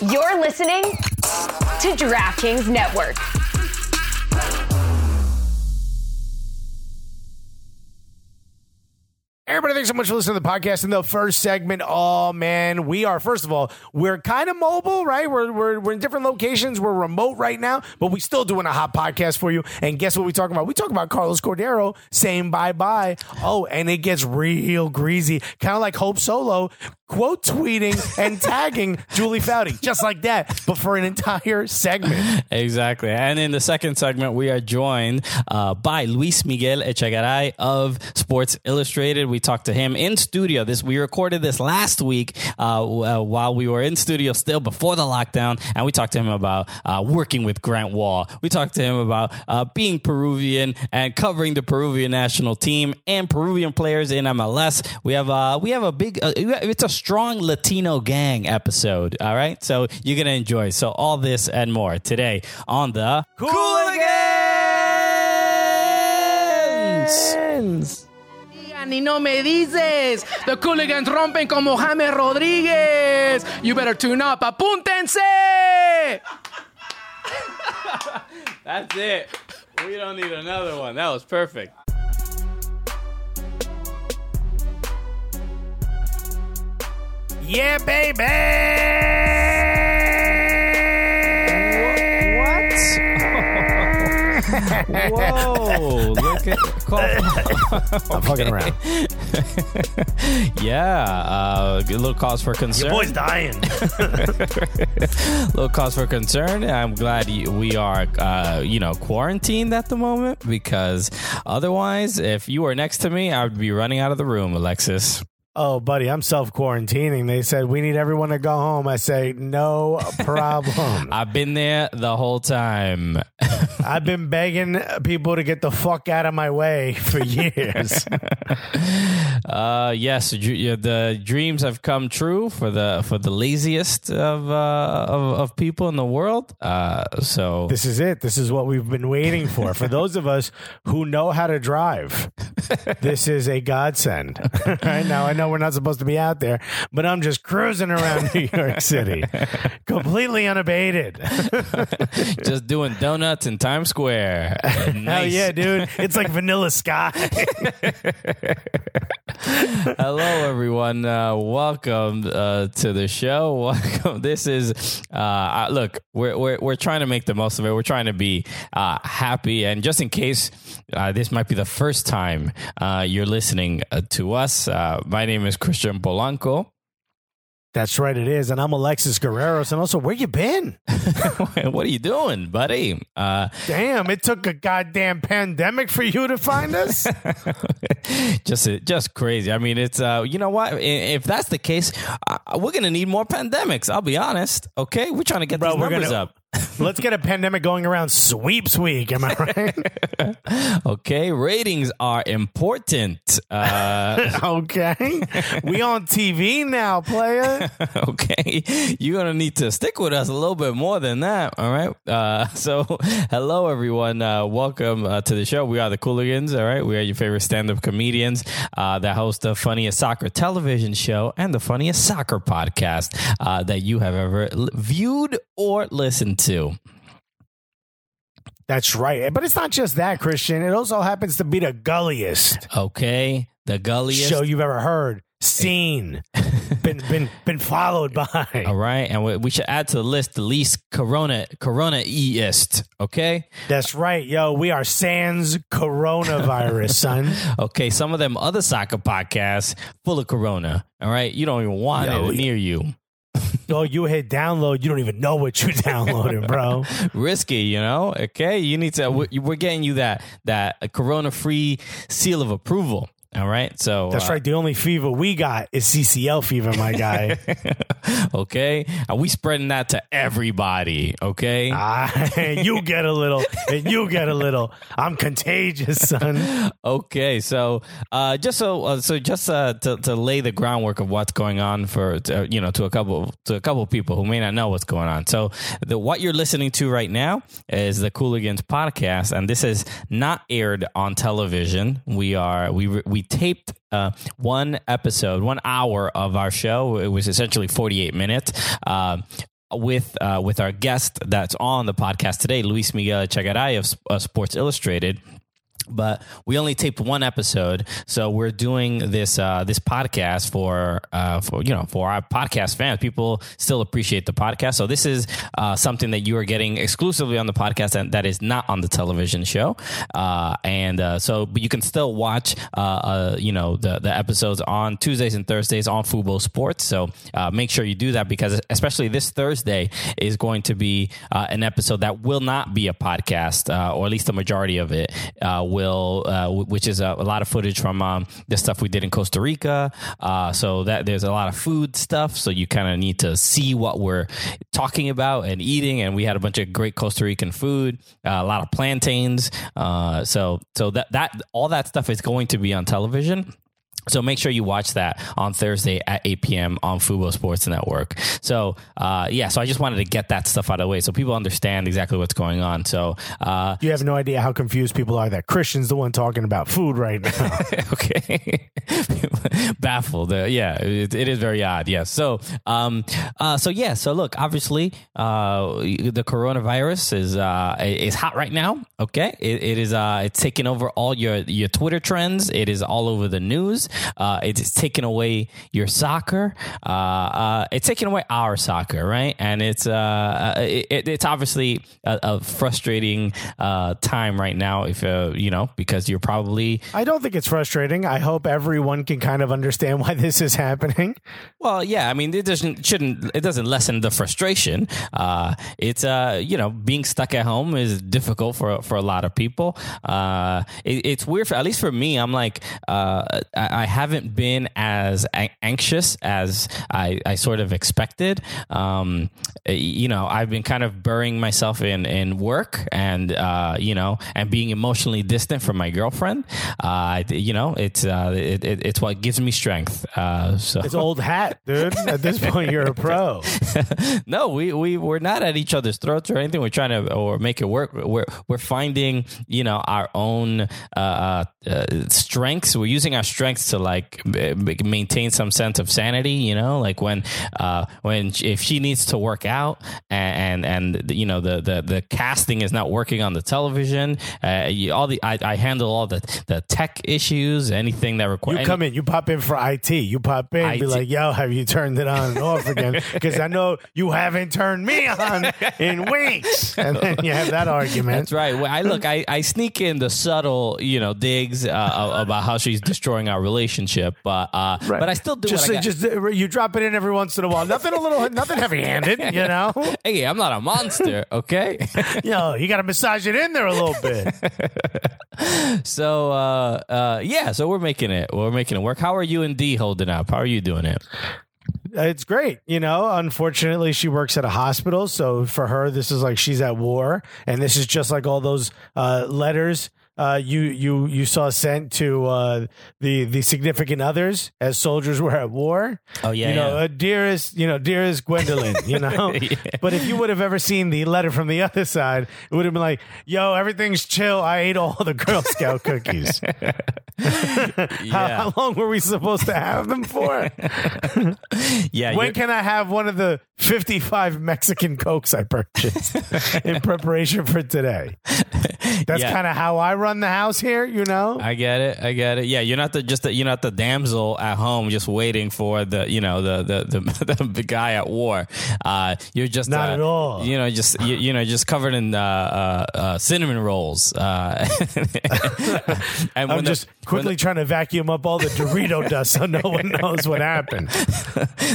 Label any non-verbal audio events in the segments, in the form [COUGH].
You're listening to DraftKings Network. Everybody, thanks so much for listening to the podcast. In the first segment, oh man, we are first of all, we're kind of mobile, right? We're, we're we're in different locations. We're remote right now, but we still doing a hot podcast for you. And guess what we talk about? We talk about Carlos Cordeiro saying bye bye. Oh, and it gets real greasy, kind of like Hope Solo quote tweeting and [LAUGHS] tagging Julie Foudy, just like that, but for an entire segment. Exactly. And in the second segment, we are joined uh, by Luis Miguel Echegaray of Sports Illustrated. We talked to him in studio. This we recorded this last week uh, uh, while we were in studio still before the lockdown, and we talked to him about uh, working with Grant Wahl. We talked to him about uh, being Peruvian and covering the Peruvian national team and Peruvian players in MLS. We have uh, we have a big it's a strong Latino gang episode. All right, so you're gonna enjoy. So all this and more today on the Cooligans. Ni no me dices. The Cooligans rompen como James Rodriguez. You better tune up. Apúntense. That's it. We don't need another one. That was perfect. Yeah, baby. What? Whoa! Look at I'm fucking around. [LAUGHS] yeah, uh, a little cause for concern. Your boy's dying. [LAUGHS] little cause for concern. I'm glad you, we are, uh, you know, quarantined at the moment because otherwise, if you were next to me, I would be running out of the room, Alexis. Oh, buddy, I'm self quarantining. They said we need everyone to go home. I say no problem. [LAUGHS] I've been there the whole time. [LAUGHS] I've been begging people to get the fuck out of my way for years. [LAUGHS] uh, yes, the dreams have come true for the for the laziest of uh, of, of people in the world. Uh, so this is it. This is what we've been waiting for. For those of us who know how to drive, this is a godsend. right now, I know we're not supposed to be out there, but I'm just cruising around [LAUGHS] New York City, completely unabated. [LAUGHS] just doing donuts in Times Square. [LAUGHS] Hell yeah, dude! It's like Vanilla Sky. Hello, everyone. Uh, welcome uh, to the show. Welcome. This is uh, look. We're, we're we're trying to make the most of it. We're trying to be uh, happy, and just in case uh, this might be the first time uh, you're listening uh, to us, uh, my name is Christian Polanco. That's right, it is. And I'm Alexis Guerreros. And also, where you been? [LAUGHS] what are you doing, buddy? Uh, Damn, it took a goddamn pandemic for you to find us. [LAUGHS] just just crazy. I mean, it's uh, you know what? If that's the case, uh, we're gonna need more pandemics. I'll be honest. Okay, we're trying to get Bro, these numbers gonna- up. [LAUGHS] Let's get a pandemic going around sweeps week. Am I right? [LAUGHS] Okay, ratings are important. Uh, [LAUGHS] okay. We on TV now, player. [LAUGHS] okay, you're gonna need to stick with us a little bit more than that. All right. Uh, so, hello everyone. Uh, welcome uh, to the show. We are the Cooligans. All right. We are your favorite stand-up comedians uh, that host the funniest soccer television show and the funniest soccer podcast uh, that you have ever l- viewed or listened to. That's right. But it's not just that, Christian. It also happens to be the gulliest Okay, the gulliest. show you've ever heard, seen, [LAUGHS] been been been followed by. All right, and we, we should add to the list the least corona corona eist. Okay, That's right, yo. We are sans coronavirus, son. [LAUGHS] okay. Some of them other soccer podcasts full of corona. All right, you don't even want Yo, it near you. [LAUGHS] Oh, you hit download. You don't even know what you [LAUGHS] downloaded, bro. [LAUGHS] Risky, you know. Okay, you need to. we- We're getting you that that corona free seal of approval. All right, so That's uh, right. The only fever we got is CCL fever, my guy. [LAUGHS] okay, Are we spreading that to everybody. Okay, [LAUGHS] Ah, you get a little, and you get a little. I'm contagious, son. [LAUGHS] Okay, so uh, just so uh, so just uh, to to lay the groundwork of what's going on for to, you know to a couple to a couple people who may not know what's going on. So the what you're listening to right now is the Cooligans podcast, and this is not aired on television. We are we we taped uh, one episode, one hour of our show. It was essentially 48 minutes. Uh, with uh, with our guest that's on the podcast today, Luis Miguel Echegaray of uh, Sports Illustrated but we only taped one episode, so we're doing this uh, this podcast for uh, for you know for our podcast fans. People still appreciate the podcast, so this is uh, something that you are getting exclusively on the podcast and that is not on the television show. Uh, and uh, so, but you can still watch uh, you know the the episodes on Tuesdays and Thursdays on Fubo Sports. So make sure you do that because especially this Thursday is going to be an episode that will not be a podcast, or at least the majority of it uh, will, uh, which is a, a lot of footage from um, the stuff we did in Costa Rica. Uh, so that there's a lot of food stuff. So you kind of need to see what we're talking about and eating. And we had a bunch of great Costa Rican food, uh, a lot of plantains. Uh, so so that that all that stuff is going to be on television. So make sure you watch that on Thursday at 8 p.m. on Fubo Sports Network. So uh, yeah, so I just wanted to get that stuff out of the way so people understand exactly what's going on. So uh, You have no idea how confused people are that Christian's the one talking about food right now. [LAUGHS] okay, [LAUGHS] baffled. Uh, yeah, it, it is very odd. Yes. So um, uh, so yeah. So look, obviously, uh, the coronavirus is uh is hot right now. Okay, it, it is uh it's taking over all your your Twitter trends. It is all over the news. Uh, it is taking away your soccer. Uh, uh, it's taking away our soccer, right? And it's uh, uh, it, it's obviously a, a frustrating uh, time right now. If uh, you know, because you're probably I don't think it's frustrating. I hope everyone can kind of understand why [LAUGHS] this is happening. Well, yeah, I mean, it doesn't shouldn't it doesn't lessen the frustration. Uh, it's uh, you know, being stuck at home is difficult for for a lot of people. Uh, it, it's weird for at least for me. I'm like, uh, I, I haven't been as a- anxious as I, I sort of expected. Um, you know, I've been kind of burying myself in in work and uh, you know, and being emotionally distant from my girlfriend. Uh, you know, it's uh, it, it, it's what gives me strength. Uh, so It's old hat, dude. At this point, you're a pro. [LAUGHS] no, we we we're not at each other's throats or anything. We're trying to or make it work. We're we're finding you know our own uh, uh, uh, strengths. We're using our strengths to like maintain some sense of sanity. You know, like when uh, when if she needs to work out and and, and you know the, the the casting is not working on the television. Uh, you, all the I, I handle all the the tech issues. Anything that requires You come in, you pop in for IT. You pop in, be IT. like, yo, have you turned it on and off again? [LAUGHS] Because I know you haven't turned me on in weeks. And then you have that argument. That's right. Well, I look, I, I sneak in the subtle, you know, digs uh, about how she's destroying our relationship, but uh, but I still do just, I just uh, you drop it in every once in a while. Nothing a little, nothing heavy handed, you [LAUGHS] know? hey, I'm not a monster, okay? [LAUGHS] Yo, you got to massage it in there a little bit. [LAUGHS] so uh, uh, yeah, so we're making it. We're making it work. How are you and D holding up? How are you doing it? It's great. You know, unfortunately, she works at a hospital. So for her, this is like she's at war. And this is just like all those uh, letters. Uh, you you you saw sent to uh, the the significant others as soldiers [LAUGHS] were at war. Oh, yeah, you know, yeah. uh, dearest, you know, dearest Gwendolyn. You [LAUGHS] know, but if you would have ever seen the letter from the other side, it would have been like, "Yo, everything's chill. I ate all the Girl Scout cookies." [LAUGHS] how, how long were we supposed to have them for? yeah. When can I have one of the 55 Mexican Cokes I purchased in preparation for today? That's Yeah. kind of how I run the house here, you know? I get it. I get it. Yeah, you're not the just the, you're not the damsel at home just waiting for the you know the the the, [LAUGHS] the, guy at war. Uh, you're just Not uh, at all. You know, just you, you know, just covered in uh, uh, uh, cinnamon rolls. Uh, [LAUGHS] and I'm the- just when quickly trying to vacuum up all the Dorito [LAUGHS] dust so no one knows what happened.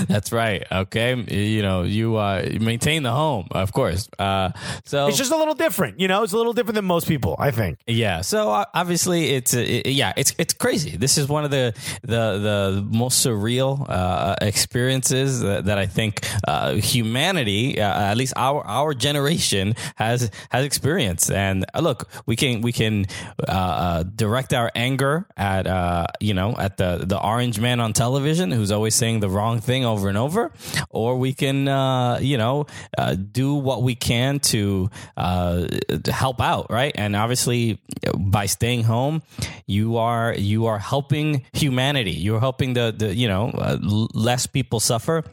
that's right. Okay, you know, you uh, maintain the home, of course. Uh, so It's just a little different, you know? It's a little different than most people, I think. Yeah. So obviously, it's uh, it, yeah, it's it's crazy. This is one of the the the most surreal uh, experiences that, that I think uh, humanity, uh, at least our our generation, has has experienced. And uh, look, we can we can uh, uh, direct our anger at uh, you know at the the orange man on television who's always saying the wrong thing over and over, or we can uh, you know uh, do what we can to uh, to help out, right? And obviously, by staying home, you are you are helping humanity. You're helping the the you know uh, less people suffer.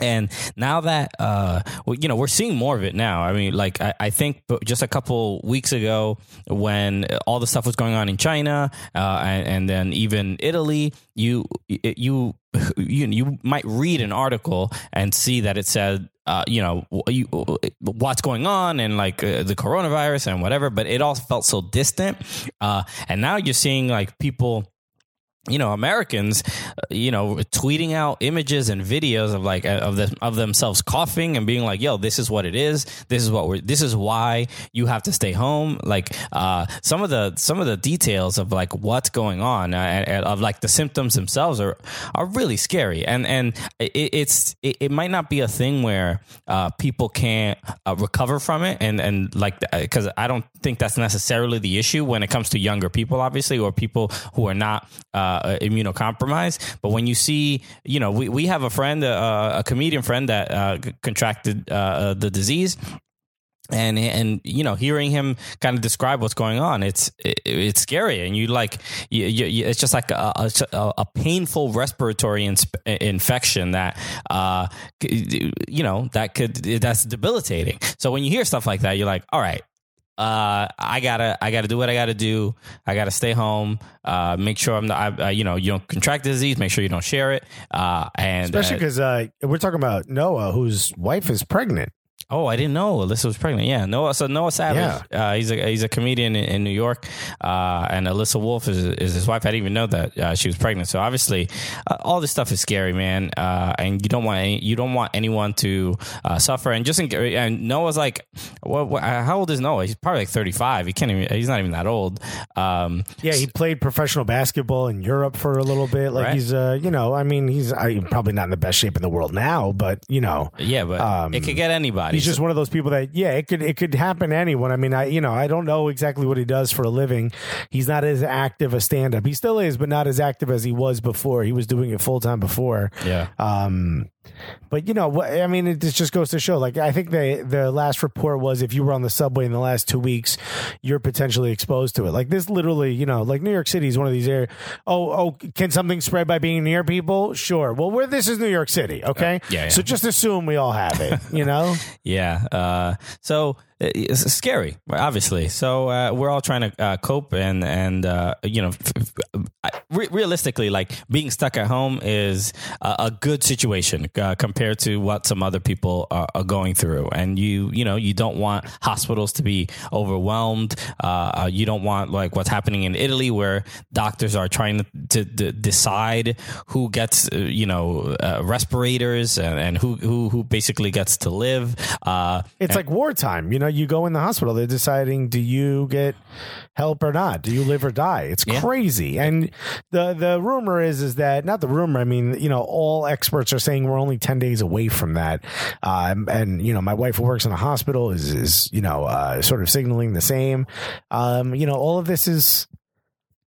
And now that uh, you know, we're seeing more of it now. I mean, like I, I think just a couple weeks ago, when all the stuff was going on in China uh, and, and then even Italy, you you [LAUGHS] you you might read an article and see that it said uh, you know you, what's going on and like uh, the coronavirus and whatever, but it all felt so distant. Uh, and now you're seeing like people you know Americans uh, you know tweeting out images and videos of like of them of themselves coughing and being like yo this is what it is. This is what we're this is why you have to stay home. Like uh some of the some of the details of like what's going on uh, of like the symptoms themselves are are really scary. And and it, it's it, it, might not be a thing where uh people can't uh, recover from it. And and like because I don't think that's necessarily the issue when it comes to younger people obviously or people who are not uh uh, immunocompromised. But when you see, you know, we, we have a friend, uh, a comedian friend that uh, contracted uh, the disease. And and you know hearing him kind of describe what's going on it's it, it's scary. And you like you, you, it's just like a, a, a painful respiratory in, infection that uh you know that could that's debilitating. So when you hear stuff like that you're like all right uh, I gotta I gotta do what I gotta do. I gotta stay home. Uh, make sure I'm not, I, uh, you know you don't contract the disease. Make sure you don't share it. Uh, and especially because uh, we're talking about Noah, whose wife is pregnant. Oh, I didn't know Alyssa was pregnant. Yeah, Noah. So Noah Savage. Yeah. Uh, he's a he's a comedian in, in New York, uh, and Alyssa Wolf is, is his wife. I didn't even know that uh, she was pregnant. So obviously, uh, all this stuff is scary, man. Uh, and you don't want any, you don't want anyone to uh, suffer. And just in, and Noah's like, what, what, how old is Noah? He's probably like thirty five. He can't even. He's not even that old. Um, yeah, he played professional basketball in Europe for a little bit. Like right? he's, you know, I mean, he's probably not in the best shape in the world now, but you know, yeah, but um, it could get anybody. He's just one of those people that yeah, it could it could happen to anyone. I mean, I you know I don't know exactly what he does for a living. He's not as active a stand up. He still is, but not as active as he was before. He was doing it full time before. Yeah. Um, but you know, I mean, it just goes to show. Like, I think the the last report was if you were on the subway in the last two weeks, you're potentially exposed to it. Like this, literally, you know, like New York City is one of these areas. Oh, oh, can something spread by being near people? Sure. Well, where this is New York City, okay? Uh, yeah, yeah, So just assume we all have it. You know? [LAUGHS] yeah. Uh, so it's scary, obviously. So uh, we're all trying to uh, cope, and and uh, you know, re- realistically, like being stuck at home is a, a good situation uh, compared to what some other people are, are, going through. And you you know you don't want hospitals to be overwhelmed. Uh, uh, you don't want like what's happening in Italy, where doctors are trying to, to decide who gets you know respirators and, and, who who who basically gets to live. it's and, like wartime, you know you go in the hospital, they're deciding do you get help or not? Do you live or die? It's yeah. crazy. And the the rumor is is that not the rumor. I mean, you know, all experts are saying we're only ten days away from that. Um, and you know, my wife who works in a hospital is is you know uh, sort of signaling the same. Um, you know, all of this is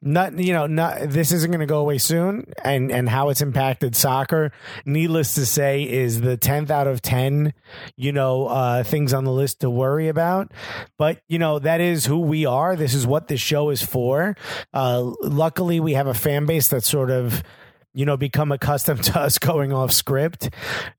not you know not this isn't going to go away soon and and how it's impacted soccer. Needless to say is the 10th out of 10 you know uh things on the list to worry about. But you know that is who we are. This is what this show is for. Uh luckily we have a fan base that sort of you know, become accustomed to us going off script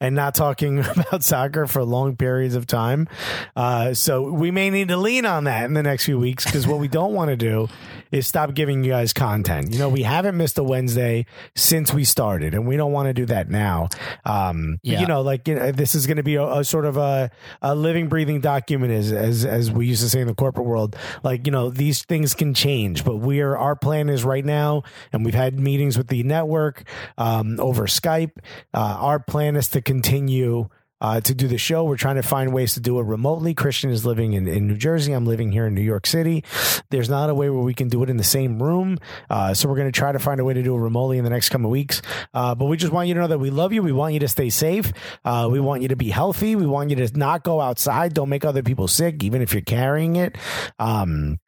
and not talking [LAUGHS] about soccer for long periods of time. Uh, so we may need to lean on that in the next few weeks because what we [LAUGHS] don't want to do is stop giving you guys content. You know, we haven't missed a Wednesday since we started, and we don't want to do that now. Um, yeah. You know, like you know, this is going to be a, a, sort of a, a living, breathing document, as, as as we used to say in the corporate world. Like you know, these things can change, but we are our plan is right now, and we've had meetings with the network um, over Skype. Uh, our plan is to continue uh, to do the show. We're trying to find ways to do it remotely. Christian is living in, in New Jersey. I'm living here in New York City. There's not a way where we can do it in the same room. Uh, so we're going to try to find a way to do it remotely in the next coming weeks. Uh, but we just want you to know that we love you. We want you to stay safe. Uh, we want you to be healthy. We want you to not go outside. Don't make other people sick, even if you're carrying it. Um,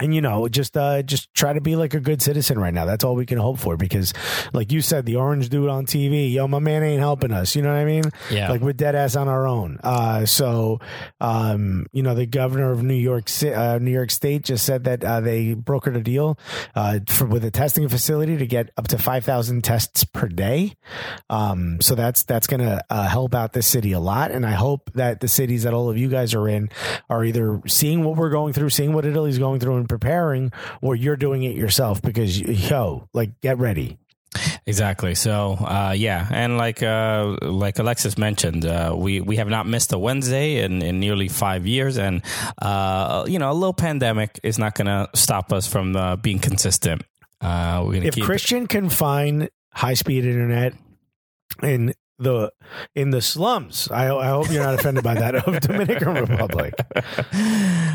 and you know just uh just try to be like a good citizen right now. That's all we can hope for because like you said the orange dude on tv yo my man ain't helping us. You know what i mean? Yeah. like we're dead ass on our own. Uh so um you know the governor of new york uh, new york state just said that uh, they brokered a deal uh for with a testing facility to get up to 5000 tests per day. Um so that's that's gonna uh, help out the city a lot. And i hope that the cities that all of you guys are in are either seeing what we're going through seeing what italy's going through and preparing or you're doing it yourself because yo like get ready Exactly. So, uh, yeah, and like uh, like Alexis mentioned, uh, we we have not missed a Wednesday in, in nearly five years, and uh, you know, a little pandemic is not going to stop us from uh, being consistent. Uh, we're going to if keep. Christian can find high speed internet in the in the slums, I, I hope you're not offended by that of [LAUGHS] Dominican Republic,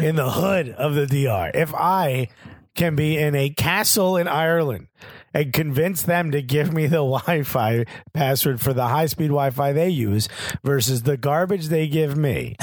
in the hood of the DR. If I can be in a castle in Ireland and convince them to give me the [LAUGHS] Wi-Fi password for the high-speed Wi-Fi they use versus the garbage they give me,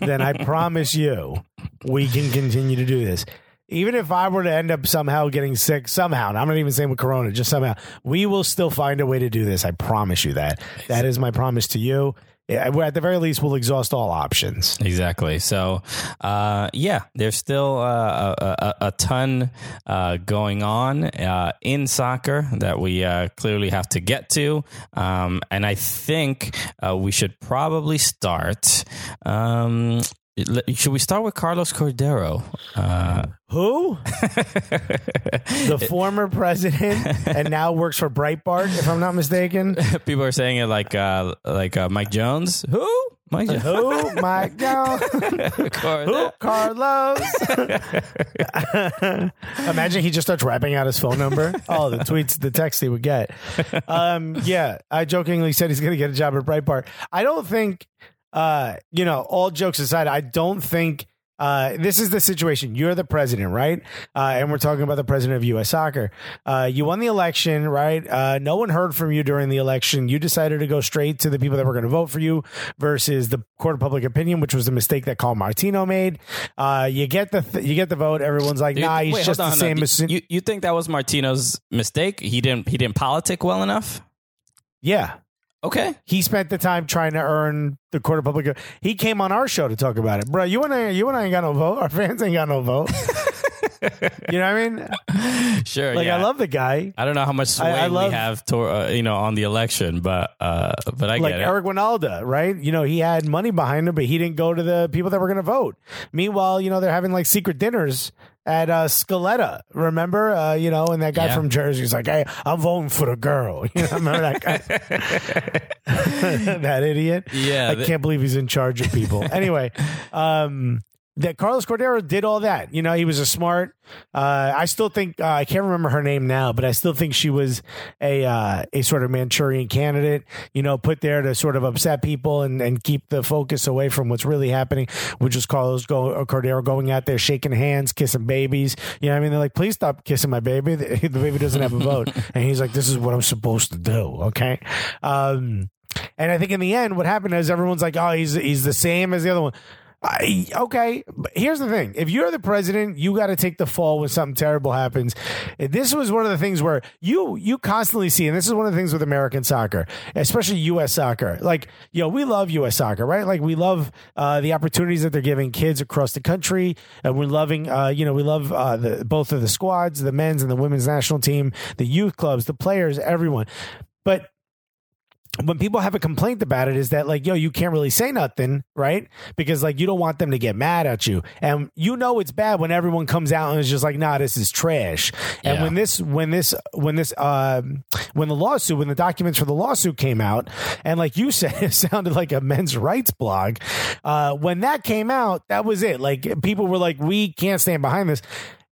then I promise you we can continue to do this. Even if I were to end up somehow getting sick, somehow, I'm not even saying with Corona, just somehow, we will still find a way to do this. I promise you that. That is my promise to you. Yeah, At the very least, we'll exhaust all options. Exactly. So, uh, yeah, there's still uh, a, a, a ton uh, going on uh, in soccer that we uh, clearly have to get to. Um, and I think uh, we should probably start. Um, should we start with Carlos Cordeiro? Uh, Who? [LAUGHS] the former president and now works for Breitbart, if I'm not mistaken. [LAUGHS] people are saying it like uh, like uh, Mike Jones. Who? Mike [LAUGHS] Jones. Who? Mike Jones. Who? Carlos. Imagine he just starts rapping out his phone number. Oh, the tweets, the text he would get. Um, yeah, I jokingly said he's going to get a job at Breitbart. I don't think, uh, you know, all jokes aside, I don't think. Uh, this is the situation. You're the president, right? Uh, and we're talking about the president of U.S. Soccer. Uh, you won the election, right? Uh, no one heard from you during the election. You decided to go straight to the people that were going to vote for you versus the court of public opinion, which was the mistake that Kyle Martino made. Uh, you get the th- you get the vote. Everyone's like, nah, he's Wait, just hold the on, same You, you think that was Martino's mistake? He didn't he didn't politic well enough. yeah. Okay. He spent the time trying to earn the court of public. He came on our show to talk about it, bro. You and I, you and I ain't got no vote. Our fans ain't got no vote. [LAUGHS] you know what I mean? Sure. Like yeah. I love the guy. I don't know how much sway I love- we have, to, uh, you know, on the election, but uh, but I like get it. Eric Wynalda, right? You know, he had money behind him, but he didn't go to the people that were going to vote. Meanwhile, you know, they're having like secret dinners at uh, Scaletta. Remember, uh, you know, and that guy Yeah. from Jersey's like, "Hey, I'm voting for the girl." [LAUGHS] You know, remember that guy? [LAUGHS] [LAUGHS] that idiot. Yeah, I can't believe he's in charge of people. anyway, um, that Carlos Cordeiro did all that. You know, he was a smart. Uh, I still think uh, I can't remember her name now, but I still think she was a uh, a sort of Manchurian candidate. You know, put there to sort of upset people and, and keep the focus away from what's really happening, which is Carlos go, uh, Cordeiro going out there shaking hands, kissing babies. You know, what I mean, they're like, please stop kissing my baby. The, [LAUGHS] the baby doesn't have a vote, [LAUGHS] and he's like, this is what I'm supposed to do. Okay. Um, and I think in the end, what happened is everyone's like, "Oh, he's he's the same as the other one." I, okay, but here's the thing: if you're the president, you got to take the fall when something terrible happens. This was one of the things where you you constantly see, and this is one of the things with American soccer, especially U.S. soccer. Like, yo, we love U.S. soccer, right? Like, we love uh, the opportunities that they're giving kids across the country, and we're loving, uh, you know, we love uh, the both of the squads, the men's and the women's national team, the youth clubs, the players, everyone. But when people have a complaint about it is that like yo you can't really say nothing right? Because like you don't want them to get mad at you. And you know it's bad when everyone comes out and is just like nah this is trash. And Yeah. when this when this when this um when the lawsuit when the documents for the lawsuit came out and like you [LAUGHS] said it sounded like a men's rights blog uh when that came out that was it. Like people were like we can't stand behind this.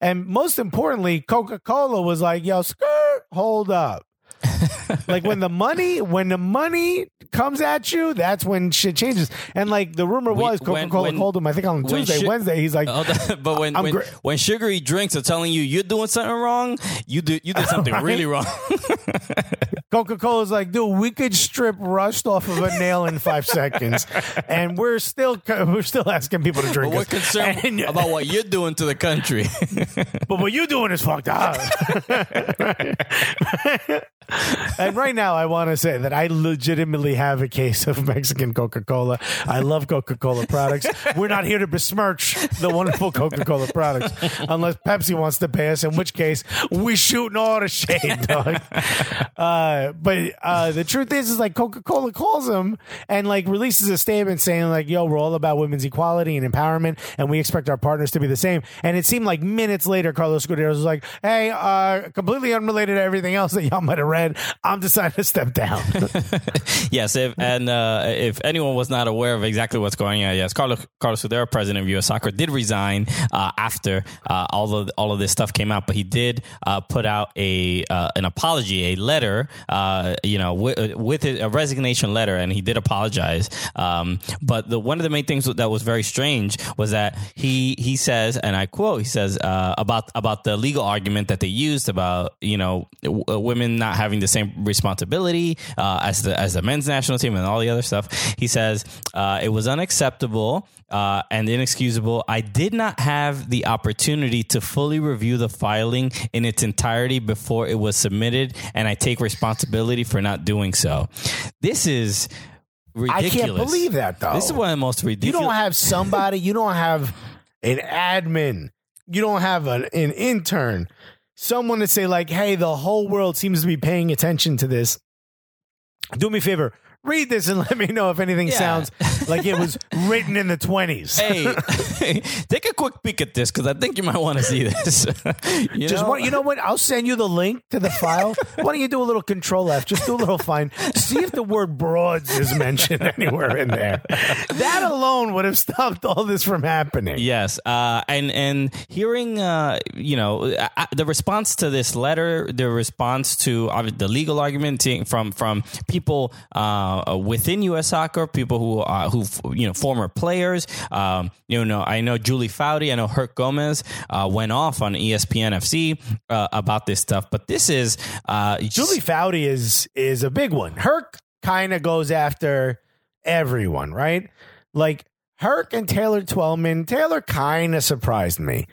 And most importantly coca-cola was like yo skirt hold up [LAUGHS] like when the money when the money comes at you, that's when shit changes. And like the rumor We- was Coca Cola called him. I think on Tuesday, Wednesday. He's like, Oh, but when [LAUGHS] when, gr- when sugary drinks are telling you you're doing something wrong, you do you did [LAUGHS] something Right? really wrong. Coca Cola's like, dude, we could strip rust off of a nail in five seconds, and we're still we're still asking people to drink. But we're us. concerned And- about what you're doing to the country. but what you're doing is fucked up. And right now, I want to say that I legitimately have a case of Mexican Coca Cola. I love Coca Cola products. We're not here to besmirch the wonderful Coca Cola products, unless Pepsi wants to pay us. In which case, we shooting all the shade, dog. Uh, but uh, the truth is, is like Coca Cola calls them and like releases a statement saying like, "Yo, we're all about women's equality and empowerment, and we expect our partners to be the same." And it seemed like minutes later, Carlos Gutierrez was like, "Hey, uh, completely unrelated to everything else that y'all might have read, I'm deciding to step down." [LAUGHS] yes, if and uh, if anyone was not aware of exactly what's going on, yes, Carlos Carlos Cordeiro, president of U.S. Soccer, did resign uh, after uh, all of all of this stuff came out, but he did uh, put out a uh, an apology, a letter, uh, you know, with, with a resignation letter, and he did apologize. Um, but the one of the main things that was very strange was that he he says, and I quote, he says about about the legal argument that they used about you know w- women not having the same responsibility uh, as the as the men's national team and all the other stuff. He says uh, it was unacceptable. Uh, and inexcusable. I did not have the opportunity to fully review the filing in its entirety before it was submitted, and I take responsibility for not doing so. This is Ridiculous. I can't believe that though. This is one of the most ridiculous. you don't have somebody. You don't have an admin. You don't have an, an intern. Someone to say like, "Hey, the whole world seems to be paying attention to this." Do me a favor. Read this and [LAUGHS] let me know if anything Yeah. sounds like it was [LAUGHS] written in the twenties. hey, [LAUGHS] take a quick peek at this because I think you might want to see this. you Just know? want, you know what? I'll send you the link to the file. Why don't you do a little control F? Just do a little find. See if the word broads is mentioned anywhere in there. That alone would have stopped all this from happening. Yes, uh, and and hearing uh, you know uh, uh, the response to this letter, the response to uh, the legal argument from from people uh, within U.S. Soccer, people who uh, who you know former players. Um, you know, I know Julie Foudy, I know Herc Gomez uh, went off on ESPN FC uh, about this stuff, but this is uh, Julie Foudy is is a big one. Herc kind of goes after everyone, right? Like Herc and Taylor Twellman. Taylor kind of surprised me,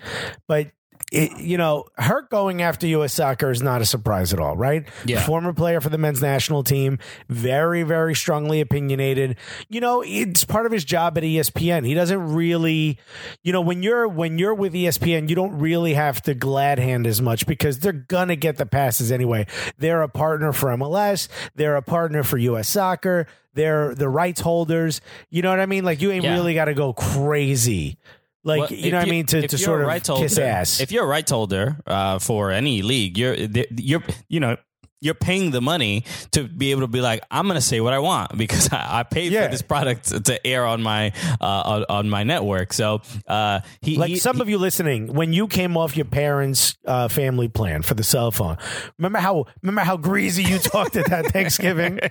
but. It, you know, Herc going after U.S. soccer is not a surprise at all, right? Yeah. Former player for the men's national team, very, very strongly opinionated. You know, it's part of his job at ESPN. He doesn't really, you know, when you're when you're with ESPN, you don't really have to glad hand as much because they're gonna get the passes anyway. They're a partner for MLS. They're a partner for U.S. Soccer. They're the rights holders. You know what I mean? Like you ain't Yeah. really got to go crazy. Like Well, you know what I mean to, to sort of rights kiss ass. If you're a rights holder uh, for any league, you're you're you know you're paying the money to be able to be like, I'm going to say what I want [LAUGHS] because I, I paid Yeah. for this product to, to air on my uh, on, on my network. So uh, he like he- some he- of you listening, when you came off your parents' uh, family plan for the cell phone, remember how remember how greasy you talked at that [LAUGHS] Thanksgiving. [LAUGHS]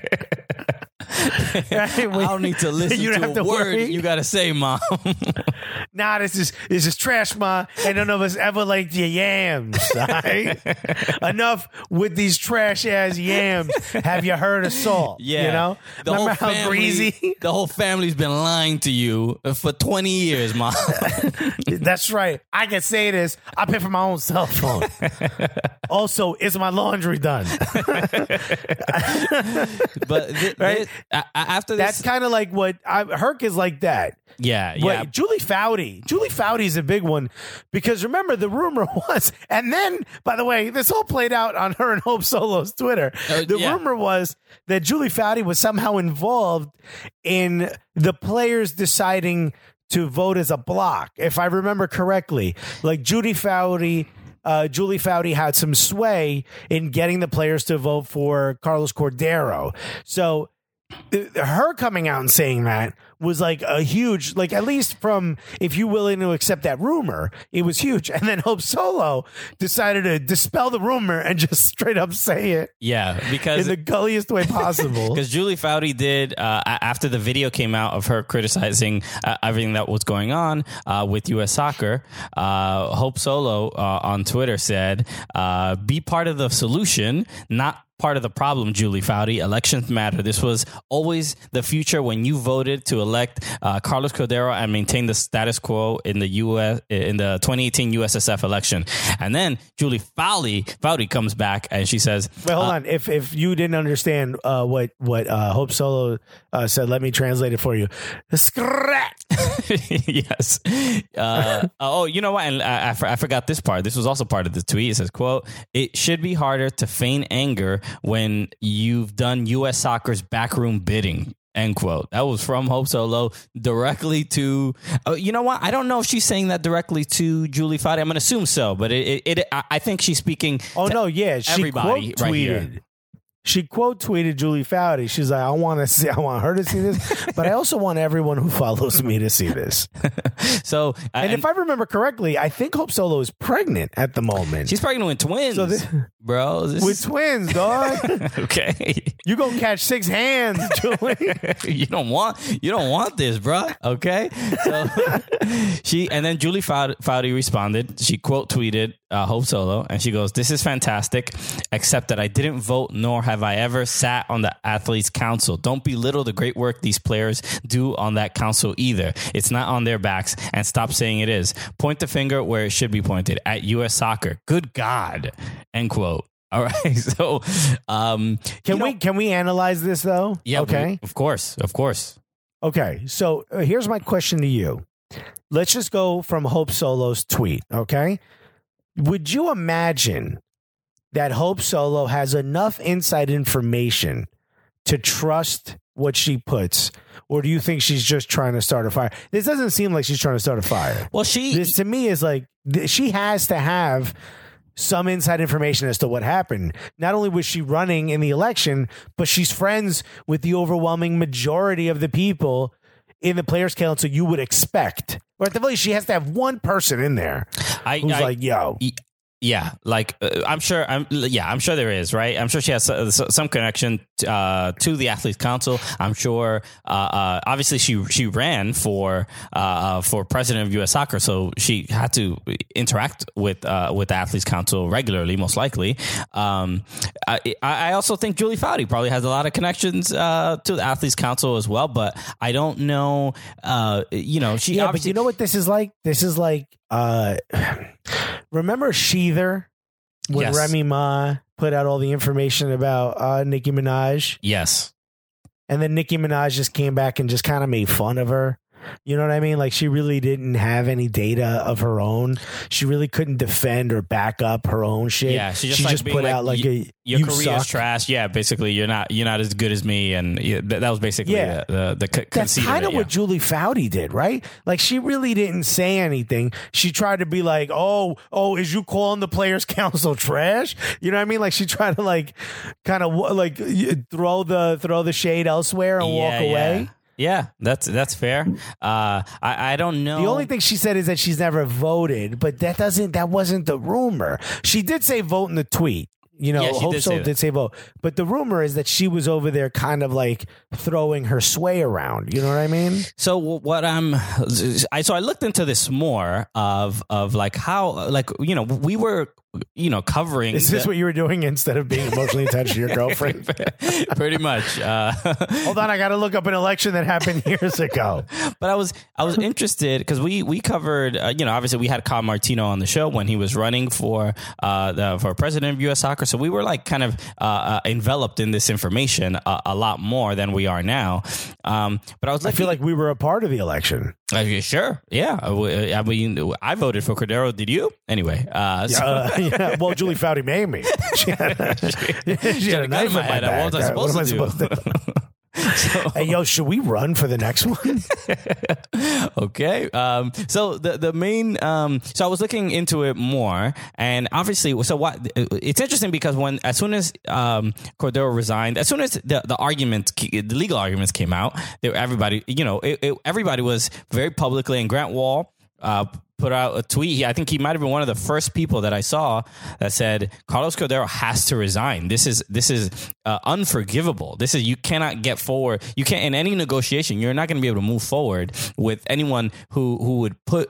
[LAUGHS] Right? I don't need to [LAUGHS] listen You don't to have a to word worry. you got to say, mom. [LAUGHS] nah, this is this is trash, ma. And none of us ever liked your yams. right? Enough with these trash ass yams. Have you heard of salt? yeah, you know. the remember whole how family, greasy? the whole family's been lying to you for 20 years, mom. That's right. I can say this. I pay for my own cell phone. also, is my laundry done? but th- Right? th- a- after this, That's kind of like what I, Herc is like that. yeah, yeah. Julie Foudy. Julie Foudy is a big one because remember the rumor [LAUGHS] was, and then by the way, this all played out on her and Hope Solo's Twitter. Uh, the yeah. rumor was that Julie Foudy was somehow involved in the players deciding to vote as a block, if I remember correctly. Like Judy Foudy. Uh, Julie Foudy had some sway in getting the players to vote for Carlos Cordeiro. So her coming out and saying that was like a huge, like at least from if you willing to accept that rumor, it was huge. And then Hope Solo decided to dispel the rumor and just [LAUGHS] straight up say it Yeah, because in the gulliest way possible. [LAUGHS] because Julie Foudy did uh, after the video came out of her criticizing uh, everything that was going on uh, with U.S. soccer. Uh, Hope Solo uh, on Twitter said, uh, "Be part of the solution, not." Part of the problem, Julie Foudy. Elections matter. This was always the future when you voted to elect uh, Carlos Cordeiro and maintain the status quo in the U.S. in the 2018 USSF election. And then Julie Foudy, Foudy comes back and she says, Wait, hold on. If if you didn't understand uh, what what uh, Hope Solo uh, said, let me translate it for you. Scrat. [LAUGHS] yes. Uh, oh, you know what? And I, I I forgot this part. This was also part of the tweet. It says, "quote It should be harder to feign anger when you've done U.S. soccer's backroom bidding." End quote. That was from Hope Solo directly to. Uh, you know what? I don't know if she's saying that directly to Julie Foudy. I'm going to assume so, but it, it, it. I I think she's speaking. Oh to no, yeah, she everybody quote right tweeted. here. She quote tweeted Julie Foudy. She's like, I want to see, I want her to see this, [LAUGHS] but I also want everyone who follows me to see this. [LAUGHS] So, uh, And, if I remember correctly, I think Hope Solo is pregnant at the moment she's pregnant with twins, So this- bro. This with is, twins, dog. [LAUGHS] okay. you gonna catch six hands, Julie. you don't want you don't want this, bro. Okay, so she and then Julie Foudy, Foudy responded. She quote tweeted uh, Hope Solo, and she goes, "This is fantastic, except that I didn't vote, nor have I ever sat on the athletes' council. Don't belittle the great work these players do on that council either. It's not on their backs, and stop saying it is. Point the finger where it should be pointed at U.S. Soccer. Good God." End quote. [LAUGHS] All right, so um, Can you know- we can we analyze this though? Yeah. we- Okay. of course. Of course. Okay, so uh, here's my question to you. Let's just go from Hope Solo's tweet, okay? Would you imagine that Hope Solo has enough inside information to trust what she puts? Or do you think she's just trying to start a fire? This doesn't seem like she's trying to start a fire. Well, she. This to me is like th- she has to have some inside information as to what happened. Not only was she running in the election, but she's friends with the overwhelming majority of the people in the players' council you would expect. Or at the least, she has to have one person in there I, who's I- like, "Yo, yeah, like uh, I'm sure. I'm yeah, I'm sure there is right. I'm sure she has uh, some connection uh, to the athletes council. I'm sure. Uh, uh, obviously, she she ran for uh, for president of U.S. Soccer, so she had to interact with uh, with the athletes council regularly, most likely. Um, I, I also think Julie Foudy probably has a lot of connections uh, to the athletes council as well, but I don't know. Uh, you know, she yeah." But you know what this is like? This is like, uh [SIGHS] remember Shether when Yes. Remy Ma put out all the information about uh, Nicki Minaj? yes. And then Nicki Minaj just came back and just kind of made fun of her. You know what I mean? Like she really didn't have any data of her own. She really couldn't defend or back up her own shit. Yeah, she just, like, being put like, out like y- a your you career's suck. trash. Yeah, basically, you're not you're not as good as me, and yeah, that, that was basically Yeah. the the, the co- That's kind of it, what Julie Foudy did, right? Like she really didn't say anything. She tried to be like, "Oh, oh, is you calling the players' [LAUGHS] council trash?" You know what I mean? Like she tried to like kind of like throw the throw the shade elsewhere and yeah. walk yeah, away. Yeah. That's that's fair. Uh, I I don't know. The only thing she said is that she's never voted, but that doesn't that wasn't the rumor. She did say vote in the tweet. You know, Yeah, Hope did So did say vote. But the rumor is that she was over there kind of like throwing her sway around. You know what I mean? So what I'm, I so I looked into this more of of like how like you know we were you know covering Is this the- what you were doing instead of being emotionally attached to your [LAUGHS] girlfriend? [LAUGHS] pretty much. Uh, Hold on, I got to look up an election that happened [LAUGHS] years ago. but I was I was interested because we we covered uh, you know obviously we had Kyle Martino on the show when he was running for uh the, for president of U.S. Soccer, so we were like kind of uh, uh, enveloped in this information a, a lot more than we are now. Um, but I was I feel like we were a part of the election. Uh, sure, yeah. I w- I mean, I voted for Cordeiro. Did you? Anyway, uh, so- Uh, [LAUGHS] yeah, well, Julie Foudy made me. [LAUGHS] She had a, she had a knife in my head. back. What was I supposed what am to I do? supposed to [LAUGHS] hey, yo, should we run for the next one? okay. Um, so the the main um, so I was looking into it more, and obviously, so what? It's interesting because when as soon as um, Cordeiro resigned, as soon as the the arguments, the legal arguments came out, there everybody, you know, it, it, everybody was very publicly, and Grant Wahl. Uh, put out a tweet. I think he might have been one of the first people that I saw that said Carlos Cordeiro has to resign. This is this is uh, unforgivable. This is you cannot get forward. You can't in any negotiation. You're not going to be able to move forward with anyone who who would put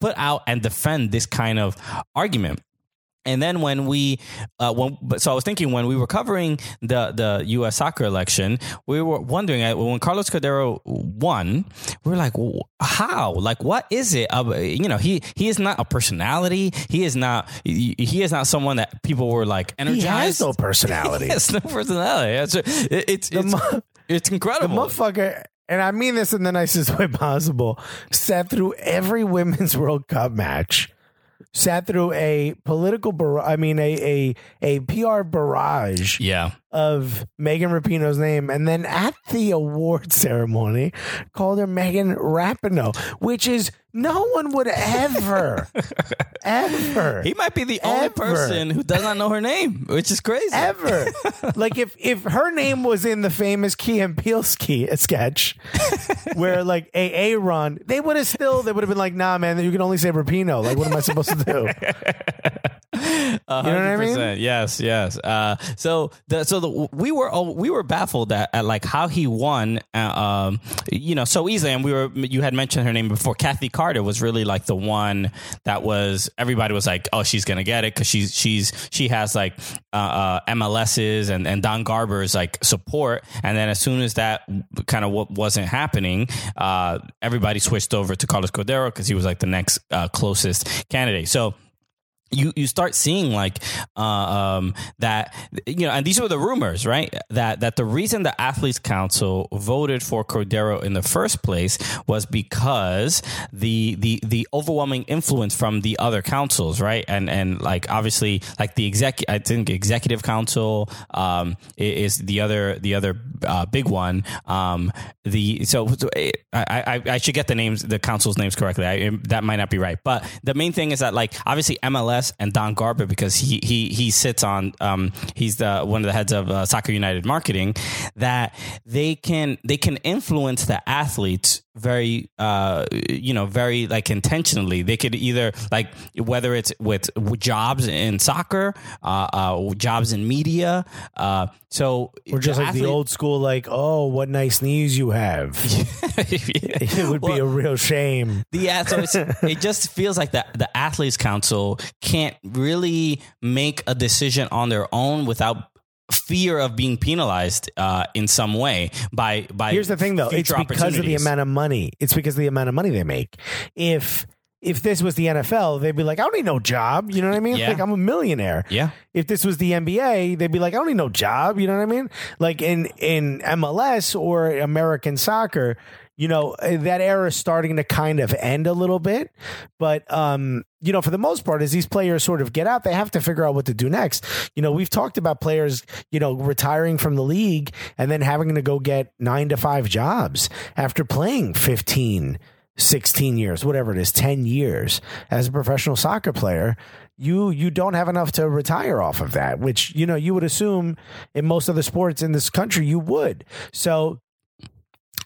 put out and defend this kind of argument. And then when we, uh, when, so I was thinking when we were covering the the U.S. soccer election, we were wondering uh, when Carlos Cordeiro won, we were like, how? Like, what is it? Uh, you know, he he is not a personality. He is not. He, he is not someone that people were like energized. [LAUGHS] He has no personality. he has no personality. It's it's it's, it's incredible. The motherfucker and I mean this in the nicest [LAUGHS] way possible, sat through every [LAUGHS] women's World Cup match sat through a political bar- I mean a a a PR barrage yeah. Of Megan Rapinoe's name and then at the award [LAUGHS] ceremony called her Megan Rapinoe, which is no one would ever [LAUGHS] ever He might be the only Ever. person who does not know her name, which is crazy. ever. like if if her name was in the famous Key and Peele uh, sketch, where like a Aaron, they would have still they would have been like, nah, man, you can only say Rapino. Like, what am I supposed to do? [LAUGHS] You know what I mean? Yes, yes. Uh, so the so the we were oh, we were baffled at, at like how he won. Uh, um, you know, so easily. And we were you had mentioned her name before. Kathy Carter was really like the one that was everybody was like, oh, she's gonna get it because she's she's she has like uh, uh, MLS's and and Don Garber's like support. And then as soon as that kind of w- wasn't happening, uh, everybody switched over to Carlos Cordeiro because he was like the next uh, closest candidate. So you you start seeing like uh, um, that you know, and these were the rumors, right? That that the reason the athletes council voted for Cordeiro in the first place was because the the the overwhelming influence from the other councils, right? And and like obviously like the exec, I think executive council um, is the other the other uh, big one. Um, the so I, I I should get the names the council's names correctly. I, that might not be right, but the main thing is that like obviously MLS and Don Garber because he he he sits on um he's the one of the heads of uh, Soccer United marketing that they can they can influence the athletes very uh you know very like intentionally. They could either like whether it's with jobs in soccer uh, uh jobs in media uh so we're just the like the old school, like, oh, what nice knees you have. [LAUGHS] It would be a real shame. Yeah, so it's, it just feels like the the athletes council can't really make a decision on their own without fear of being penalized uh, in some way by by. Here's the thing, though. It's because of the amount of money. It's because of the amount of money they make. If if this was the NFL, they'd be like, I don't need no job. You know what I mean? Yeah. Like I'm a millionaire. Yeah. If this was the NBA, they'd be like, I don't need no job. You know what I mean? Like in in MLS or American soccer, you know, eh, that era is starting to kind of end a little bit. But um, you know, for the most part, as these players sort of get out, they have to figure out what to do next. You know, we've talked about players, you know, retiring from the league and then having to go get nine to five jobs after playing 15, 16 years, whatever it is, 10 years as a professional soccer player. You you don't have enough to retire off of that, which you know you would assume in most other sports in this country you would. So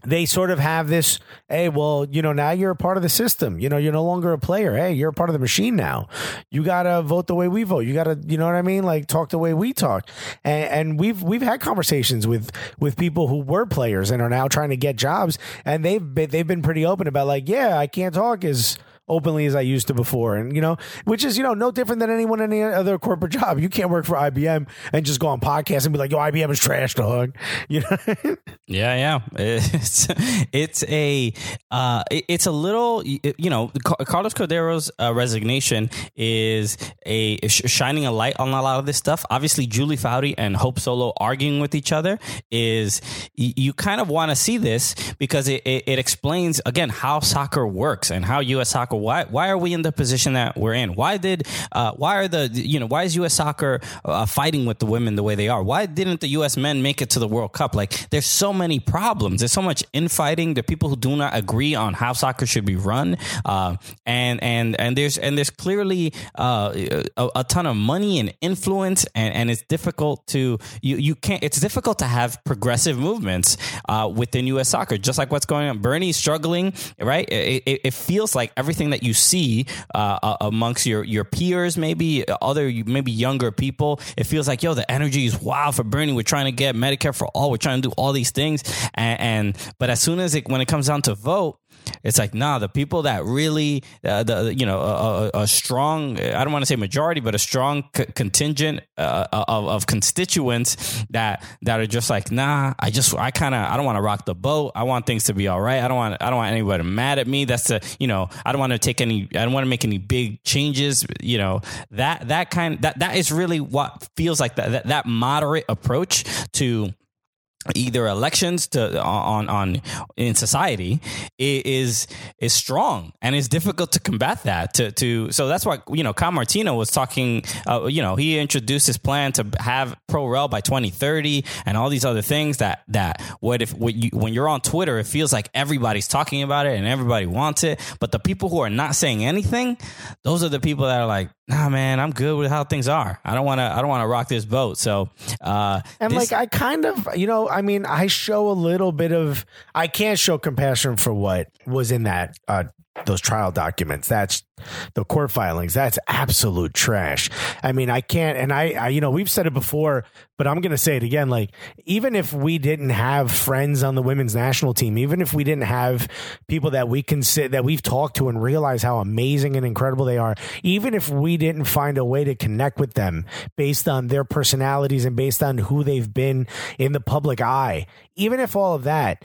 they sort of have this hey well you know now you're a part of the system. You know you're no longer a player. Hey you're a part of the machine now. You gotta vote the way we vote. You gotta you know what i mean? Like talk the way we talk. And, and we've we've had conversations with with people who were players and are now trying to get jobs. And they've been, they've been pretty open about like yeah i can't talk as openly as I used to before. And, you know, which is, you know, no different than anyone in any other corporate job. You can't work for IBM and just go on podcast and be like, yo, IBM is trash, dog. [LAUGHS] You know? Yeah, yeah. [LAUGHS] It's it's a uh, it's a little you know Carlos Cordeiro's uh, resignation is a is shining a light on a lot of this stuff. Obviously, Julie Foudy and Hope Solo arguing with each other is you kind of want to see this because it, it, it explains again how soccer works and how U.S. soccer soccer? Why why are we in the position that we're in? Why did uh, why are the you know why is U.S. soccer uh, fighting with the women the way they are? Why didn't the U.S. men make it to the World Cup? Like there's so many problems. There's so much infighting. There are people who do not agree on how soccer should be run, uh, and and and there's and there's clearly uh, a, a, ton of money and influence, and, and it's difficult to you you can't. It's difficult to have progressive movements uh, within U.S. soccer, just like what's going on. Bernie's struggling, right? It, it, it feels like everything that you see uh, amongst your your peers, maybe other maybe younger people, it feels like yo, the energy is wild for Bernie. We're trying to get Medicare for all. We're trying to do all these things, and, and but as soon as it when it comes down to vote, it's like nah, the people that really, uh, the you know, a, a, a, strong, I don't want to say majority, but a strong c- contingent uh, of, of constituents that that are just like nah, I just I kind of I don't want to rock the boat. I want things to be all right. I don't want I don't want anybody mad at me. That's the you know I don't want to take any I don't want to make any big changes. You know that that kind that that is really what feels like that that, that moderate approach to either elections to on on in society is is strong and it's difficult to combat that to to so that's why you know Kyle Martino was talking uh, you know he introduced his plan to have pro rel by 2030 and all these other things that that what if when, you, when you're on Twitter it feels like everybody's talking about it and everybody wants it but the people who are not saying anything those are the people that are like nah man i'm good with how things are. I don't want to i don't want to rock this boat. So uh and this- like i kind of you know i mean i show a little bit of i can't show compassion for what was in that uh those trial documents. That's the court filings. That's absolute trash. I mean, I can't, and I, I you know, we've said it before, but I'm going to say it again. Like, even if we didn't have friends on the women's national team, even if we didn't have people that we can sit, that we've talked to and realize how amazing and incredible they are, even if we didn't find a way to connect with them based on their personalities and based on who they've been in the public eye, even if all of that,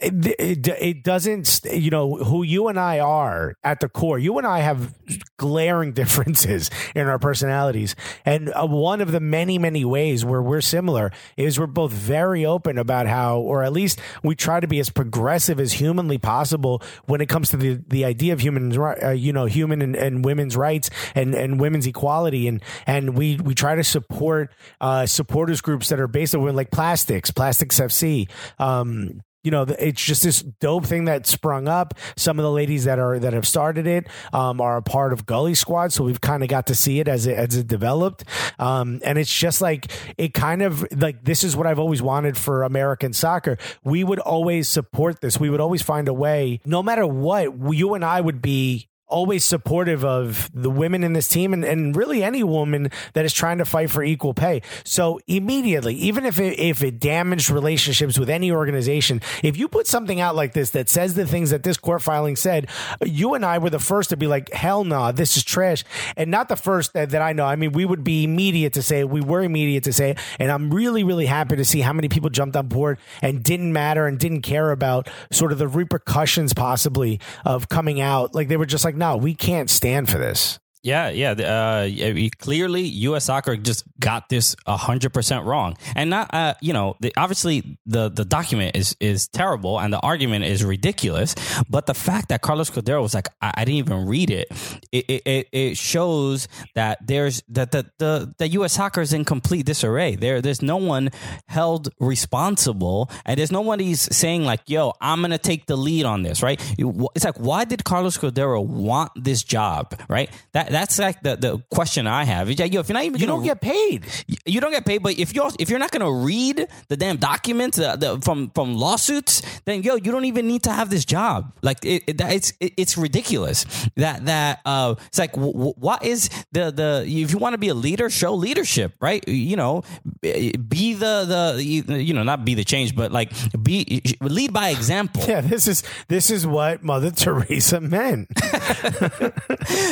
it, it, it, doesn't you know who you and I are at the core you and I have glaring [LAUGHS] differences in our personalities. And uh, one of the many many ways where we're similar is we're both very open about how or at least we try to be as progressive as humanly possible when it comes to the, the idea of human uh, you know human and, and, women's rights and, and women's equality. And and we we try to support uh, supporters groups that are based on like plastics plastics FC um, you know, it's just this dope thing that sprung up. Some of the ladies that are that have started it um, are a part of Gully Squad, so we've kind of got to see it as it as it developed. Um, and it's just like it kind of like this is what I've always wanted for American soccer. We would always support this. We would always find a way, no matter what. You and I would be always supportive of the women in this team and, and really any woman that is trying to fight for equal pay. So immediately, even if it, if it damaged relationships with any organization, if you put something out like this that says the things that this court filing said, you and I were the first to be like, hell no, nah, this is trash. And not the first that, that I know. I mean, we would be immediate to say it. We were immediate to say it. And I'm really, really happy to see how many people jumped on board and didn't matter and didn't care about sort of the repercussions possibly of coming out. Like they were just like, no, we can't stand for this. Yeah, yeah. Uh, clearly, U.S. Soccer just got this hundred percent wrong, and not uh, you know the, obviously the the document is is terrible and the argument is ridiculous. But the fact that Carlos Cordeiro was like, I, I didn't even read it, it, it, it shows that there's that the, the the U.S. Soccer is in complete disarray. There there's no one held responsible, and there's no one who's saying like, Yo, I'm gonna take the lead on this. Right? It's like, why did Carlos Cordeiro want this job? Right? That that's like the, the question I have. Yo, if you're not even you don't get paid, you don't get paid. But if you're if you're not going to read the damn documents uh, the, from from lawsuits, then yo, you don't even need to have this job. Like it, it, it's it, it's ridiculous that that uh, it's like w- w- what is the the if you want to be a leader, show leadership, right? You know, be the the you know not be the change, but like be lead by example. [LAUGHS] Yeah, this is this is what Mother [LAUGHS] Teresa meant. [LAUGHS]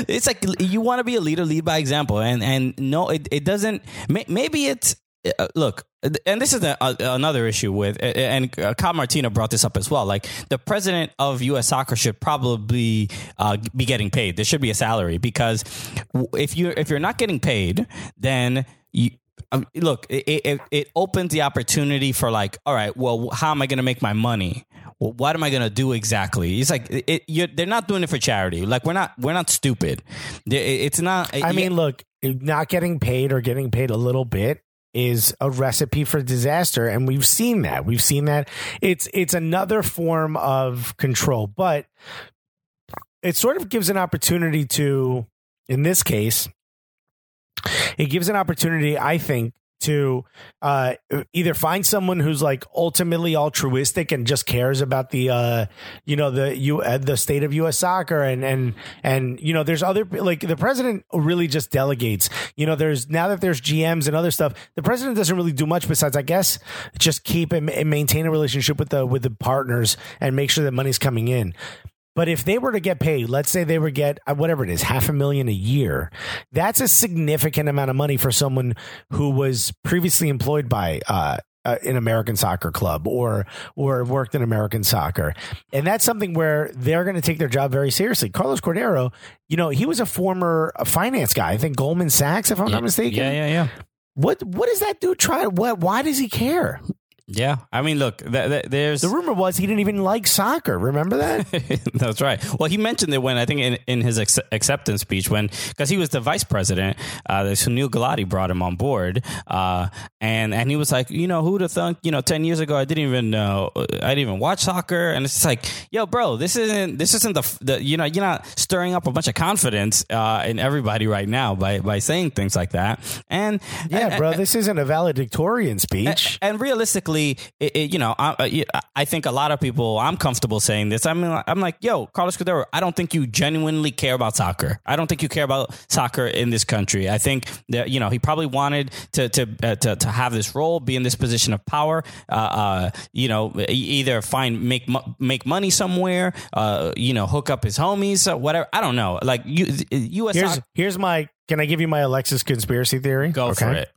it's like you want to be a leader, lead by example, and and no, it, it doesn't. Maybe it's uh, look, and this is another issue with, and uh, Kyle Martino brought this up as well. Like the president of U.S. Soccer should probably uh, be getting paid. There should be a salary because if you if you're not getting paid, then you, um, look, it, it it opens the opportunity for like, all right, well, how am I going to make my money? Well, what am I going to do exactly? It's like it, you're, they're not doing it for charity. Like we're not we're not stupid. It's not. I mean, look, not getting paid or getting paid a little bit is a recipe for disaster and we've seen that. We've seen that. It's it's another form of control, but it sort of gives an opportunity to in this case it gives an opportunity I think to uh, either find someone who's like ultimately altruistic and just cares about the uh, you know the you uh, the state of U.S. soccer and and and you know there's other like the president really just delegates. You know there's now that there's GMs and other stuff, the president doesn't really do much besides I guess just keep and, and maintain a relationship with the with the partners and make sure that money's coming in. But if they were to get paid, let's say they would get uh, whatever it is, half a million a year, that's a significant amount of money for someone who was previously employed by uh, uh, an American soccer club or or worked in American soccer, and that's something where they're going to take their job very seriously. Carlos Cordeiro, you know, he was a former uh, finance guy. I think Goldman Sachs, if I'm not mistaken. yeah, yeah, yeah. What what does that dude try? What why does he care? Yeah, I mean, look, th- th- there's The rumor was he didn't even like soccer. Remember that? [LAUGHS] That's right. Well, he mentioned it when I think in, in his ex- acceptance speech when because he was the vice president. Uh, Sunil Gulati brought him on board, uh, and and he was like, you know, who'd have thunk? You know, ten years ago, I didn't even know, I didn't even watch soccer, and it's just like, yo, bro, this isn't this isn't the, the you know, you're not stirring up a bunch of confidence uh, in everybody right now by by saying things like that, and yeah, and- bro, this isn't a valedictorian speech. and realistically, it, it, you know, I, I think a lot of people. I'm comfortable saying this. I mean, I'm like, yo, Carlos Cordeiro. I don't think you genuinely care about soccer. I don't think you care about soccer in this country. I think that you know he probably wanted to to uh, to, to have this role, be in this position of power. Uh, uh, you know, either find make make money somewhere. Uh, you know, hook up his homies, uh, whatever. I don't know. Like you, U.S. Here's soccer, here's my. Can I give you my Alexis conspiracy theory? go for it.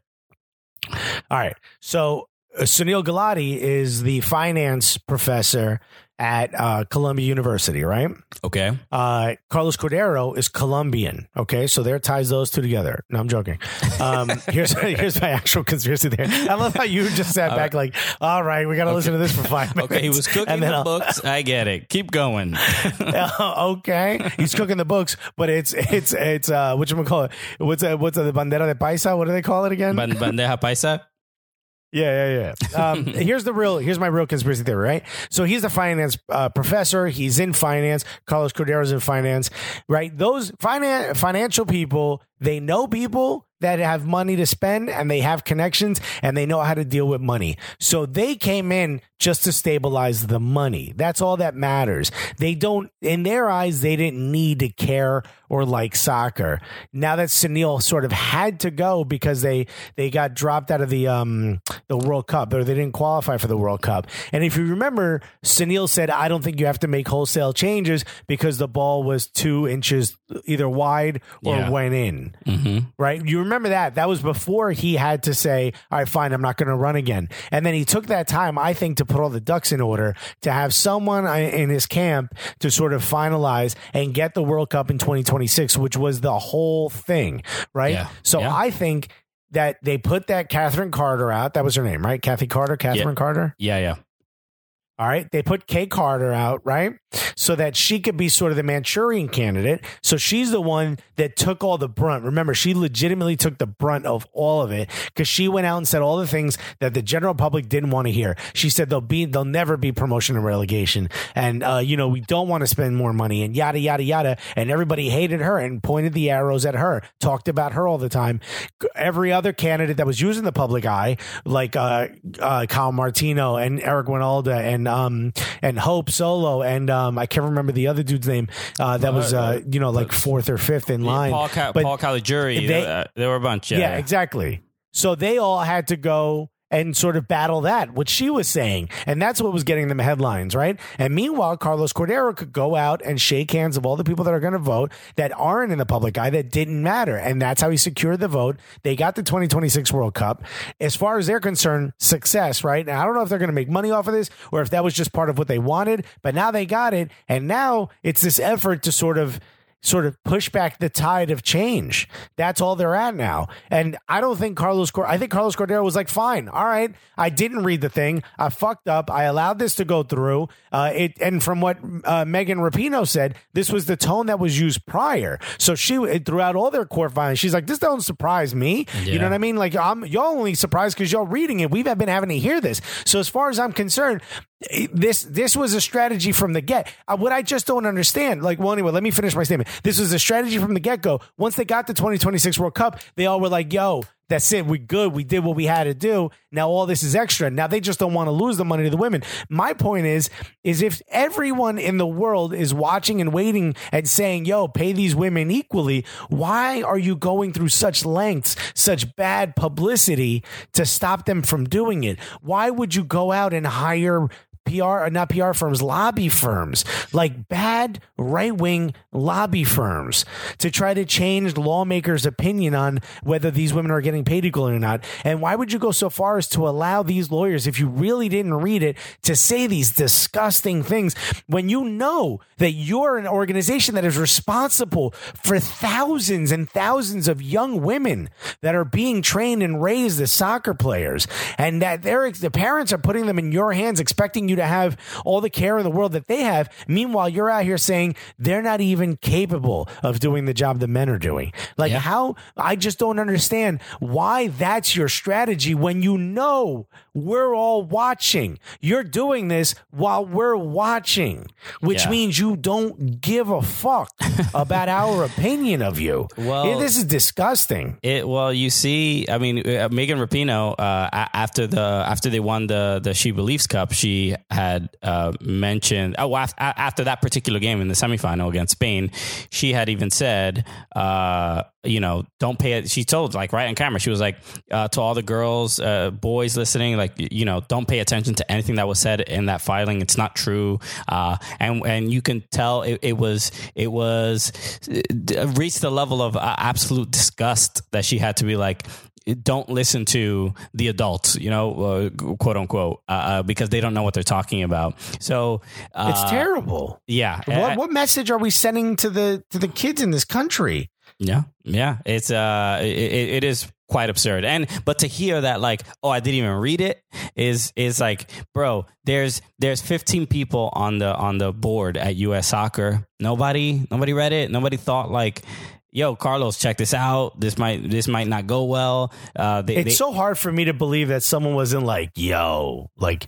All right. So Sunil Gulati is the finance professor at uh, Columbia University, right? Okay. Uh, Carlos Cordeiro is Colombian. Okay, so there ties those two together. No, I'm joking. Um, [LAUGHS] here's here's my actual conspiracy theory. I love how you just sat back like, all right, we got to listen to this for five minutes. Okay, he was cooking And then the I'll- books. I get it. Keep going. [LAUGHS] okay, he's cooking the books, but it's it's it's uh, what you call it? What's uh, what's uh, the bandera de paisa? What do they call it again? Ban- Bandeja paisa. Yeah, yeah, yeah. Um, [LAUGHS] here's the real. Here's my real conspiracy theory. Right. So he's a finance uh, professor. He's in finance. Carlos Cordeiro's in finance. Right. Those finan- financial people. They know people that have money to spend and they have connections and they know how to deal with money. So they came in just to stabilize the money. That's all that matters. They don't, in their eyes, they didn't need to care or like soccer. Now that Sunil sort of had to go because they they got dropped out of the um the World Cup or they didn't qualify for the World Cup. And if you remember, Sunil said, "I don't think you have to make wholesale changes because the ball was two inches either wide or Yeah. went in." Mm-hmm. Right? You remember that? That was before he had to say, "All right, fine, I'm not going to run again." And then he took that time, I think, to put all the ducks in order to have someone in his camp to sort of finalize and get the World Cup in 2026, which was the whole thing, right? Yeah. So Yeah. I think that they put that Catherine Carter out. That was her name, right? Kathy Carter, Catherine Carter. Yeah, yeah. All right. They put Kay Carter out, right? So that she could be sort of the Manchurian candidate. So she's the one that took all the brunt. Remember, she legitimately took the brunt of all of it because she went out and said all the things that the general public didn't want to hear. She said there'll be, there'll never be promotion and relegation. And, uh, you know, we don't want to spend more money and yada, yada, yada. And everybody hated her and pointed the arrows at her, talked about her all the time. Every other candidate that was using the public eye, like, uh, uh, Kyle Martino and Eric Wynalda and, um, and Hope Solo and, um, I can't remember the other dude's name, uh, that was, uh, you know, like fourth or fifth in line. Paul, Ca- But- Paul Caligiuri. they- uh, there were a bunch. Yeah, yeah, exactly. So they all had to go and sort of battle that, what she was saying. And that's what was getting them headlines, right? And meanwhile, Carlos Cordeiro could go out and shake hands of all the people that are going to vote that aren't in the public eye that didn't matter. And that's how he secured the vote. They got the 2026 World Cup. As far as they're concerned, success, right? Now, I don't know if they're going to make money off of this or if that was just part of what they wanted, but now they got it. And now it's this effort to sort of sort of push back the tide of change. That's all they're at now. And I don't think Carlos Cor- I think Carlos Cordeiro was like, fine, all right, I didn't read the thing. I fucked up. I allowed this to go through. Uh, it and from what uh, Megan Rapinoe said, this was the tone that was used prior. So she throughout all their court filings, she's like, this don't surprise me. You know what I mean? Like I'm y'all only surprised because y'all reading it. We've been having to hear this. So as far as I'm concerned, this this was a strategy from the get. Uh, what I just don't understand, like, well, anyway, let me finish my statement. This was a strategy from the get go. Once they got the 2026 World Cup, they all were like, "Yo, that's it. We good. We did what we had to do. Now all this is extra. Now they just don't want to lose the money to the women. My point is, is if everyone in the world is watching and waiting and saying, "Yo, pay these women equally," why are you going through such lengths, such bad publicity to stop them from doing it? Why would you go out and hire? PR, uh, not PR firms, lobby firms, like bad right wing lobby firms to try to change lawmakers' opinion on whether these women are getting paid equally or not. And why would you go so far as to allow these lawyers, if you really didn't read it, to say these disgusting things when you know that you're an organization that is responsible for thousands and thousands of young women that are being trained and raised as soccer players and that the parents are putting them in your hands expecting you to have all the care in the world that they have. Meanwhile you're out here saying they're not even capable of doing the job the men are doing. Like Yeah. how i just don't understand why that's your strategy when you know we're all watching. You're doing this while we're watching which Yeah. means you don't give a fuck [LAUGHS] about our opinion of you. Well- Yeah, this is disgusting. It well, you see, I mean, uh, Megan Rapinoe uh, after the after they won the the She Believes Cup, she had uh, mentioned oh af- after that particular game in the semifinal against Spain, she had even said, uh, you know, don't pay it. She told like right on camera, she was like uh, to all the girls, uh, boys listening, like you know, don't pay attention to anything that was said in that filing. It's not true, uh, and and you can tell it, it was it was uh, reached the level of absolute disgust that she had to be like don't listen to the adults you know uh, quote unquote uh, uh, because they don't know what they're talking about so uh, it's terrible yeah what, what message are we sending to the to the kids in this country Yeah, yeah, it's uh, it, it is quite absurd. And but to hear that, like, oh, I didn't even read it, is is like, bro, there's there's 15 people on the on the board at U.S. Soccer. Nobody nobody read it. Nobody thought like. Yo, Carlos, check this out. This might this might not go well. Uh, they, it's they- so hard for me to believe that someone wasn't like, yo, like,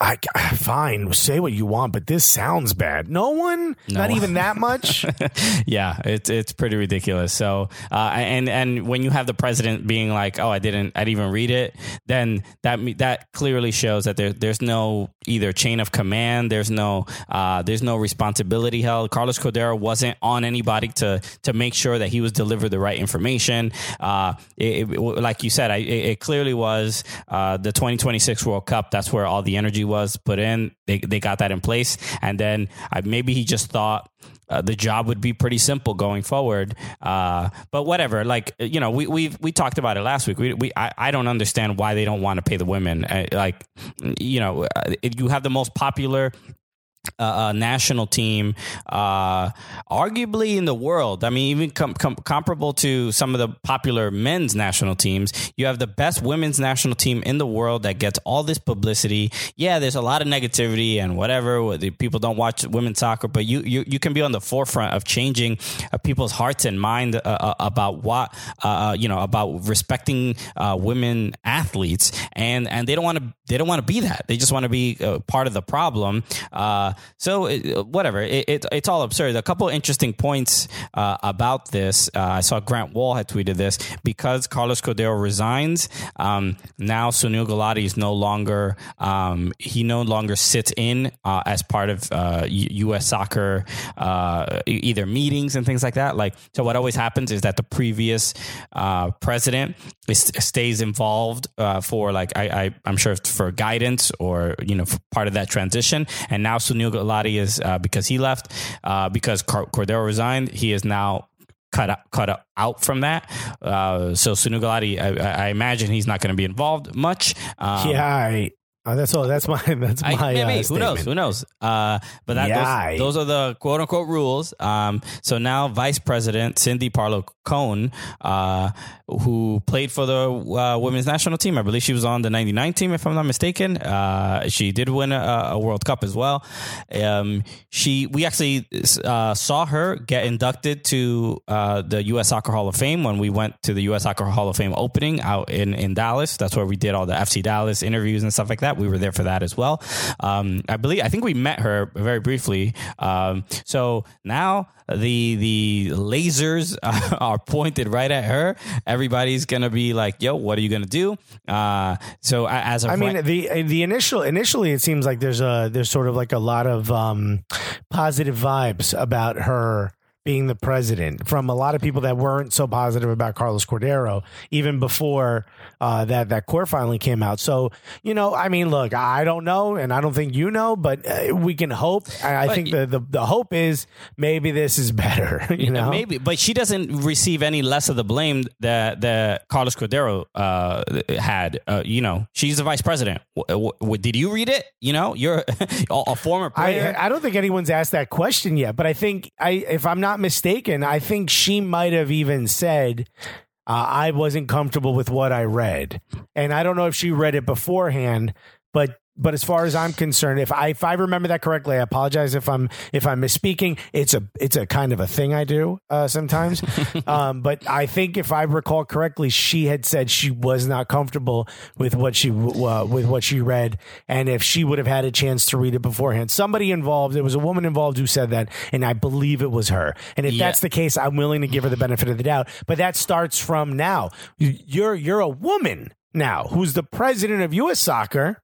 I, I- fine, say what you want, but this sounds bad. No one, not even that much. [LAUGHS] yeah, it's it's pretty ridiculous. So, uh, and and when you have the president being like, "Oh, I didn't, I didn't even read it," then that that clearly shows that there there's no either chain of command, there's no uh, there's no responsibility held. Carlos Cordeiro wasn't on anybody to to make sure that he was delivered the right information. Uh, it, it- like you said, I, it, it clearly was uh, the 2026 World Cup. That's where all the energy was put in. They they got that in place, and then uh, maybe he just thought uh, the job would be pretty simple going forward. Uh, but whatever, like you know, we we we talked about it last week. We, we I, I don't understand why they don't want to pay the women. Uh, like you know, uh, you have the most popular. Uh, national team, uh, arguably in the world. I mean, even com- com- comparable to some of the popular men's national teams. You have the best women's national team in the world that gets all this publicity. Yeah, there's a lot of negativity and whatever. People don't watch women's soccer, but you you, you can be on the forefront of changing uh, people's hearts and mind uh, uh, about what you know about respecting women athletes, and and they don't want to they don't want to be that. They just want to be uh, part of the problem. Uh, so it, whatever, it, it, it's all absurd. A couple interesting points uh, about this. Uh, I saw Grant Wahl had tweeted this because Carlos Cordero resigns. Um, now Sunil Gulati is no longer um, he no longer sits in uh, as part of U.S. soccer uh, e- either meetings and things like that. Like so, what always happens is that the previous president is, stays involved for like I, I I'm sure for guidance or you know for part of that transition. And now Sunil Gulati is uh, because he left uh, because Cordero resigned. He is now cut out, cut out from that. Uh, so Sunil Gulati, I, I imagine he's not going to be involved much. Um, yeah, I, Uh, that's all. That's my. [LAUGHS] That's my. I, maybe uh, who knows? Who knows? Uh, but that Yay. those, those are the quote unquote rules. Um, so now Vice President Cindy Parlow Cone, uh, who played for the uh, women's national team, I believe she was on the '99 team, if I'm not mistaken. Uh, she did win a, a World Cup as well. Um, she we actually uh, saw her get inducted to uh, the U.S. Soccer Hall of Fame when we went to the U.S. Soccer Hall of Fame opening out in in Dallas. That's where we did all the FC Dallas interviews and stuff like that. We were there for that as well. Um, I believe I think we met her very briefly. Um, so now the the lasers [LAUGHS] are pointed right at her. Everybody's gonna be like, "Yo, what are you gonna do?" Uh, so as a I mean, the the initial initially, it seems like there's a there's sort of like a lot of um, positive vibes about her being the president from a lot of people that weren't so positive about Carlos Cordeiro even before uh, that that court finally came out. So you know, I mean, look, I don't know, and I don't think you know, but uh, we can hope. I, But think the, the the hope is maybe this is [LAUGHS] better. You know, maybe, but she doesn't receive any less of the blame that that Carlos Cordeiro uh, had. Uh, you know, she's the vice president. W- w- did you read it? You know, you're [LAUGHS] a, a former player. I, I don't think anyone's asked that question yet, but I think I, if I'm not mistaken, I think she might have even said uh, I wasn't comfortable with what I read, and I don't know if she read it beforehand, but. But as far as I'm concerned, if I if I remember that correctly, I apologize if I'm if I'm misspeaking. It's a it's a kind of a thing I do uh, sometimes. [LAUGHS] um, but I think if I recall correctly, she had said she was not comfortable with what she uh, with what she read, and if she would have had a chance to read it beforehand, somebody involved, there was a woman involved who said that, and I believe it was her. And if Yeah. that's the case, I'm willing to give her the benefit of the doubt. But that starts from now. You're you're a woman now who's the president of U.S. Soccer,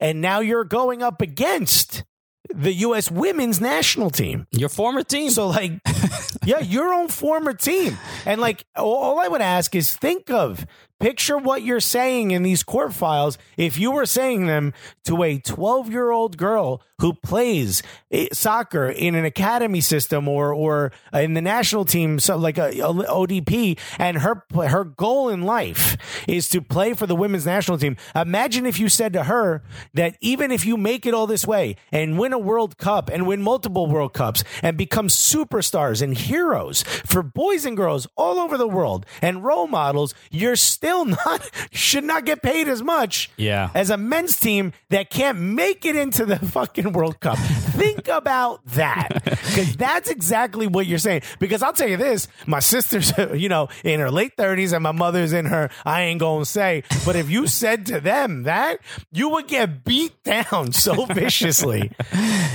and now you're going up against the U.S. Women's National Team. your former team. So like, [LAUGHS] yeah, your own former team, and like, all, I would ask is think of picture what you're saying in these court files if you were saying them to a 12 year old girl who plays eh, soccer in an academy system or or in the national team so like a, a ODP and her her goal in life is to play for the women's national team. Imagine if you said to her that even if you make it all this way and win a world cup and win multiple world cups and become superstars and heroes for boys and girls all over the world and role models you're still not [LAUGHS] should not get paid as much Yeah. as a men's team that can't make it into the fucking World Cup. [LAUGHS] Think about that because that's exactly what you're saying. Because I'll tell you this, my sister's, [LAUGHS] you know, in her late 30s and my mother's in her, I ain't going to say, but if you said to them that, you would get beat down so viciously.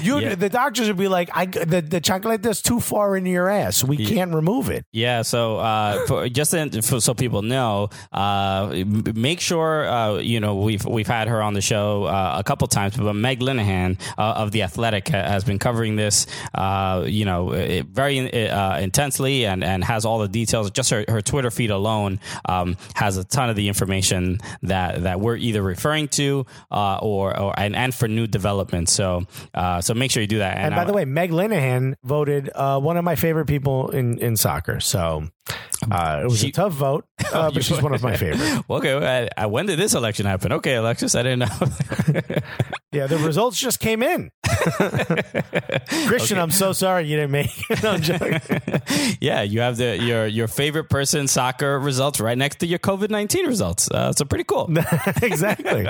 You, Yeah. The doctors would be like, I, the, the chocolate is too far into your ass. We can't remove it. Yeah, so uh, for, just in, for, so people know, uh, m- make sure uh, you know we've we've had her on the show uh, a couple times, but Meg Linehan uh, of the Athletic ha- has been covering this, uh, you know, it, very uh, intensely and and has all the details. Just her, her Twitter feed alone um, has a ton of the information that that we're either referring to uh, or or and, and for new developments. So uh, so make sure you do that. And by I- the way, Meg Linehan voted uh, one of my favorite people in, in soccer. So uh, it was She- a tough vote, [LAUGHS] uh, but she's one of my [LAUGHS] favorites. Okay, I, I, when did this election happen? Okay, Alexis, I didn't know. [LAUGHS] Yeah, the results just came in. [LAUGHS] Christian, I'm so sorry you didn't make it. No, I'm [LAUGHS] joking. yeah, you have the your your favorite person soccer results right next to your COVID nineteen results. Uh, so pretty cool. [LAUGHS] exactly.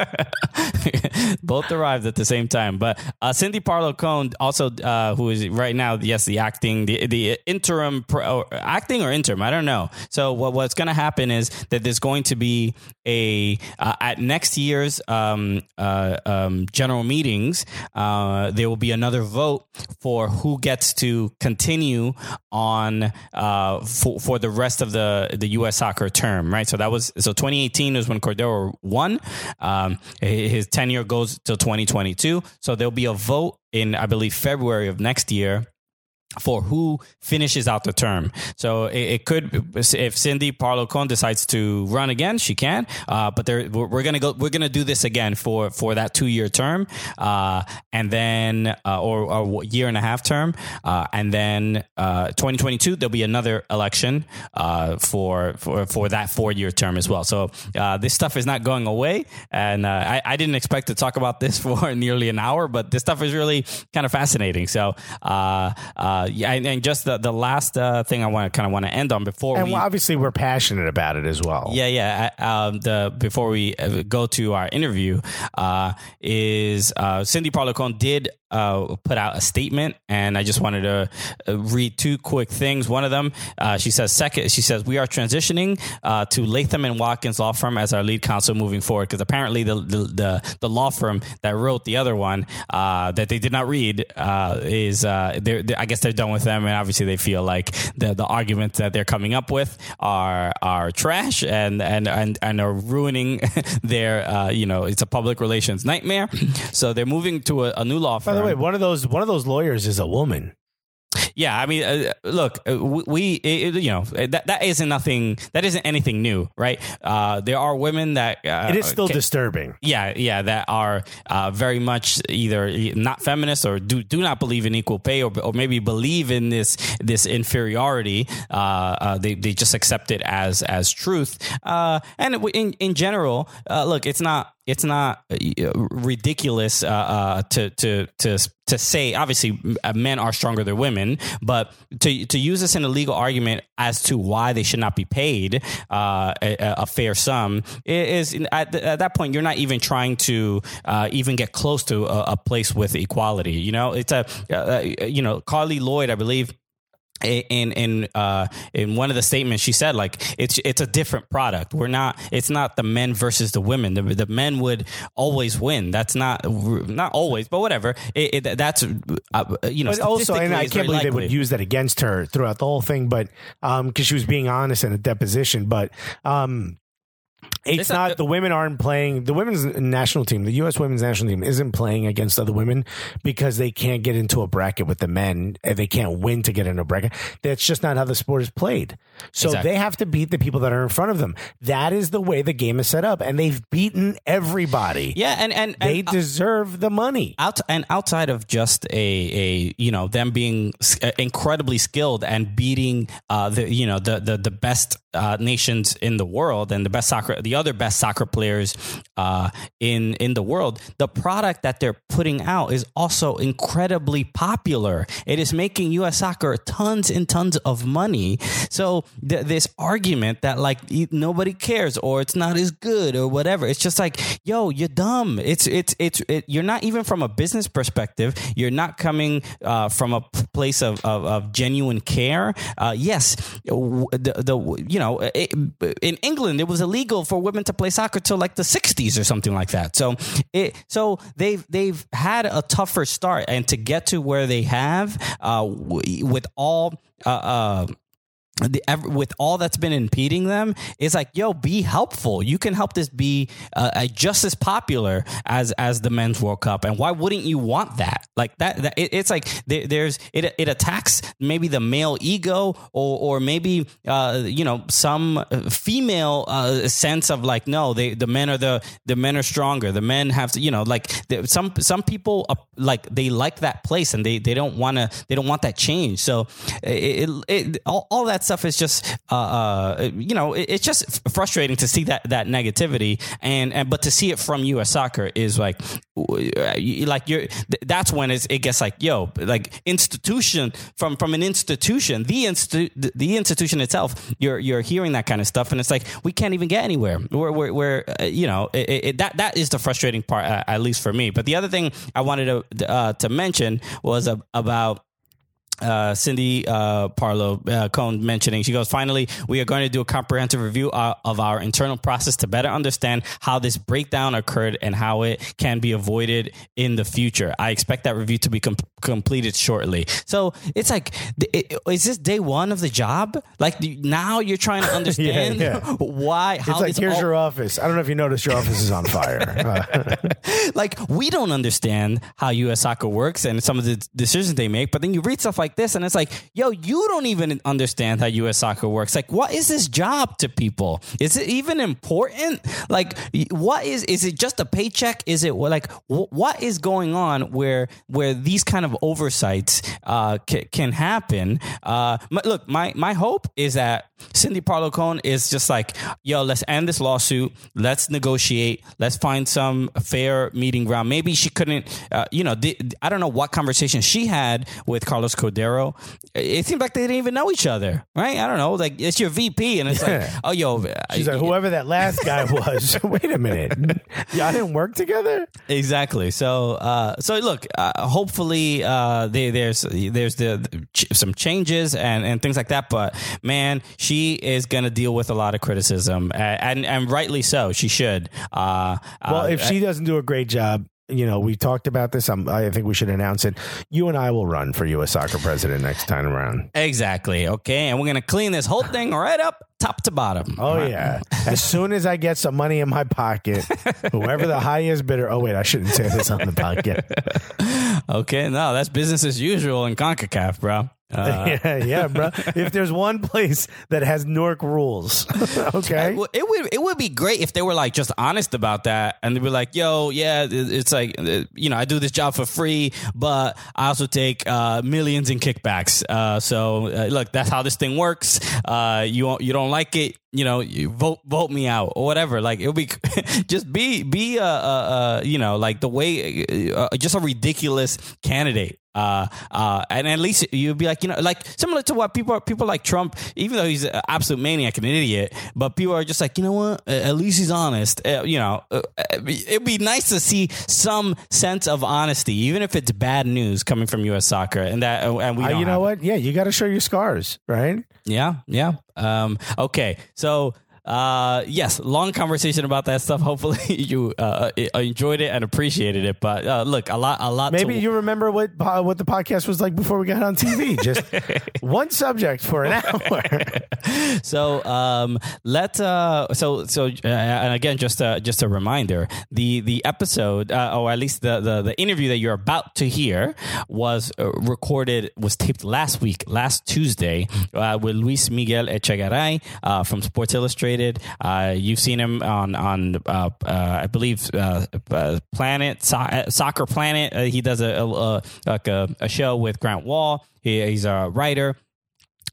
Both arrived at the same time. But uh, Cindy Parlow Cone, also uh, who is right now, yes, the acting, the the interim pro, or acting or interim, I don't know. So what what's going to happen is that there's going to be a uh, at next year's um, uh, um, general meetings, uh, there will be another vote for who gets to continue on uh, for for the rest of the the U.S. soccer term, right? So that was so 2018 is when Cordeiro won. Um, his tenure goes till 2022. So there'll be a vote in, I believe, February of next year for who finishes out the term. So it, it could, if Cindy Parlow Cone decides to run again, she can. Uh, but there, we're, we're gonna go. We're gonna do this again for for that two year term, uh, and then uh, or, or year and a half term, uh, and then uh, 2022 there'll be another election uh, for for for that four year term as well. So this stuff is not going away, and I, I didn't expect to talk about this [LAUGHS] for nearly an hour, but this stuff is really kind of fascinating. So. Uh, yeah, and, and, just the, the last uh, thing I want to kind of want to end on before and we, obviously we're passionate about it as well. Yeah, yeah. Um, the before we uh, go to our interview, uh, is uh, Cindy Parlow Cone did uh, put out a statement, and I just wanted to uh, read two quick things. One of them, uh, she says, second, she says, we are transitioning uh, to Latham and Watkins law firm as our lead counsel moving forward because apparently the, the, the the law firm that wrote the other one uh, that they did not read uh, is they're, they're, I guess they're done with them, and obviously they feel like the the arguments that they're coming up with are are trash and and and, and are ruining [LAUGHS] their you know it's a public relations nightmare. So they're moving to a, a new law firm the way, one of those one of those lawyers is a woman. Yeah, I mean, uh, look, uh, we, it, you know, that that isn't nothing. That isn't anything new, right? Uh, there are women that uh, it is still can, disturbing. Yeah, yeah, that are uh, very much either not feminist or do do not believe in equal pay, or, or maybe believe in this this inferiority. Uh, they they just accept it as as truth. and in in general, look, it's not it's not uh, ridiculous uh, uh, to to to to say obviously uh, men are stronger than women, but to to use this in a legal argument as to why they should not be paid uh, a, a, fair sum is at, at, that point you're not even trying to uh, even get close to a, a, place with equality. You know, it's a you know Carli Lloyd, I believe in in uh in one of the statements she said like it's it's a different product. We're not it's not the men versus the women. The, the men would always win. That's not not always but whatever. It, it, that's uh, you know but also and i can't believe likely. they would use that against her throughout the whole thing but um because she was being honest in a deposition but um it's not the women aren't playing the women's national team the us women's national team isn't playing against other women because they can't get into a bracket with the men and they can't win to get in a bracket. That's just not how the sport is played. So exactly. they have to beat the people that are in front of them. That is the way the game is set up and they've beaten everybody. Yeah and and, they and, uh, deserve the money. Out and outside of just a a you know them being uh, incredibly skilled and beating uh the you know the the, the best uh, nations in the world and the best soccer the other best soccer players uh, in in the world, the product that they're putting out is also incredibly popular. It is making U.S. soccer tons and tons of money. So th- this argument that like nobody cares or it's not as good or whatever, it's just like, yo, you're dumb. It's it's it's it, you're not even from a business perspective. You're not coming uh, from a place of of, of genuine care. Uh, yes, the, the you know it, in England it was illegal for women to play soccer till like the 60s or something like that. So it so they've they've had a tougher start and to get to where they have uh, with all uh, uh the, with all that's been impeding them is like yo be helpful. You can help this be uh, uh, just as popular as as the men's world cup and why wouldn't you want that? Like that, that it, it's like there, there's it, it attacks maybe the male ego or or maybe uh, you know some female uh, sense of like no they the men are the the men are stronger. The men have to you know like some some people uh, like they like that place and they they don't want to they don't want that change. So it, it, all, all that stuff is just, uh, uh, you know, it, it's just frustrating to see that that negativity, and, and but to see it from U.S. Soccer is like, like you're. That's when it gets like, yo, like institution from from an institution, the institu- the institution itself. You're you're hearing that kind of stuff, and it's like we can't even get anywhere. We're we're, we're uh, you know, it, it, that that is the frustrating part, at least for me. But the other thing I wanted to uh, to mention was about uh, Cindy uh, Parlow uh, Cone mentioning. She goes, finally, we are going to do a comprehensive review uh, of our internal process to better understand how this breakdown occurred and how it can be avoided in the future. I expect that review to be com- completed shortly. So it's like, it, is this day one of the job? Like now you're trying to [LAUGHS] understand yeah, yeah. why? How it's like, here's all- your office. I don't know if you noticed your office is on fire. [LAUGHS] like we don't understand how U.S. soccer works and some of the decisions they make, but then you read stuff like like this, and it's like, yo, you don't even understand how U.S. soccer works. Like, what is this job to people? Is it even important? Like, what is is it just a paycheck? Is it like what is going on where where these kind of oversights uh, can, can happen? Uh, look, my my hope is that Cindy Parlow is just like, yo, let's end this lawsuit. Let's negotiate. Let's find some fair meeting ground. Maybe she couldn't, uh, you know, I don't know what conversation she had with Carlos Cordeiro. It seemed like they didn't even know each other, right? I don't know. Like, it's your VP, and it's like, oh, yo. She's like, whoever that last guy [LAUGHS] was. [LAUGHS] Wait a minute. Y'all didn't work together? Exactly. So, uh, so look, uh, hopefully uh, they, there's there's the, the ch- some changes and, and things like that. But man, she is going to deal with a lot of criticism, and and rightly so. She should. Uh, well, uh, if she doesn't do a great job, you know, we talked about this. I'm, i think we should announce it. You and I will run for U.S. soccer president next time around. Exactly. Okay. And we're going to clean this whole thing right up top to bottom. Oh, right. yeah. [LAUGHS] as soon as I get some money in my pocket, whoever the highest bidder. Oh, wait, I shouldn't say this on the podcast. [LAUGHS] okay. No, that's business as usual in CONCACAF, bro. Uh, [LAUGHS] yeah, yeah, bro. If there's one place that has Newark rules, [LAUGHS] okay, it would it would be great if they were like just honest about that, and they were like, "Yo, yeah, it's like uh, you know, I do this job for free, but I also take uh, millions in kickbacks. Uh, so uh, look, that's how this thing works. Uh, you you don't like it, you know, you vote vote me out or whatever. Like it'll be [LAUGHS] just be be a, you know like the way uh, just a ridiculous candidate. Uh, uh, and at least you'd be like, you know, like similar to what people are, people like Trump, even though he's an absolute maniac and an idiot, but people are just like, you know what? At least he's honest. Uh, you know, uh, it'd be nice to see some sense of honesty, even if it's bad news coming from U.S. soccer, and that and we. Uh, you know what? Yeah, you got to show your scars, right? Yeah, yeah. Um, okay, so uh, yes, long conversation about that stuff. Hopefully, [LAUGHS] you uh, uh, enjoyed it and appreciated it. But uh, look, a lot, a lot. Maybe to... you remember what what the podcast was like before we got on TV. [LAUGHS] Just one subject for an hour. [LAUGHS] so um, let uh, so so uh, and again, just a, just a reminder: the the episode, uh, or at least the, the the interview that you're about to hear, was recorded, was taped last week, last Tuesday, uh, with Luis Miguel Echegaray uh, from Sports Illustrated uh, you've seen him on on uh, uh, I believe Planet so- Soccer Planet. he does a, a, a like a, a, show with Grant Wahl. He, he's a writer.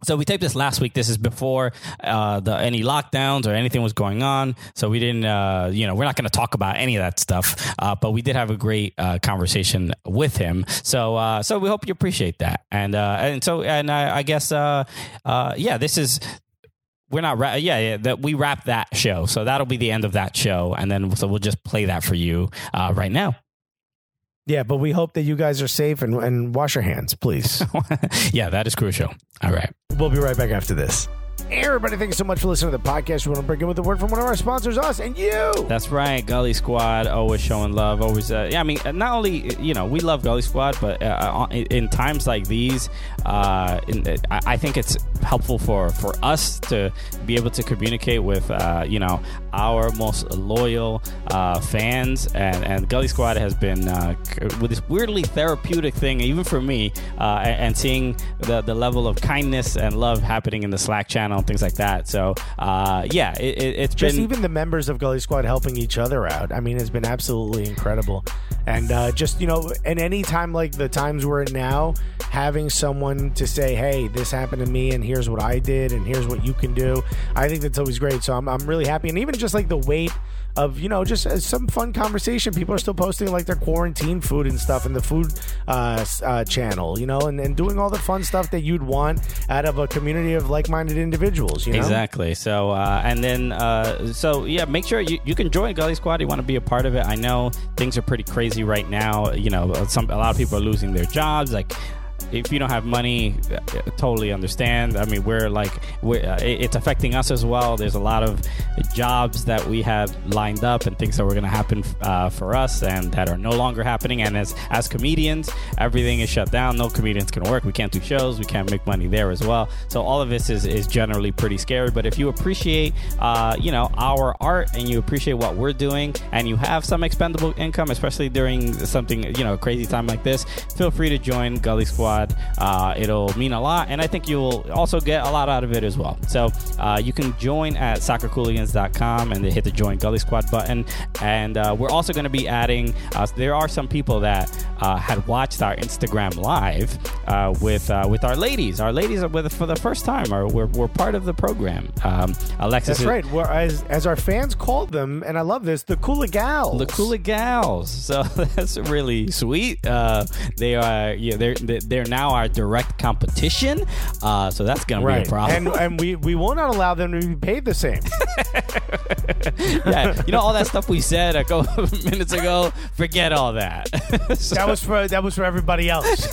So we taped this last week. This is before uh, the any lockdowns or anything was going on. So we didn't, uh, you know, we're not going to talk about any of that stuff. Uh, but we did have a great conversation with him. So so we hope you appreciate that. And and so and I, I guess yeah, this is we're not ra- yeah, yeah that we wrap that show. So that'll be the end of that show and then so we'll just play that for you uh, right now. Yeah but we hope that you guys are safe and, and wash your hands please. [LAUGHS] Yeah that is crucial. All right. We'll be right back after this Everybody, thanks so much for listening to the podcast. We want to bring in with a word from one of our sponsors, us and you. That's right, Gully Squad, always showing love. Always, uh, yeah. I mean, not only you know we love Gully Squad, but uh, uh in times like these, uh, in, uh, I think it's helpful for for us to be able to communicate with uh, you know our most loyal fans, and and Gully Squad has been with this weirdly therapeutic thing, even for me, and, and seeing the the level of kindness and love happening in the Slack channel things like that. So uh, yeah, it, just been, even the members of Gully Squad helping each other out. I mean, it's been absolutely incredible. And uh, just you know, in any time like the times we're in now, having someone to say, "Hey, this happened to me, and here's what I did, and here's what you can do," I think that's always great. So I'm I'm really happy, and even just like the weight of you know just uh, some fun conversation. People are still posting like their quarantine food and stuff in the food uh, uh, channel, you know, and, and doing all the fun stuff that you'd want out of a community of like-minded individuals. You know? Exactly. So uh, and then uh, so yeah, make sure you, you can join Gully Squad. You want to be a part of it. I know things are pretty crazy right now. You know, some a lot of people are losing their jobs. Like if you don't have money, uh, totally understand. I mean, we're like, we're, uh, it's affecting us as well. There's a lot of jobs that we had lined up and things that were going to happen uh, for us and that are no longer happening. And as as comedians, everything is shut down. No comedians can work. We can't do shows. We can't make money there as well. So all of this is is generally pretty scary. But if you appreciate, uh, you know, our art and you appreciate what we're doing, and you have some expendable income, especially during something, you know, a crazy time like this, feel free to join Gully Squad Squad. Uh, it'll mean a lot, and I think you'll also get a lot out of it as well. So uh, you can join at soccercooligans.com and hit the join Gully Squad button. And uh, we're also going to be adding. Uh, there are some people that uh, had watched our Instagram live uh, with uh, with our ladies. Our ladies are with for the first time. Are we're, we're part of the program. Um, Alexis, That's is- right. We're, as, as our fans called them, and I love this, the Coola Gals. The Cooler Gals. So [LAUGHS] that's really sweet. Uh, they are yeah, they're they're now our direct competition. Uh, so that's gonna be a problem. And, and we, we will not allow them to be paid the same. [LAUGHS] yeah, you know all that stuff we said a couple of [LAUGHS] minutes ago. Forget all that. [LAUGHS] So- That was for that was for everybody else.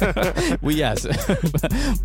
we yes,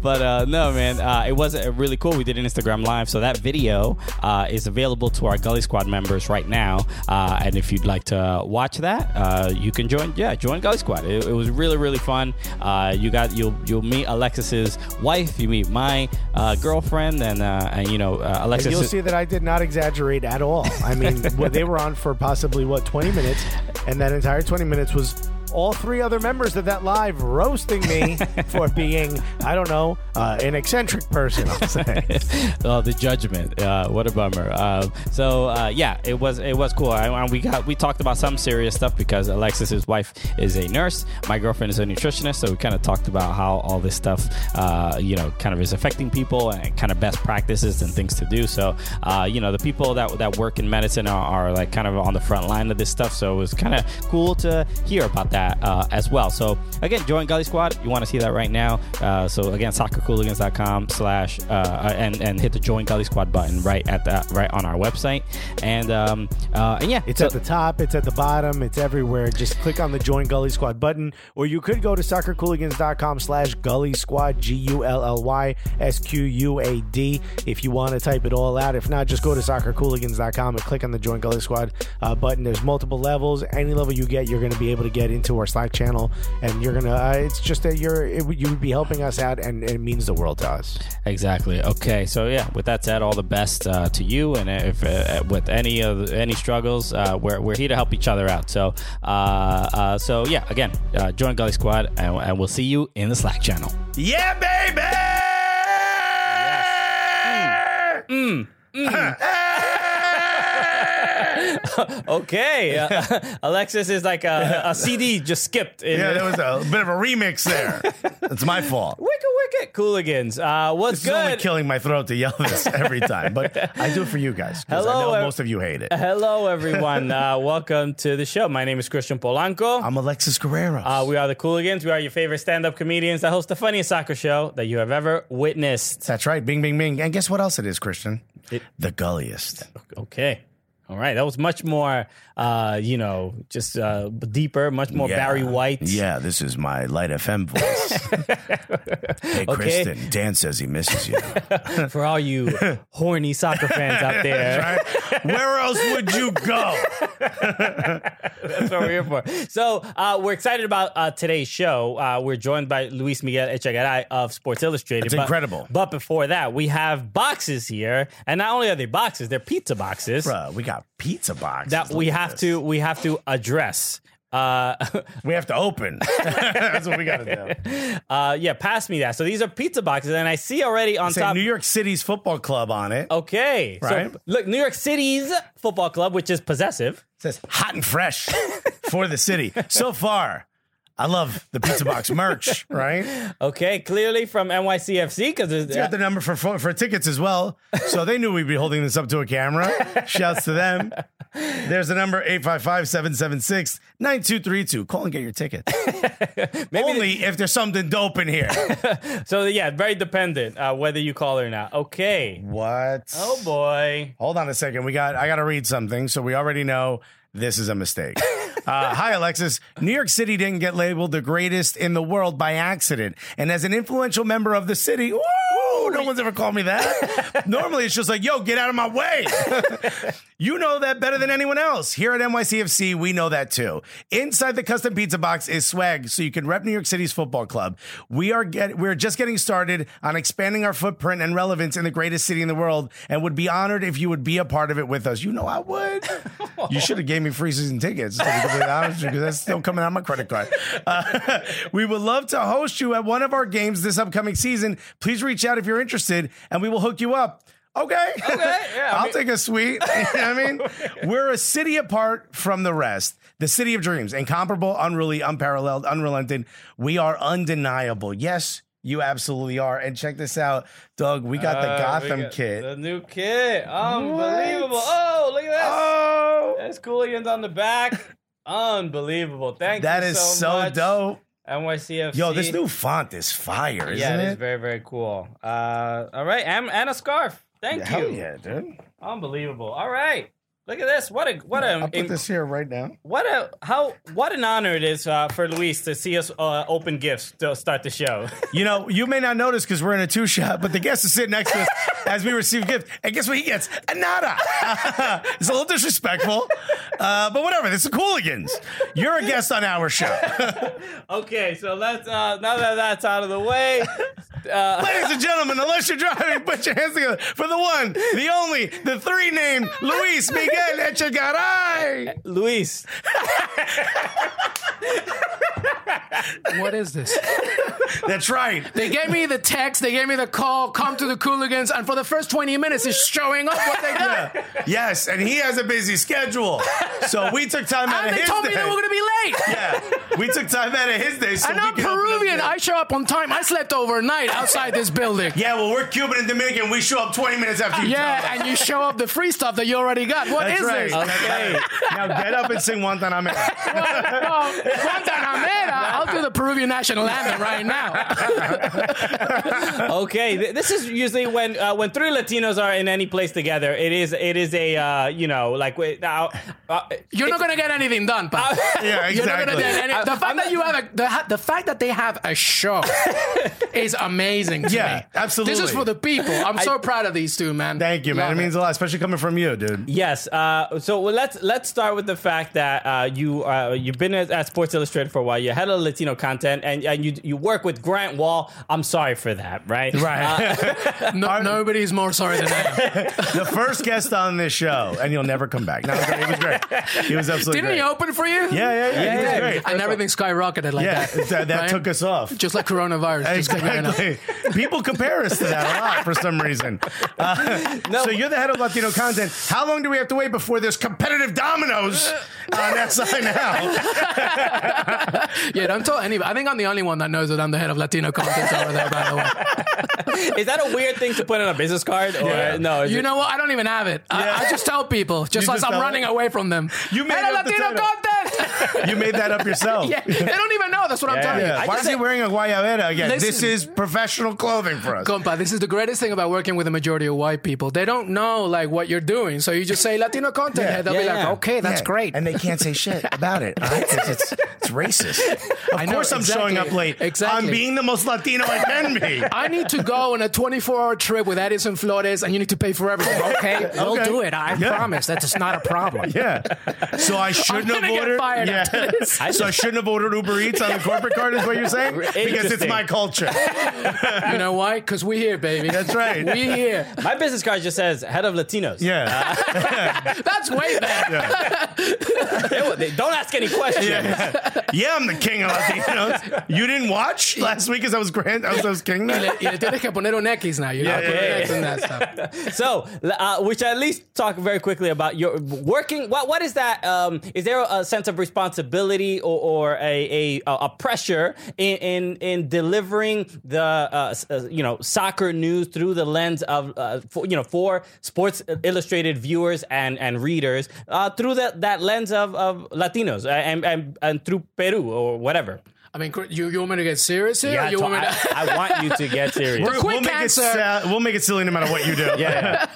but uh, no, man, uh, it was uh, really cool. We did an Instagram live, so that video uh, is available to our Gully Squad members right now. Uh, and if you'd like to watch that, uh, you can join. Yeah, join Gully Squad. It, it was really, really fun. Uh, you got you'll you'll meet Alexis's wife. You meet my uh, girlfriend, and uh, and you know uh, Alexis. You'll see that I did not exaggerate at all. I mean, [LAUGHS] they were on for possibly what twenty minutes, and that entire twenty minutes was all three other members of that live roasting me [LAUGHS] for being, I don't know, uh, an eccentric person. I'll say. [LAUGHS] oh, the judgment. Uh, what a bummer. Uh, so uh, yeah, it was it was cool. I, we got we talked about some serious stuff because Alexis's wife is a nurse. My girlfriend is a nutritionist. So we kind of talked about how all this stuff, uh, you know, kind of is affecting people and kind of best practices and things to do. So uh, you know, the people that that work in medicine are, are like kind of on the front line of this stuff. So it was kind of cool to hear about that uh, as well. So again, join Gully Squad. You want to see that right now. Uh, so again, soccercooligans.com slash uh, and and hit the join Gully Squad button right at that right on our website. And um, uh, and yeah, It's so- at the top, it's at the bottom, it's everywhere. Just click on the Join Gully Squad button, or you could go to soccercooligans.com slash Gully Squad, G U L L Y S Q U A D, if you want to type it all out. If not, just go to soccercooligans.com and click on the Join Gully Squad uh, button. There's multiple levels. Any level you get, you're going to be able to get into our Slack channel, and you're going to, uh, it's just that you're it, you would be helping us out, and it means the world to us. Exactly. Okay. So yeah, with that said, all the best uh, to you, and if uh, with any of any struggles, uh, we're we're here to help each other out. So uh, uh, so yeah, again, uh, join Gully Squad, and, and we'll see you in the Slack channel. Yeah, baby. [LAUGHS] [LAUGHS] Okay, [LAUGHS] uh, [LAUGHS] Alexis is like a, a CD just skipped. In Yeah, there was a bit of a remix there. It's my fault. Wicked, wicked, Cooligans. Uh, what's This is only good? killing my throat to yell this every time, but I do it for you guys. Hello, I know most of you hate it. Hello, everyone. uh, welcome to the show. My name is Christian Polanco. I'm Alexis Guerrero. Uh, we are the Cooligans. We are your favorite stand-up comedians that host the funniest soccer show that you have ever witnessed. That's right. Bing, bing, bing. And guess what else it is, Christian? It- the gulliest. Okay. All right. That was much more, uh, you know, just uh, deeper, much more Yeah. Barry White. Yeah, this is my Light FM voice. [LAUGHS] hey, Kristen, Dan says he misses you. [LAUGHS] For all you [LAUGHS] horny soccer fans out there. Right? Where else would you go? That's what we're here for. So uh, we're excited about uh, today's show. Uh, we're joined by Luis Miguel Echegaray of Sports Illustrated. But- incredible. But before that, we have boxes here, and not only are they boxes, they're pizza boxes Bruh, we got pizza boxes. that we have this. to we have to address. Uh, [LAUGHS] We have to open. [LAUGHS] That's what we got to do. uh, yeah, pass me that. So these are pizza boxes, and I see already on top. New York City's football club on it. Okay, Right. so look, New York City's football club, which is possessive. says hot and fresh [LAUGHS] for the city. So far, I love the pizza box merch, [LAUGHS] right? Okay, clearly from NYCFC because You got the number for for tickets as well. So they knew we'd be holding this up to a camera. Shouts to them. There's the number 855-776-9232. Call and get your ticket. [LAUGHS] Only if there's something dope in here. [LAUGHS] so yeah, very dependent uh, whether you call or not. Okay. What? Oh boy. Hold on a second. We got I got to read something, so we already know this is a mistake. [LAUGHS] Uh, hi, Alexis. New York City didn't get labeled the greatest in the world by accident, and as an influential member of the city, no one's ever called me that. [LAUGHS] Normally, it's just like, "Yo, get out of my way." [LAUGHS] you know that better than anyone else. Here at NYCFC, we know that too. Inside the custom pizza box is swag, so you can rep New York City's football club. We are get we're just getting started on expanding our footprint and relevance in the greatest city in the world, and would be honored if you would be a part of it with us. You know, I would. [LAUGHS] You should have gave me free season tickets. To be completely honest, because that's still coming out of my credit card. Uh, we would love to host you at one of our games this upcoming season. Please reach out if you're interested, and we will hook you up. Okay. Okay. yeah, [LAUGHS] I I'll mean- take a suite. [LAUGHS] You know what I mean, [LAUGHS] we're a city apart from the rest. The city of dreams, incomparable, unruly, unparalleled, unrelenting. We are undeniable. Yes, you absolutely are. And check this out, Doug. We got the Uh, Gotham got kit. The new kit. Unbelievable. Oh, look at this. Oh, There's Cooligans on the back. Unbelievable. Thank that you is so, so dope. NYCFC. Yo, this new font is fire, isn't yeah, it it? is very, very cool. Uh, all right, and, and a scarf. Thank Hell you. yeah, dude. Unbelievable. All right. Look at this. What a what a I'll put this here right now. what a how what an honor it is uh, for Luis to see us uh, open gifts to start the show. [LAUGHS] You know, you may not notice because we're in a two shot, but the guest is sitting next to us [LAUGHS] as we receive gifts. And guess what he gets? A nada. [LAUGHS] it's a little disrespectful, uh, but whatever. This is Cooligans. You're a guest on our show. okay, so let's uh, now that that's out of the way. Ladies and gentlemen, unless you're driving, put your hands together for the one, the only, the three named Luis Miguel Echegaray. Eh, Luis, What is this? That's right. They gave me the text, they gave me the call, come to the Cooligans, and for the first 20 minutes, it's showing up what they got. Yes, and he has a busy schedule. So we took time out And of they his told day. me they were going to be late. yeah, we took time out of his day. So And I'm could Peruvian. I show up on time. I slept overnight outside this building. Yeah, well, we're Cuban and Dominican. We show up 20 minutes after you tell us. Yeah, and you show up the free stuff that you already got. What is That's right. this? Okay. now get up and sing Guantanamera. Well, Guantanamera. I'll do the Peruvian national anthem right now. [LAUGHS] okay, this is usually when uh, when three Latinos are in any place together. It is it is a uh, you know like wait, now. Uh, You're not gonna get anything done, pal. Yeah, You're not gonna exactly. get any. I- The fact I'm that you have a the, the fact that they have a show [LAUGHS] is amazing. To Yeah, me. absolutely. This is for the people. I'm so proud of these two, man. Thank you, man. Love It means a lot, especially coming from you, dude. Yes. Uh, so well, let's let's start with the fact that uh, you uh, you've been at, at Sports Illustrated for a while. You're head of Latino content, and, and you you work with Grant Wahl. I'm sorry for that, right? Right. [LAUGHS] No, nobody's more sorry than I [LAUGHS] the first guest on this show, and you'll never come back. No, it was great. He was absolutely Didn't great. he open for you? Yeah, yeah, yeah. He was Yeah. great. And everything skyrocketed like Yeah, that. that, that right? took us off. Just like coronavirus. Just kept going. Exactly. People compare us to that a lot for some reason. Uh, So you're the head of Latino content. How long do we have to wait before there's competitive dominoes on [LAUGHS] SI now? Yeah, don't tell anybody. I think I'm the only one that knows that I'm the head of Latino content over there, by the way. [LAUGHS] Is that a weird thing to put on a business card? Or Yeah. no? You it- know what? I don't even have it. Yeah. I, I just tell people, just You as just I'm running it? away from them. You made Head of up the Latino title. content. [LAUGHS] You made that up yourself. yeah, they don't even know. That's what I'm Yeah, telling yeah. you. Why just is he wearing a guayabera again? this is professional clothing for us. Compa, this is the greatest thing about working with a majority of white people. They don't know like what you're doing, so you just say Latino content. Yeah. head. They'll Yeah, be like, yeah. okay, that's Yeah, great. And they can't say shit [LAUGHS] about it. all right? 'Cause It's, it's racist. Of I know, course I'm showing up late. Exactly. I'm being the most Latino I can be. [LAUGHS] I need to go on a 24 hour trip with Edison Flores, and you need to pay for everything. [LAUGHS] Okay, we'll do it. I Yeah. promise. That's not a problem. Yeah. So I shouldn't gonna have get ordered. fired yeah. this. so I shouldn't have ordered Uber Eats on the corporate card, is what you're saying? Because it's my culture. You know why? Because we're here, baby. That's right. We're here. My business card just says head of Latinos. Yeah. That's way better. They- they- don't ask any questions. yeah, I'm the king of Latinos. You didn't watch last week as I was grand. I was, I was king. Y Then? le, y le tienes que poner un X now. You know, Yeah, put yeah, an yeah. X in that stuff. So, uh, we should at least talk very quickly about your working. What what is that? Um, is there a sense of responsibility or, or a, a a pressure in in, in delivering the uh, s- uh, you know soccer news through the lens of uh, for, you know for Sports Illustrated viewers and and readers uh, through that that lens of, of Latinos and, and and through Peru or whatever? I mean, you, you want me to get serious here? Yeah, you want me to... I, I want you to get [LAUGHS] serious. The quick we'll make answer- it sa- we'll make it silly no matter what you do. [LAUGHS] yeah.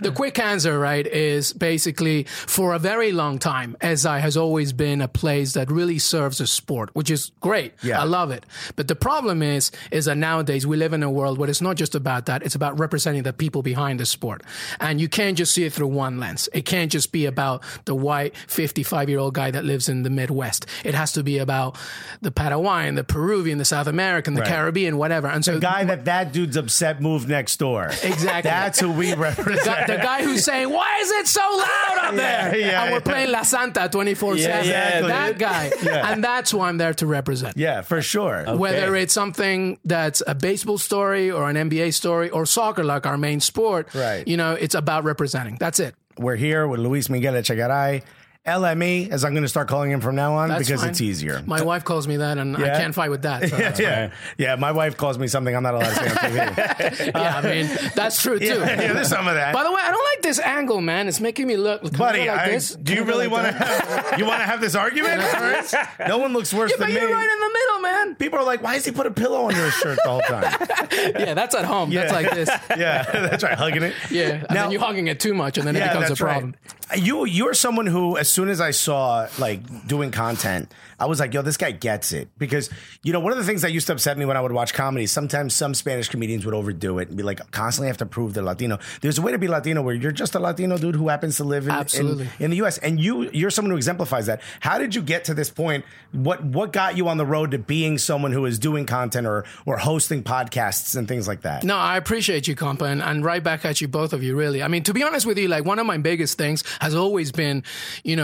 the quick answer, right, is basically for a very long time, SI has always been a place that really serves a sport, which is great. Yeah. I love it. But the problem is, is that nowadays we live in a world where it's not just about that. It's about representing the people behind the sport. And you can't just see it through one lens. It can't just be about the white 55 year old guy that lives in the Midwest. It has to be about the Paraguayan, the Peruvian, the South American, the Right. Caribbean, whatever. And so the Guy that that dude's upset moved next door. Exactly. That's who we represent. the, the guy who's saying, "Why is it so loud up there?" Yeah, yeah, and we're yeah. playing La Santa twenty four seven. exactly. That guy, and that's who I'm there to represent. yeah, for sure. Whether it's something that's a baseball story or an NBA story or soccer, like our main sport, Right. You know, it's about representing. That's it. We're here with Luis Miguel Echegaray, LME, as I'm going to start calling him from now on That's because fine. it's easier. My wife calls me that, and I can't fight with that. So [LAUGHS] that's yeah, yeah. My wife calls me something I'm not allowed to say on TV. [LAUGHS] yeah, I mean, that's true too. yeah, yeah, there's some of that. By the way, I don't like this angle, man. It's making me look. Buddy, like I- this? do you Can I go really like want to have you want to have this argument? [LAUGHS] no one looks worse than me. But than you're me. right in the middle, man. People are like, why does he put a pillow under his shirt the whole time? Yeah, that's at home. That's like this. yeah, that's right, hugging it. Yeah, and Now- then you're hugging it too much, and then it becomes a right. problem. You you're someone who, as soon as I saw like doing content, I was like, yo, this guy gets it. Because you know, one of the things that used to upset me when I would watch comedy, sometimes some Spanish comedians would overdo it and be like, constantly have to prove they're Latino. There's a way to be Latino where you're just a Latino dude who happens to live in, in, in the U.S. and you you're someone who exemplifies that. How did you get to this point? What what got you on the road to being someone who is doing content or or hosting podcasts and things like that? No, I appreciate you, Compa, and, and right back at you, both of you, really. I mean, to be honest with you, like one of my biggest things has always been, you know,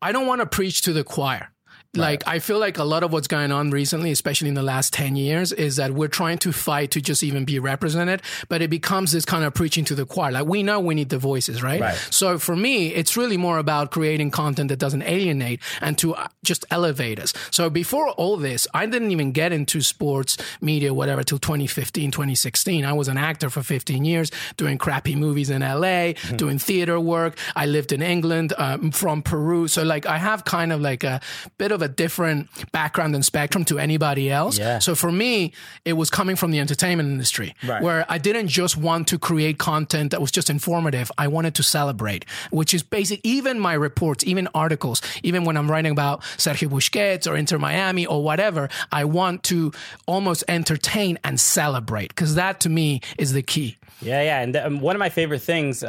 I don't want to preach to the choir. Like I feel like a lot of what's going on recently, especially in the last ten years, is that we're trying to fight to just even be represented, but it becomes this kind of preaching to the choir. Like we know we need the voices, right? Right. So for me, it's really more about creating content that doesn't alienate and to uh, just elevate us. So before all this, I didn't even get into sports media, whatever, till 2015, 2016. I was an actor for 15 years, doing crappy movies in LA, doing theater work. I lived in England, um, from Peru. So like I have kind of like a bit of a different background and spectrum to anybody else. Yeah. So for me, it was coming from the entertainment industry Right. where I didn't just want to create content that was just informative. I wanted to celebrate, which is basic. Even my reports, even articles, even when I'm writing about Sergio Busquets or Inter Miami or whatever, I want to almost entertain and celebrate because that to me is the key. Yeah, yeah. And um, one of my favorite things, uh,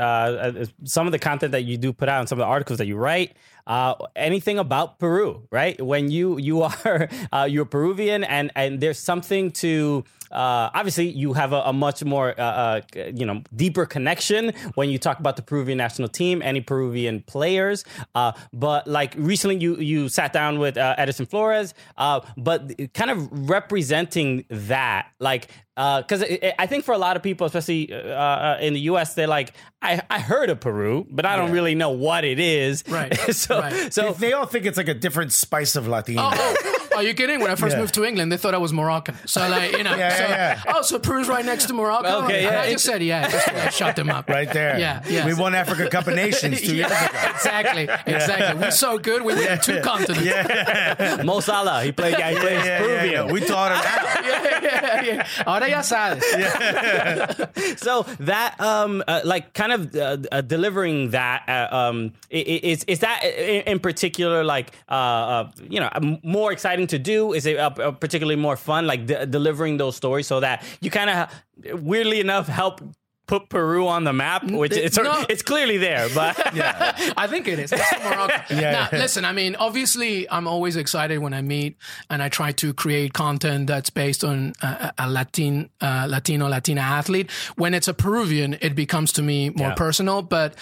uh, is some of the content that you do put out and some of the articles that you write, uh, anything about Peru, right? When you you are [LAUGHS] uh, you're Peruvian, and and there's something to. Uh, obviously, you have a, a much more, uh, uh, you know, deeper connection when you talk about the Peruvian national team, any Peruvian players. Uh, but like recently, you you sat down with uh, Edison Flores, uh, but kind of representing that, like because I think for a lot of people, especially uh, uh, in the U.S., they're like, I, I heard of Peru, but I don't really know what it is. Right, [LAUGHS] so right. so They all think it's like a different spice of Latino. Oh, are you kidding? When I first Yeah. moved to England, they thought I was Moroccan. So like, you know, [LAUGHS] Yeah, so, yeah, yeah. oh, so Peru's right next to Morocco. Okay, yeah. I just said, yeah, just to shut them up. Right there. Yeah, yeah. We won Africa Cup of Nations two [LAUGHS] years ago. exactly, exactly. We're so good. We win two continents. [LAUGHS] Mo Salah, he played, yeah, he plays Yeah, yeah, Peruvian. yeah. We taught him how. yeah, yeah, yeah. Ahora ya sabes. so that um uh, like kind of uh, uh, delivering that uh, um i- i- is is that in, in particular like uh, uh you know more exciting to do is it uh, particularly more fun like de- delivering those stories so that you kind of weirdly enough help put Peru on the map which it's No. it's clearly there but [LAUGHS] yeah. I think it is. It's Morocco. [LAUGHS] Yeah. Now, listen, I mean, obviously, I'm always excited when I meet and I try to create content that's based on a, a Latin, uh, Latino, Latina athlete. When it's a Peruvian, it becomes to me more Yeah. personal, but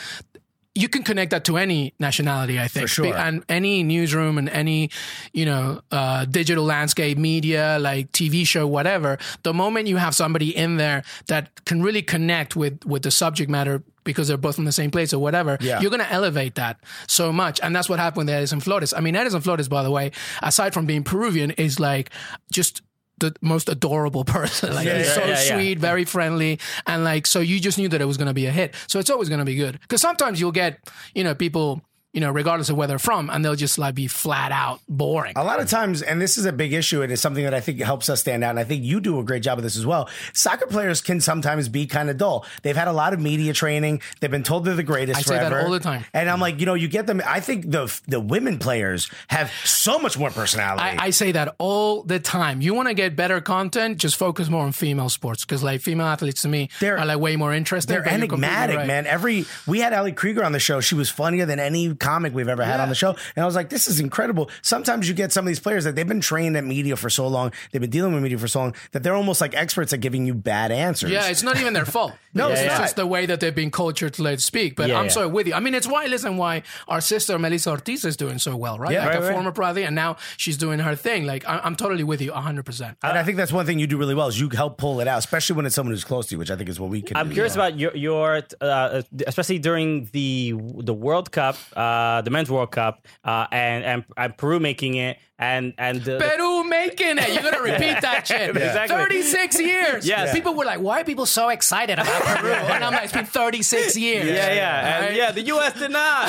you can connect that to any nationality, I think. sure. And any newsroom and any, you know, uh, digital landscape, media, like TV show, whatever. The moment you have somebody in there that can really connect with with the subject matter because they're both from the same place or whatever, Yeah. you're going to elevate that so much. And that's what happened with Edison Flores. I mean, Edison Flores, by the way, aside from being Peruvian, is like just the most adorable [LAUGHS] person. Like Yeah, he's yeah, so yeah, sweet, very friendly, and like so you just knew that it was going to be a hit. So it's always going to be good because sometimes you'll get you know people you know regardless of where they're from and they'll just like be flat out boring. A lot of times, and this is a big issue, and it's something that I think helps us stand out. And I think you do a great job of this as well. Soccer players can sometimes be kind of dull. They've had a lot of media training. They've been told they're the greatest I say that all the time. And I'm like, you know, you get them. I think the the women players have so much more personality. I, I say that all the time. You want to get better content, just focus more on female sports because, like, female athletes to me They're- are like way more interesting. they're enigmatic, right. man. Every we had Ali Krieger on the show. She was funnier than any comic we've ever had on the show. And I was like, this is incredible. Sometimes you get some of these players that they've been trained at media for so long, they've been dealing with media for so long that they're almost like experts at giving you bad answers. Yeah, it's not even their fault. [LAUGHS] No, it's it's just the way that they've been cultured to let speak. But Yeah, I'm yeah. so with you. I mean, it's why listen why our sister Melissa Ortiz is doing so well, right? Yeah, like right, a right. former pro athlete, and now she's doing her thing. Like I, I'm totally with you, 100. percent and I think that's one thing you do really well is you help pull it out, especially when it's someone who's close to you, which I think is what we can I'm do. curious about your, your uh, especially during the the World Cup, uh, the Men's World Cup, uh, and, and and Peru making it, and and the, Peru making it. You're gonna [LAUGHS] repeat that shit. [LAUGHS] Exactly. 36 years. Yes. People were like, "Why are people so excited about Peru?" [LAUGHS] And I'm like, "It's been 36 years." yeah, yeah, and yeah. The U.S. did not.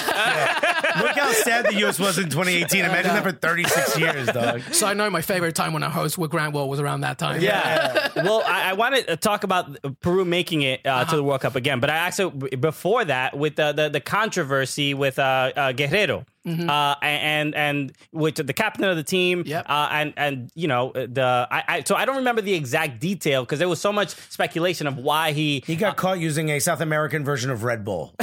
Look how sad the U.S. was in 2018. Imagine that for 36 years, dog. So I know my favorite time when I host with Grant Wahl was around that time. Yeah. well, I, I wanted to talk about Peru making it uh, to the World Cup again, but I actually before that with the the, the controversy with uh, uh, Guerrero. Uh, and and with the captain of the team, Yep. uh, and and you know the I, I so I don't remember the exact detail because there was so much speculation of why he He got caught using a South American version of Red Bull. [LAUGHS]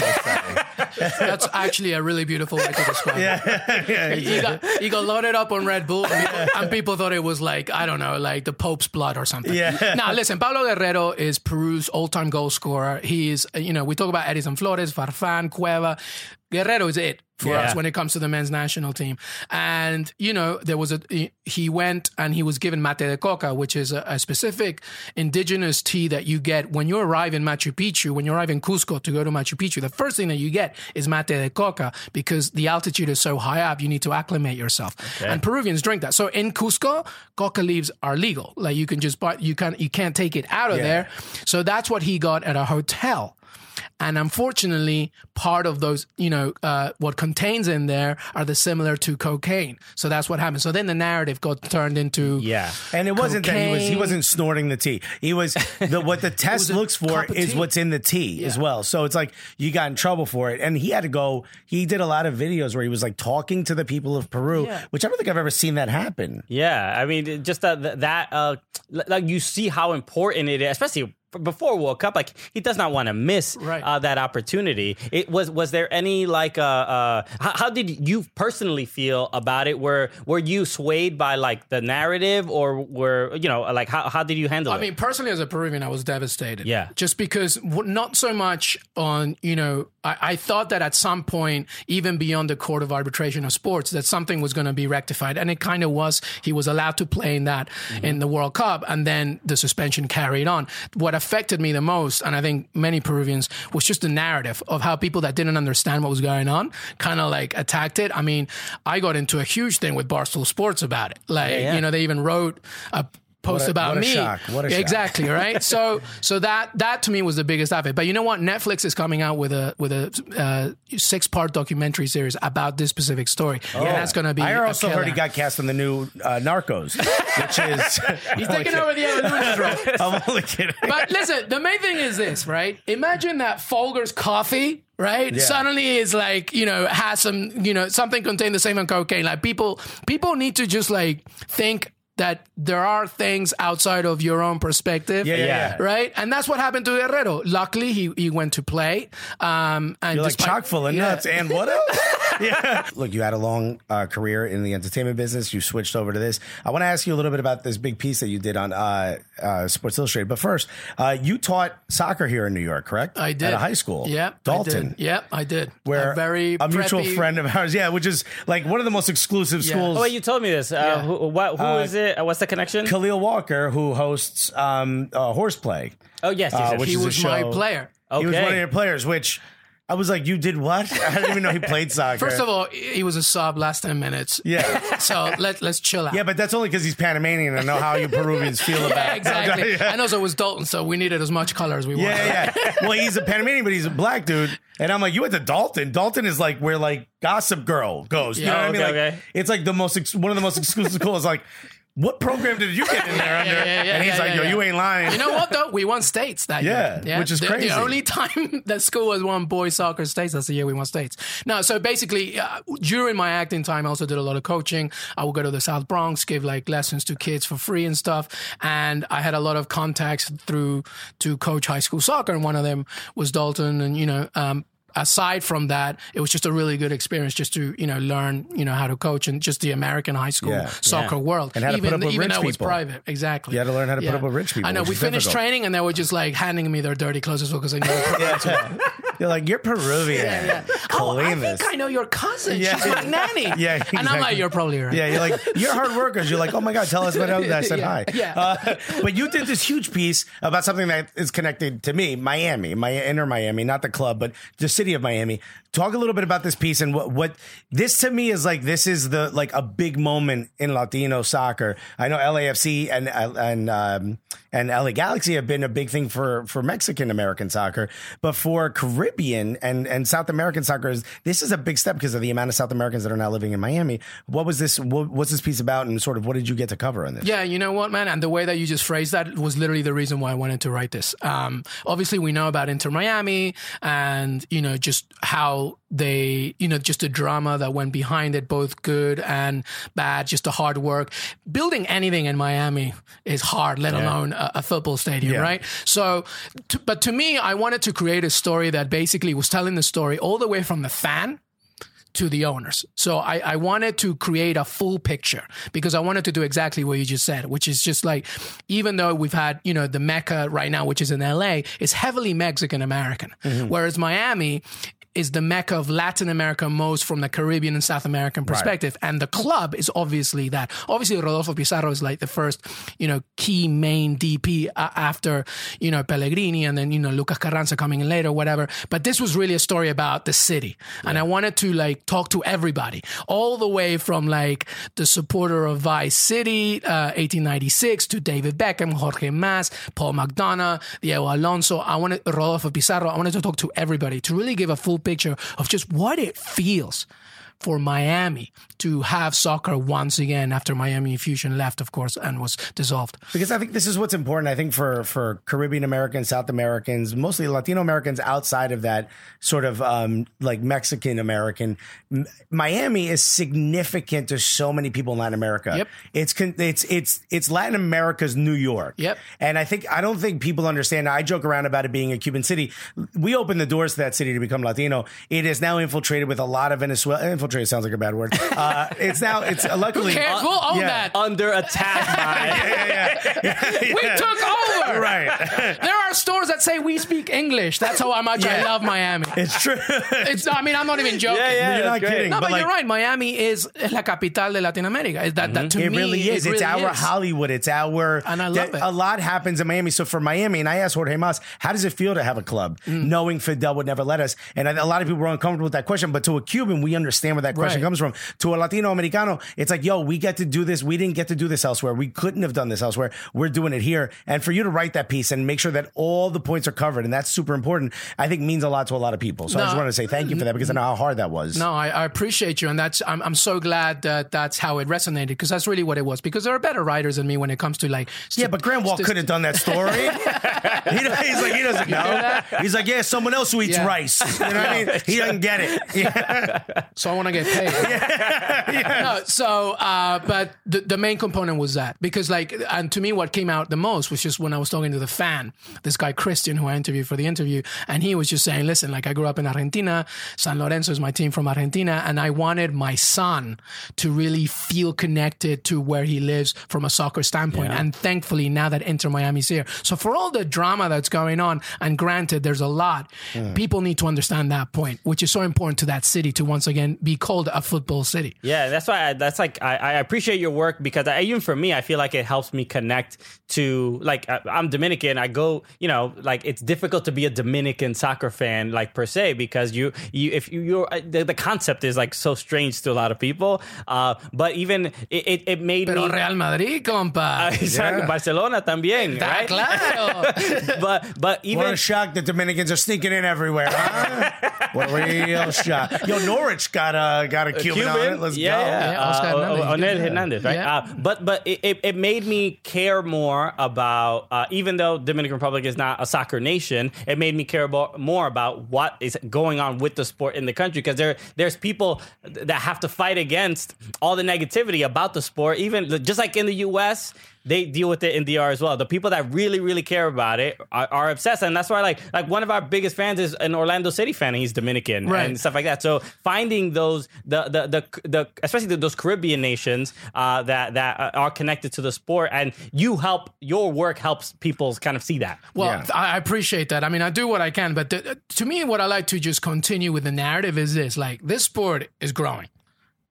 That's actually a really beautiful way to describe it. [LAUGHS] he, got, he got loaded up on Red Bull, and people, and people thought it was like, I don't know, like the Pope's blood or something. Yeah. Now, listen, Paolo Guerrero is Peru's all time goal scorer. He is, you know, we talk about Edison Flores, Farfan, Cueva. Guerrero is it for Yeah. us when it comes to the men's national team. And, you know, there was a, he went and he was given mate de coca, which is a, a specific indigenous tea that you get when you arrive in Machu Picchu, when you arrive in Cusco to go to Machu Picchu. The first thing that you get is mate de coca because the altitude is so high up, you need to acclimate yourself. And Peruvians drink that. So in Cusco, coca leaves are legal. Like you can just buy, you can't, you can't take it out of Yeah. there. So that's what he got at a hotel. And unfortunately, part of those, you know, uh, what contains in there are the similar to cocaine. So that's what happened. So then the narrative got turned into yeah And it wasn't that he was he wasn't snorting the tea. He was the [LAUGHS] what the test looks for is what's in the tea as well. So it's like you got in trouble for it. And he had to go he did a lot of videos where he was like talking to the people of Peru, Yeah. which I don't think I've ever seen that happen. Yeah, I mean, just that that uh, like you see how important it is, especially f- before World Cup. Like he does not want to miss Right. uh, that opportunity. It was was there any like uh, uh how, how did you personally feel about it? Were were you swayed by like the narrative, or were you know like how how did you handle I it? I mean, personally, as a Peruvian, I was devastated. Yeah. Just because, not so much on, you know, I, I thought that at some point, even beyond the court of arbitration of sports, that something was going to be rectified. And it kind of was. He was allowed to play in that in the World Cup, and then the suspension carried on. What affected me the most, and I think many Peruvians, was just the narrative of how people that didn't understand what was going on kind of like attacked it. I mean, I got into a huge thing with Barstool Sports about it. Like, yeah. you know, they even wrote a post a- about me. shock. What a shock. exactly right. So [LAUGHS] so that that to me was the biggest of it. But you know what? Netflix is coming out with a with a uh, six part documentary series about this specific story, and that's going to be. I also heard he got cast in the new uh, Narcos, which [LAUGHS] is He's taking over the role. [LAUGHS] I'm only kidding. But listen, the main thing is this, right? Imagine that Folger's coffee, right? Suddenly is like, you know, has some, you know, something contained the same as cocaine. Like people, people need to just like think that there are things outside of your own perspective. Yeah, yeah, yeah. Right? And that's what happened to Herrero. Luckily, he, he went to play. Um, and You're like chock full of Yeah. nuts. And what else? [LAUGHS] yeah. Look, you had a long uh, career in the entertainment business. You switched over to this. I want to ask you a little bit about this big piece that you did on uh, uh, Sports Illustrated. But first, uh, you taught soccer here in New York, correct? I did. At a high school. Yep. I Dalton. did. Yep, I did. Where a very a mutual preppy- friend of ours, yeah, which is like one of the most exclusive Yeah. schools. oh wait, you told me this. Uh, Yeah. who what, who is it? Uh, what's the connection? Khalil Walker, who hosts um, uh, Horseplay. oh yes, yes, uh, yes. which He is a was my show- player. He was one of your players, which I was like, you did what? [LAUGHS] I didn't even know he played soccer. First of all, he was a sub last 10 minutes. yeah. [LAUGHS] So let, let's chill out. Yeah, but that's only because he's Panamanian and I know how you Peruvians [LAUGHS] feel about Yeah, exactly. Yeah. And also it was Dalton, so we needed as much color as we wanted. Yeah, yeah. Well, he's a Panamanian, but he's a black dude. And I'm like, you went to Dalton. Dalton is like where like Gossip Girl goes. You know Yeah. what I mean? Like, okay. It's like the most ex- one of the most exclusive schools. Like, what program did you get in there [LAUGHS] under? yeah, yeah, and he's yeah, like, yeah, yo, yeah. you ain't lying. You know what though? We won states that Yeah, year. which is the, crazy. The only [LAUGHS] time that school has won boys soccer states, that's the year we won states. No, so basically, uh, during my acting time, I also did a lot of coaching. I would go to the South Bronx, give like lessons to kids for free and stuff. And I had a lot of contacts through to coach high school soccer, and one of them was Dalton. And you know, um, aside from that, it was just a really good experience just to you know learn you know how to coach and just the American high school Yeah. soccer world And how to even put up with even rich though it was people. private. Exactly. You had to learn how to put up with rich people, I know. We finished difficult. training and they were just like handing me their dirty clothes as well because I knew. [LAUGHS] You're like, you're Peruvian. oh, I think. I know your cousin. Yeah. She's my nanny. [LAUGHS] Yeah, And I'm like, you're probably right. Yeah, you're like you're hard workers. You're like, oh my god, tell us what else I said [LAUGHS] Yeah, hi. yeah. Uh, but you did this huge piece about something that is connected to me, Miami, my inner Miami, not the club, but the city of Miami. Talk a little bit about this piece and what what this to me is like. This is the like a big moment in Latino soccer. I know LAFC and and um, and LA Galaxy have been a big thing for for Mexican American soccer, but for Caribbean and and South American soccer, this is a big step because of the amount of South Americans that are now living in Miami. What was this? What, what's this piece about, and sort of what did you get to cover in this? Yeah, you know what, man? And the way that you just phrased that was literally the reason why I wanted to write this. Um, obviously, we know about Inter Miami and, you know, just how they, you know, just the drama that went behind it, both good and bad, just the hard work. Building anything in Miami is hard, let alone a, a football stadium, Yeah. right? So, to, but to me, I wanted to create a story that basically was telling the story all the way from the fan to the owners. So I, I wanted to create a full picture because I wanted to do exactly what you just said, which is just like, even though we've had, you know, the Mecca right now, which is in LA, is heavily Mexican American, mm-hmm. whereas Miami is the mecca of Latin America most from the Caribbean and South American perspective. And the club is obviously that. Obviously, Rodolfo Pizarro is like the first, you know, key main DP uh, after, you know, Pellegrini and then, you know, Lucas Carranza coming in later, whatever. But this was really a story about the city. And I wanted to like talk to everybody, all the way from like the supporter of Vice City, uh, 1896 to David Beckham, Jorge Mas, Paul McDonough, Diego Alonso. I wanted Rodolfo Pizarro. I wanted to talk to everybody to really give a full picture of just what it feels for Miami to have soccer once again after Miami Fusion left, of course, and was dissolved. because I think this is what's important. I think for for Caribbean Americans, South Americans, mostly Latino Americans outside of that sort of um, like Mexican American, M- Miami is significant to so many people in Latin America. Yep. It's con- it's it's it's Latin America's New York. Yep. And I think I don't think people understand. I joke around about it being a Cuban city. We opened the doors to that city to become Latino. It is now infiltrated with a lot of Venezuela. Infiltrated sounds like a bad word. Uh, it's now it's luckily Who cares? we'll own yeah. that. Under attack by [LAUGHS] we took over. right. There are stores that say we speak English. That's how much I love Miami. It's true. It's. I mean, I'm not even joking. Yeah, yeah. You're not great. kidding. No, but, like, you're right. Miami is la capital de Latin America. Is that, that to It me, really is. It it's really our is. Hollywood. It's our. And I love that- it. A lot happens in Miami. So for Miami, and I asked Jorge Mas, how does it feel to have a club, Mm. knowing Fidel would never let us? And I- a lot of people were uncomfortable with that question. But to a Cuban, we understand where that question Right. comes from. To a Latino Americano, it's like, yo, we get to do this. We didn't get to do this elsewhere. We couldn't have done this elsewhere. We're doing it here. And for you to write that piece and make sure that all the points are covered, and that's super important, I think means a lot to a lot of people. So I just want to say thank you for that because I know how hard that was. No, I, I appreciate you, and that's I'm, I'm so glad that that's how it resonated because that's really what it was. Because there are better writers than me when it comes to like Yeah, but Grant Wahl st- could have done that story. [LAUGHS] [LAUGHS] he, he's like, he doesn't know. He's like, yeah, someone else who eats Yeah. rice. You know what I mean? [LAUGHS] He doesn't get it. Yeah. so I want to get paid. [LAUGHS] [LAUGHS] No, so uh, but the, the main component was that. Because like and to me what came out the most was just when I was talking to the fan, this guy Christian who I interviewed for the interview, and he was just saying, listen, like I grew up in Argentina, San Lorenzo is my team from Argentina, and I wanted my son to really feel connected to where he lives from a soccer standpoint, and thankfully now that Inter Miami's here, so for all the drama that's going on, and granted there's a lot, people need to understand that point, which is so important to that city to once again be called a football city. Yeah, that's why. I, that's like I, I appreciate your work because I, even for me, I feel like it helps me connect to like I, I'm Dominican. I go, you know, like it's difficult to be a Dominican soccer fan, like per se, because you you if you you're uh, the, the concept is like so strange to a lot of people. Uh, but even it it, it made Pero me. Real Madrid, compa. [LAUGHS] Exactly, Barcelona también, right? claro. [LAUGHS] but but even What a shock the Dominicans are sneaking in everywhere. Huh? [LAUGHS] what a real shock. Yo, Norwich got a got a Cuban, on it. Let's yeah, go. Yeah, Yeah, Oscar uh, Hernandez, O- he did Onel. Hernandez, right? Yeah. Uh, but but it, it, it made me care more about, uh, even though Dominican Republic is not a soccer nation, it made me care about, more about what is going on with the sport in the country because there there's people that have to fight against all the negativity about the sport. Even just like in the U.S., they deal with it in DR as well. The people that really, really care about it are, are obsessed, and that's why like like one of our biggest fans is an Orlando City fan, and he's Dominican Right. and stuff like that. So finding those the the the, the especially the, those Caribbean nations uh, that that are connected to the sport, and you help your work helps people kind of see that. Well, Yeah. I I appreciate that. I mean, I do what I can, but the, to me, what I like to just continue with the narrative is this: like this sport is growing,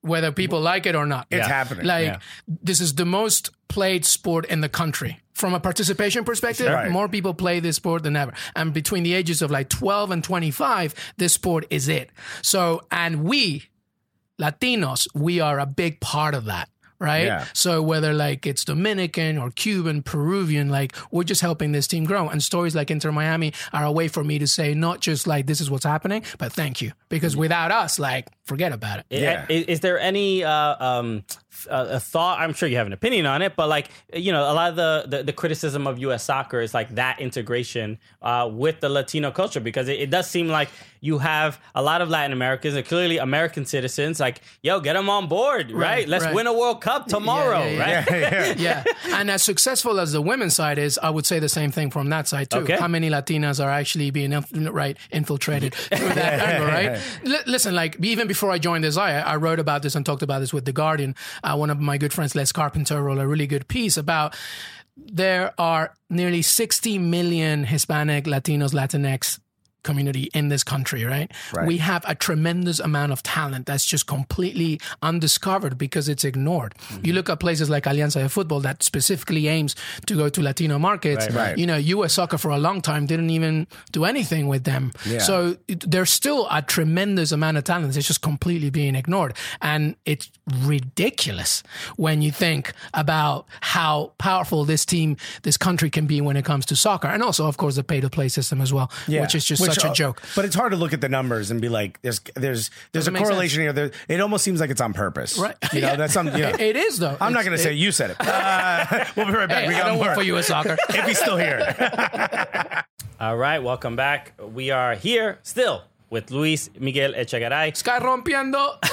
whether people like it or not. It's Yeah. happening. Like Yeah. this is the most played sport in the country. From a participation perspective, Right. more people play this sport than ever. And between the ages of like 12 and 25, this sport is it. So, and we, Latinos, we are a big part of that. Right. Yeah. So whether like it's Dominican or Cuban, Peruvian, like we're just helping this team grow. And stories like Inter Miami are a way for me to say not just like this is what's happening, but thank you. Because without us, like forget about it. Yeah. Is, is there any uh, um, f- a thought? I'm sure you have an opinion on it, but like you know, a lot of the the, the criticism of U.S. soccer is like that integration uh, with the Latino culture because it, it does seem like you have a lot of Latin Americans and clearly American citizens. Like, yo, get them on board, right? Right, Let's right. win a World Cup tomorrow, yeah, yeah. [LAUGHS] right? yeah. And as successful as the women's side is, I would say the same thing from that side too. Okay. How many Latinas are actually being inf- right infiltrated [LAUGHS] through that angle, right? [LAUGHS] L- listen, like even before I joined this, I I wrote about this and talked about this with the Guardian. Uh, one of my good friends, Les Carpenter, wrote a really good piece about there are nearly 60 million Hispanic, Latinos, Latinx community in this country, right? We have a tremendous amount of talent that's just completely undiscovered because it's ignored. Mm-hmm. You look at places like Alianza de Football that specifically aims to go to Latino markets. Right, right. You know, US Soccer for a long time didn't even do anything with them. Yeah. So it, there's still a tremendous amount of talent that's just completely being ignored. And it's ridiculous when you think about how powerful this team, this country can be when it comes to soccer. And also, of course, the pay to play system as well, which is just such a joke. But it's hard to look at the numbers and be like, there's there's there's Doesn't a make correlation here. There, it almost seems like it's on purpose, Right. You know, Yeah. that's something. You [LAUGHS] know, It- it is, though. I'm not It's- going to say it- you said it. Uh, [LAUGHS] [LAUGHS] we'll be right back. Hey, we I got don't more work for US Soccer. if he's still here. All right, welcome back. We are here still with Luis Miguel Echegaray. Sky rompiendo. [LAUGHS]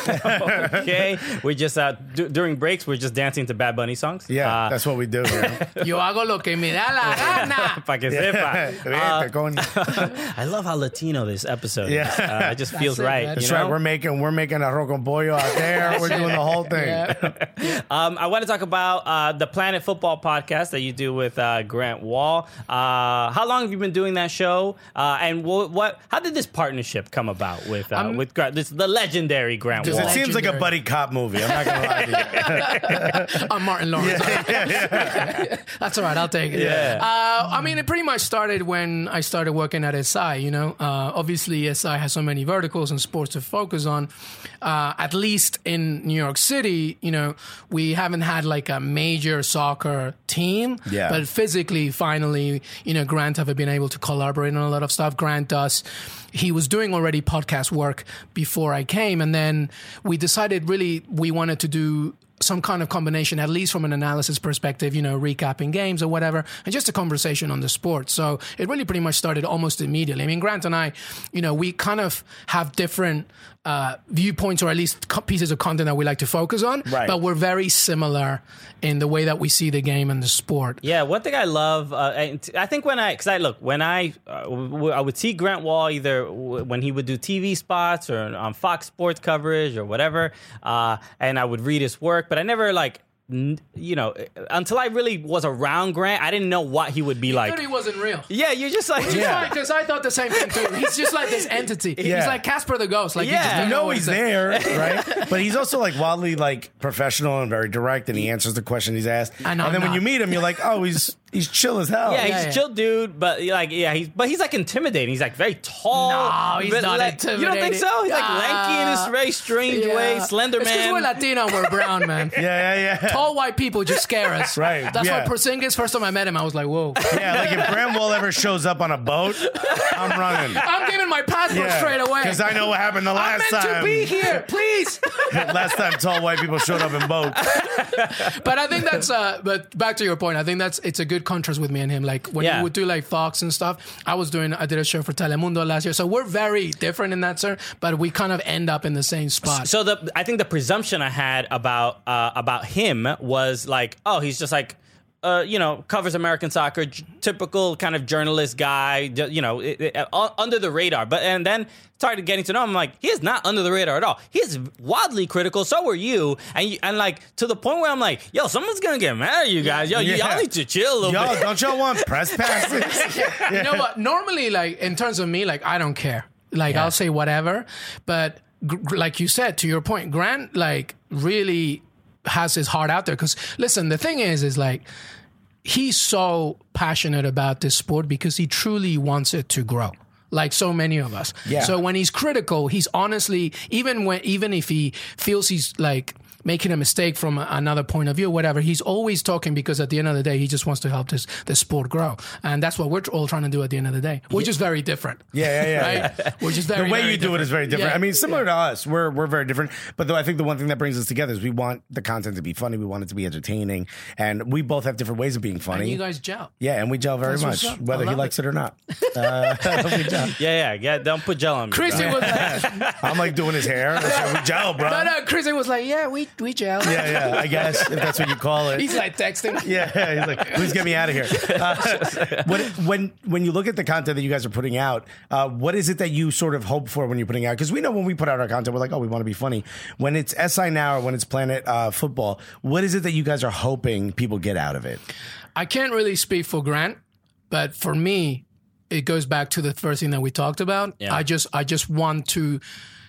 Okay, we just uh, d- during breaks we're just dancing to Bad Bunny songs. Yeah, Uh, that's what we do. [LAUGHS] Yo hago lo que me da la [LAUGHS] gana. pa que sepa. Vete, coño. I love how Latino this episode Yeah. is. Uh, it just feels it, right. man. you That's know? right. We're making we're making a con pollo out there. We're doing the whole thing. Yeah. Um, I want to talk about uh, the Planet Fútbol podcast that you do with uh, Grant Wahl. Uh, how long have you been doing that show? Uh, and what, what? How did this partnership come about with uh, with Grant, this the legendary Grant Because Wahl? it seems like a buddy cop movie. I'm not gonna lie to you. [LAUGHS] I'm Martin Lawrence. [LAUGHS] That's all right. I'll take it. Yeah. Uh, I mean, it pretty much started when I started working at SI. You know, uh, obviously SI has so many verticals and sports to focus on. Uh, at least in New York City, you know, we haven't had like a major soccer team. Yeah. But physically, finally, you know, Grant have been able to collaborate on a lot of stuff. Grant does. He was doing already podcast work before I came, and then we decided really we wanted to do some kind of combination, at least from an analysis perspective, you know, recapping games or whatever, and just a conversation on the sport. So it really pretty much started almost immediately. I mean, Grant and I, you know, we kind of have different uh, viewpoints or at least co- pieces of content that we like to focus on, Right. but we're very similar in the way that we see the game and the sport. Yeah, one thing I love, uh, t- I think when I, because I look, when I, uh, w- I would see Grant Wahl either w- when he would do TV spots or on Fox Sports coverage or whatever, uh, and I would read his work, but I never like, you know, eh, until I really was around Grant, I didn't know what he would be I like. thought he wasn't real. Yeah, you're just like, Yeah. because I thought the same thing too. He's just like this entity. [LAUGHS] Yeah. He's like Casper the Ghost. Like you Yeah. You know he's there, [LAUGHS] right? But he's also like wildly like professional and very direct, and he answers the question he's asked. I know, and then when you meet him, you're like, oh, he's he's chill as hell. Yeah, he's Yeah, a yeah. chill dude, but like, yeah, he's but he's like intimidating. He's like very tall. No, he's but, not like, You don't think so? He's like lanky in his Ah, very strange way, slender man. because we're man. Latino we're brown, man. [LAUGHS] yeah, yeah, yeah. Tall white people just scare us. [LAUGHS] Right, That's yeah. why Porzingis. First time I met him, I was like, "Whoa!" Yeah, like if Grant Wahl ever shows up on a boat, I'm running. [LAUGHS] I'm giving my passport Yeah, straight away. Because I know what happened the I'm last meant time. to be here, please. last time tall white people showed up in boats. but I think that's. Uh, but back to your point, I think that's it's a good contrast with me and him. Like when Yeah. you would do like Fox and stuff, I was doing. I did a show for Telemundo last year, so we're very different in that sense. But we kind of end up in the same spot. So the I think the presumption I had about uh, about him was like, oh, he's just like uh, you know, covers American soccer, j- typical kind of journalist guy, j- you know, it, it, uh, under the radar. But and then started getting to know him. I'm like, he is not under the radar at all. He is wildly critical. So are you, and you, and like to the point where I'm like, yo, someone's gonna get mad at you guys. Yo, Yeah. y'all need to chill a little Yo, bit. don't y'all want press [LAUGHS] passes? [LAUGHS] you know what? Normally, like in terms of me, like I don't care. Like I'll say whatever, but gr- gr- like you said, to your point, Grant like really has his heart out there. Because listen, the thing is, is like he's so passionate about this sport because he truly wants it to grow. Like so many of us. Yeah. So when he's critical, he's honestly even when even if he feels he's like making a mistake from another point of view, whatever, he's always talking because at the end of the day, he just wants to help this the sport grow, and that's what we're all trying to do at the end of the day. We're just very different. Yeah, yeah, yeah, Right? We're just very the way very you do it is very different. Yeah. I mean, similar to us, we're we're very different. But though I think the one thing that brings us together is we want the content to be funny. We want it to be entertaining, and we both have different ways of being funny. And you guys gel. yeah, and we gel very That's much, whether he likes it. or not. [LAUGHS] Uh, [LAUGHS] we gel. Yeah, yeah, yeah. Don't put gel on me. Chrissy was like, [LAUGHS] I'm like doing his hair. I said, we gel, bro. no, no. Chrissy was like, yeah, we we gel. Yeah, yeah. I guess if that's what you call it. He's like texting. Yeah, he's like, please get me out of here. Uh, what, when when you look at the content that you guys are putting out, uh, what is it that you sort of hope for when you're putting out? Because we know when we put out our content, we're like, oh, we want to be funny. When it's SI now or when it's Planet uh, Fútbol, what is it that you guys are hoping people get out of it? I can't really speak for Grant, but for me, it goes back to the first thing that we talked about. Yeah. I just I just want to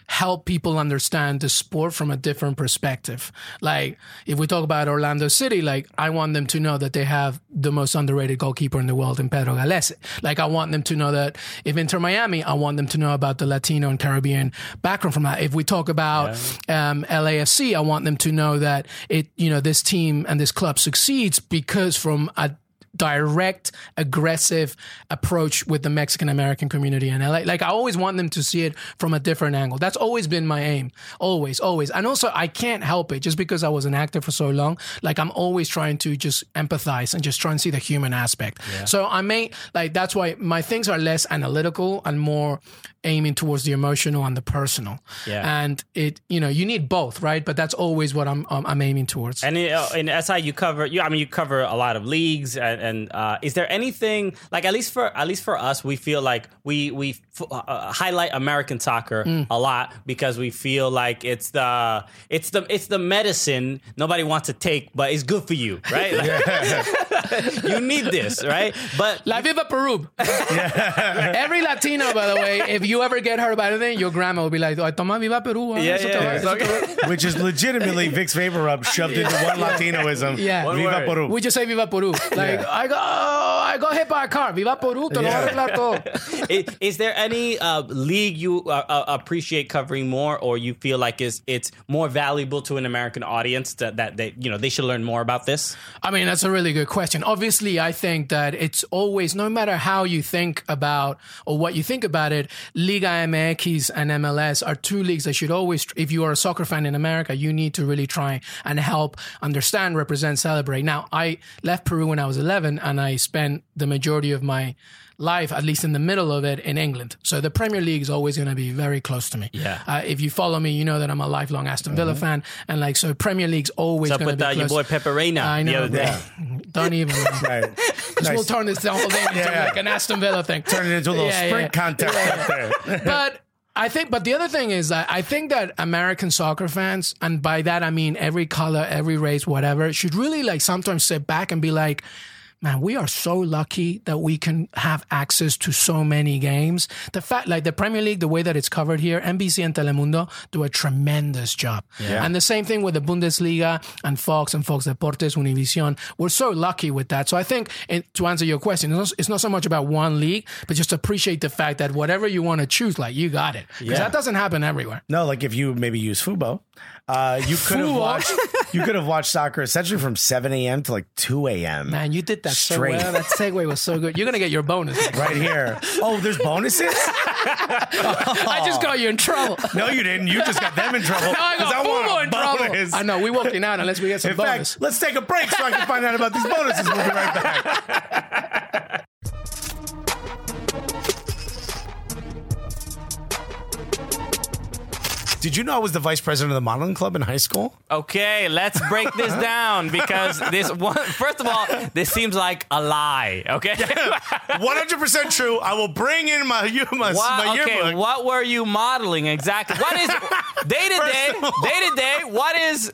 help people understand the sport from a different perspective. Like if we talk about Orlando City, like I want them to know that they have the most underrated goalkeeper in the world in Pedro Gallese. Like I want them to know that if Inter Miami, I want them to know about the Latino and Caribbean background from that. If we talk about um, LAFC, I want them to know that it, you know, this team and this club succeeds because from a direct, aggressive approach with the Mexican American community in LA. Like I always want them to see it from a different angle. That's always been my aim. Always, always. And also I can't help it just because I was an actor for so long. Like I'm always trying to just empathize and just try and see the human aspect. So I may like that's why my things are less analytical and more aiming towards the emotional and the personal. Yeah. And it, you know, you need both, right? But that's always what I'm um, I'm aiming towards. And in, uh, in SI, you cover. You, I mean, you cover a lot of leagues. And, and uh, is there anything like at least for at least for us, we feel like we we f- uh, highlight American soccer Mm. a lot because we feel like it's the it's the it's the medicine nobody wants to take, but it's good for you, right? [LAUGHS] Like, [LAUGHS] [LAUGHS] you need this, right? But La Viva Peru. [LAUGHS] Every Latino, by the way, if you ever get hurt by anything, your grandma will be like, "Ay, toma Viva Peru. ah, yeah, eso yeah, va- eso te va." yeah. Which is legitimately Vicks VapoRub shoved into one Latinoism. Yeah. One Viva word. Peru. We just say Viva Peru. Like, I got, I got hit by a car. Viva Peru. Te lo voy a arreglar todo. [LAUGHS] is, is there any uh, league you uh, uh, appreciate covering more, or you feel like is it's more valuable to an American audience that that they you know they should learn more about this? I mean, that's a really good question. Obviously, I think that it's always, no matter how you think about or what you think about it, Liga MX and MLS are two leagues that should always, if you are a soccer fan in America, you need to really try and help understand, represent, celebrate. Now, I left Peru when I was 11 and I spent the majority of my life, at least in the middle of it, in England. So the Premier League is always going to be very close to me. Yeah. Uh, if you follow me, you know that I'm a lifelong Aston Villa fan. And like, so Premier League's always going to be uh, your boy Pepe Reina I the know. other day? Don't even. [LAUGHS] Right. Nice. we'll turn this whole thing into Yeah. like an Aston Villa thing. Turn it into a little Yeah, sprint yeah. contest. But I think, but the other thing is that I think that American soccer fans, and by that I mean every color, every race, whatever, should really like sometimes sit back and be like, man, we are so lucky that we can have access to so many games. The fact, like the Premier League, the way that it's covered here, NBC and Telemundo do a tremendous job. Yeah. And the same thing with the Bundesliga and Fox and Fox Deportes, Univision. We're so lucky with that. So I think, it, to answer your question, it's not, it's not so much about one league, but just appreciate the fact that whatever you want to choose, like you got it. Because Yeah. that doesn't happen everywhere. No, like if you maybe use Fubo, uh, you could have watched you could have watched soccer essentially from seven a.m. to like two a.m. Man, you did that Straight. so well. That segue was so good. You're going to get your bonus. [LAUGHS] right here. Oh, there's bonuses? [LAUGHS] I just got you in trouble. No, you didn't. You just got them in trouble. [LAUGHS] Now I got Fubo in trouble. I know. We walking out unless we get some In bonus. fact, let's take a break so I can find out about these bonuses. We'll be right back. Did you know I was the vice president of the modeling club in high school? Okay, let's break this [LAUGHS] down because this one. First of all, this seems like a lie. Okay. [LAUGHS] 100% true. I will bring in my, my, What, my okay, yearbook. what were you modeling exactly? What is day to [LAUGHS] day? First of all- Day to day. What is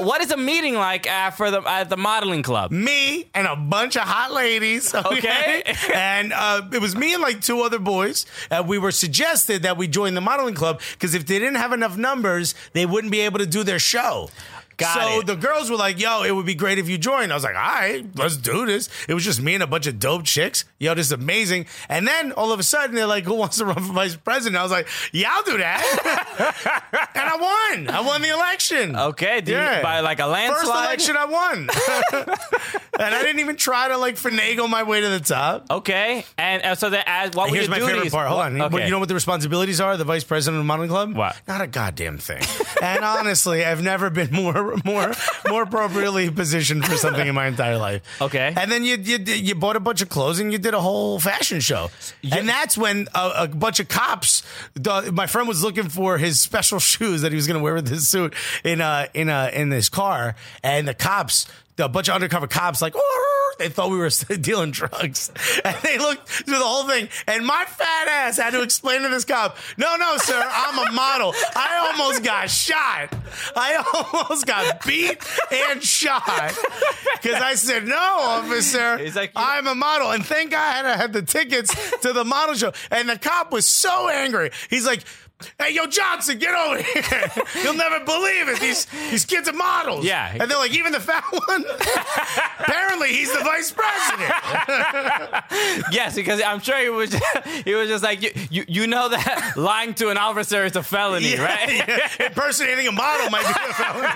what is a meeting like uh, for the at the modeling club? me and a bunch of hot ladies. [LAUGHS] Okay. Okay. and uh, it was me and like two other boys. Uh, we were suggested that we join the modeling club because if they didn't have enough numbers, they wouldn't be able to do their show. Got so it. the girls were like, yo, it would be great if you joined. I was like, all right, let's do this. It was just me and a bunch of dope chicks. Yo, this is amazing. And then all of a sudden, they're like, who wants to [LAUGHS] run for vice president? I was like, yeah, I'll do that. [LAUGHS] and I won. I won the election. Okay, do you- by, like, a landslide? First election I won. [LAUGHS] and I didn't even try to like finagle my way to the top. Okay, and uh, so that as what were Here's my duties? favorite part. Hold on. Okay. You know what the responsibilities are? The vice president of the modeling club? What? Not a goddamn thing. and honestly, I've never been more [LAUGHS] more more appropriately positioned for something in my entire life. Okay. And then you you you bought a bunch of clothes and you did a whole fashion show. And that's when a, a bunch of cops. The, my friend was looking for his special [LAUGHS] shoes that he was going to wear with his suit in uh in uh in his car, and the cops. A bunch of undercover cops, like, "Oh," they thought we were [LAUGHS] dealing drugs. [LAUGHS] And they looked through the whole thing. And my fat ass had to explain to this cop, no, no, sir, I'm a model. I almost got shot. I [LAUGHS] almost got beat and shot. Because I said, no, officer, He's like, I'm a model. And thank God I had the tickets to the model show. And the cop was so angry. He's like, Hey, yo, Johnson, get over here. [LAUGHS] You'll never believe it. These these kids are models. Yeah. And they're like, even the fat one? [LAUGHS] Apparently, he's the vice president. [LAUGHS] Yes, because I'm sure he was. he was just like you. You, you know that lying to an officer is a felony, right? yeah. Impersonating a model might be a felony.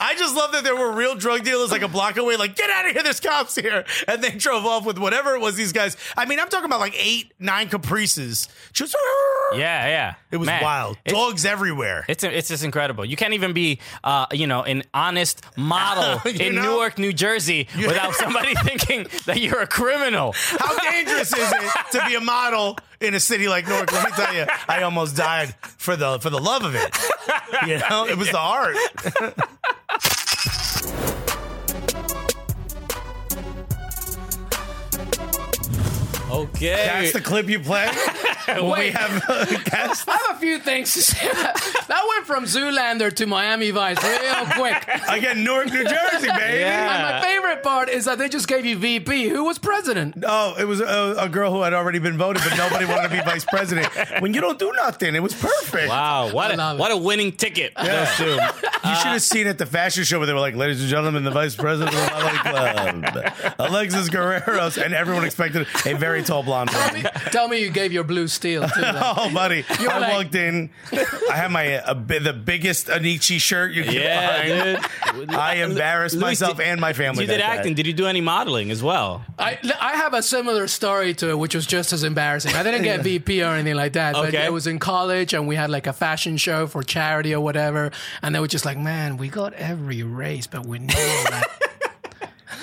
I just love that there were real drug dealers like a block away, like, get out of here, there's cops here. And they drove off with whatever it was these guys. I mean, I'm talking about like eight, nine caprices. Just Yeah, yeah. It was Man, wild. Dogs everywhere. it's it's just incredible. You can't even be, uh, you know, an honest model [LAUGHS] in know? Newark, New Jersey, [LAUGHS] without somebody [LAUGHS] thinking that you're a criminal. How dangerous is it to be a model in a city like Newark? Let me tell you, I almost died for the for the love of it. You know, it was the art. Okay. That's the clip you play [LAUGHS] when we have uh, [LAUGHS] guests. I have a few things to say. [LAUGHS] that went from Zoolander to Miami Vice real quick. Again, Newark, New Jersey, baby. Yeah. And my favorite part is that they just gave you VP. Who was president? Oh, it was a, a girl who had already been voted, but nobody wanted to be vice president. When you don't do nothing, it was perfect. wow, what I a, what a winning ticket. Those two. You should have seen it at the fashion show where they were like, "Ladies and gentlemen, the vice president of the Modeling Club, Alexis Guerreros," and everyone expected a very tall blonde woman. Tell me you gave your blue steel too. then. [LAUGHS] Oh, buddy! I like- walked in. I had my uh, bi- the biggest Anichi shirt you could Yeah, find. dude. I embarrassed Luis, myself did- and my family. You did that day. acting. Did you do any modeling as well? I, I have a similar story to it, which was just as embarrassing. I didn't get [LAUGHS] VP or anything like that, but Okay. it was in college, and we had like a fashion show for charity or whatever, and they were just like, "Man, we got every race, but we know that." [LAUGHS]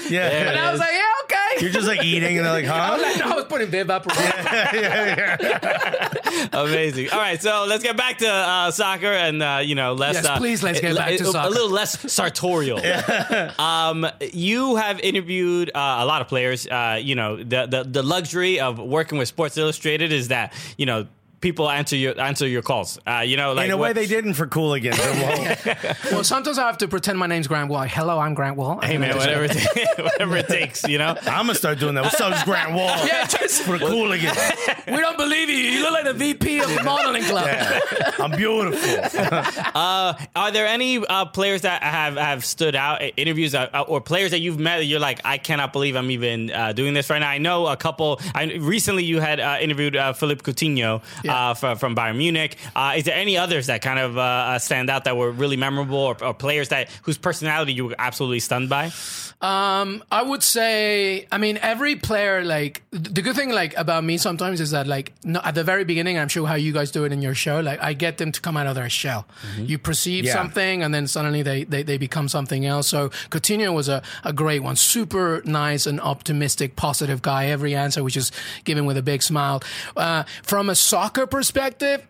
Yeah, and I was like, "Yeah, okay." you're just like eating, and they're like, [LAUGHS] I was, "Huh?" like, I was putting Viv up. Yeah, yeah, yeah. [LAUGHS] Amazing. All right, so let's get back to uh, soccer and uh, you know less. Yes, uh, please, let's get a- back to soccer. A little less sartorial. [LAUGHS] um, you have interviewed uh, a lot of players. Uh, you know the, the the luxury of working with Sports Illustrated is that you know people answer your answer your calls. Uh, you know, like In a way, what- they didn't for Cooligans. Well, [LAUGHS] [LAUGHS] well, sometimes I have to pretend my name's Grant Wahl. Hello, I'm Grant Wahl. Hey man, whatever it, [LAUGHS] whatever it takes. You know. I'm gonna start doing that. What's up, it's Grant Wahl? Yeah, just, for the Cooligans. we don't believe you. You look like the VP of the modeling club. Yeah. I'm beautiful. Are there any uh, players that have, have stood out, uh, interviews, uh, or players that you've met that you're like, I cannot believe I'm even uh, doing this right now? I know a couple. I, recently, you had uh, interviewed uh, Philippe Coutinho Yeah. Uh, from, from Bayern Munich. Uh, is there any others that kind of uh, stand out that were really memorable, or, or players that whose personality you were absolutely stunned by? Um, I would say, I mean, every player, like, the good thing, like, about me sometimes is that, like, no, at the very beginning, I'm sure how you guys do it in your show, like, I get them to come out of their shell. You perceive Yeah. something, and then suddenly they, they, they become something else. So Coutinho was a, a great one. Super nice and optimistic, positive guy. Every answer was just given with a big smile. Uh, from a soccer perspective,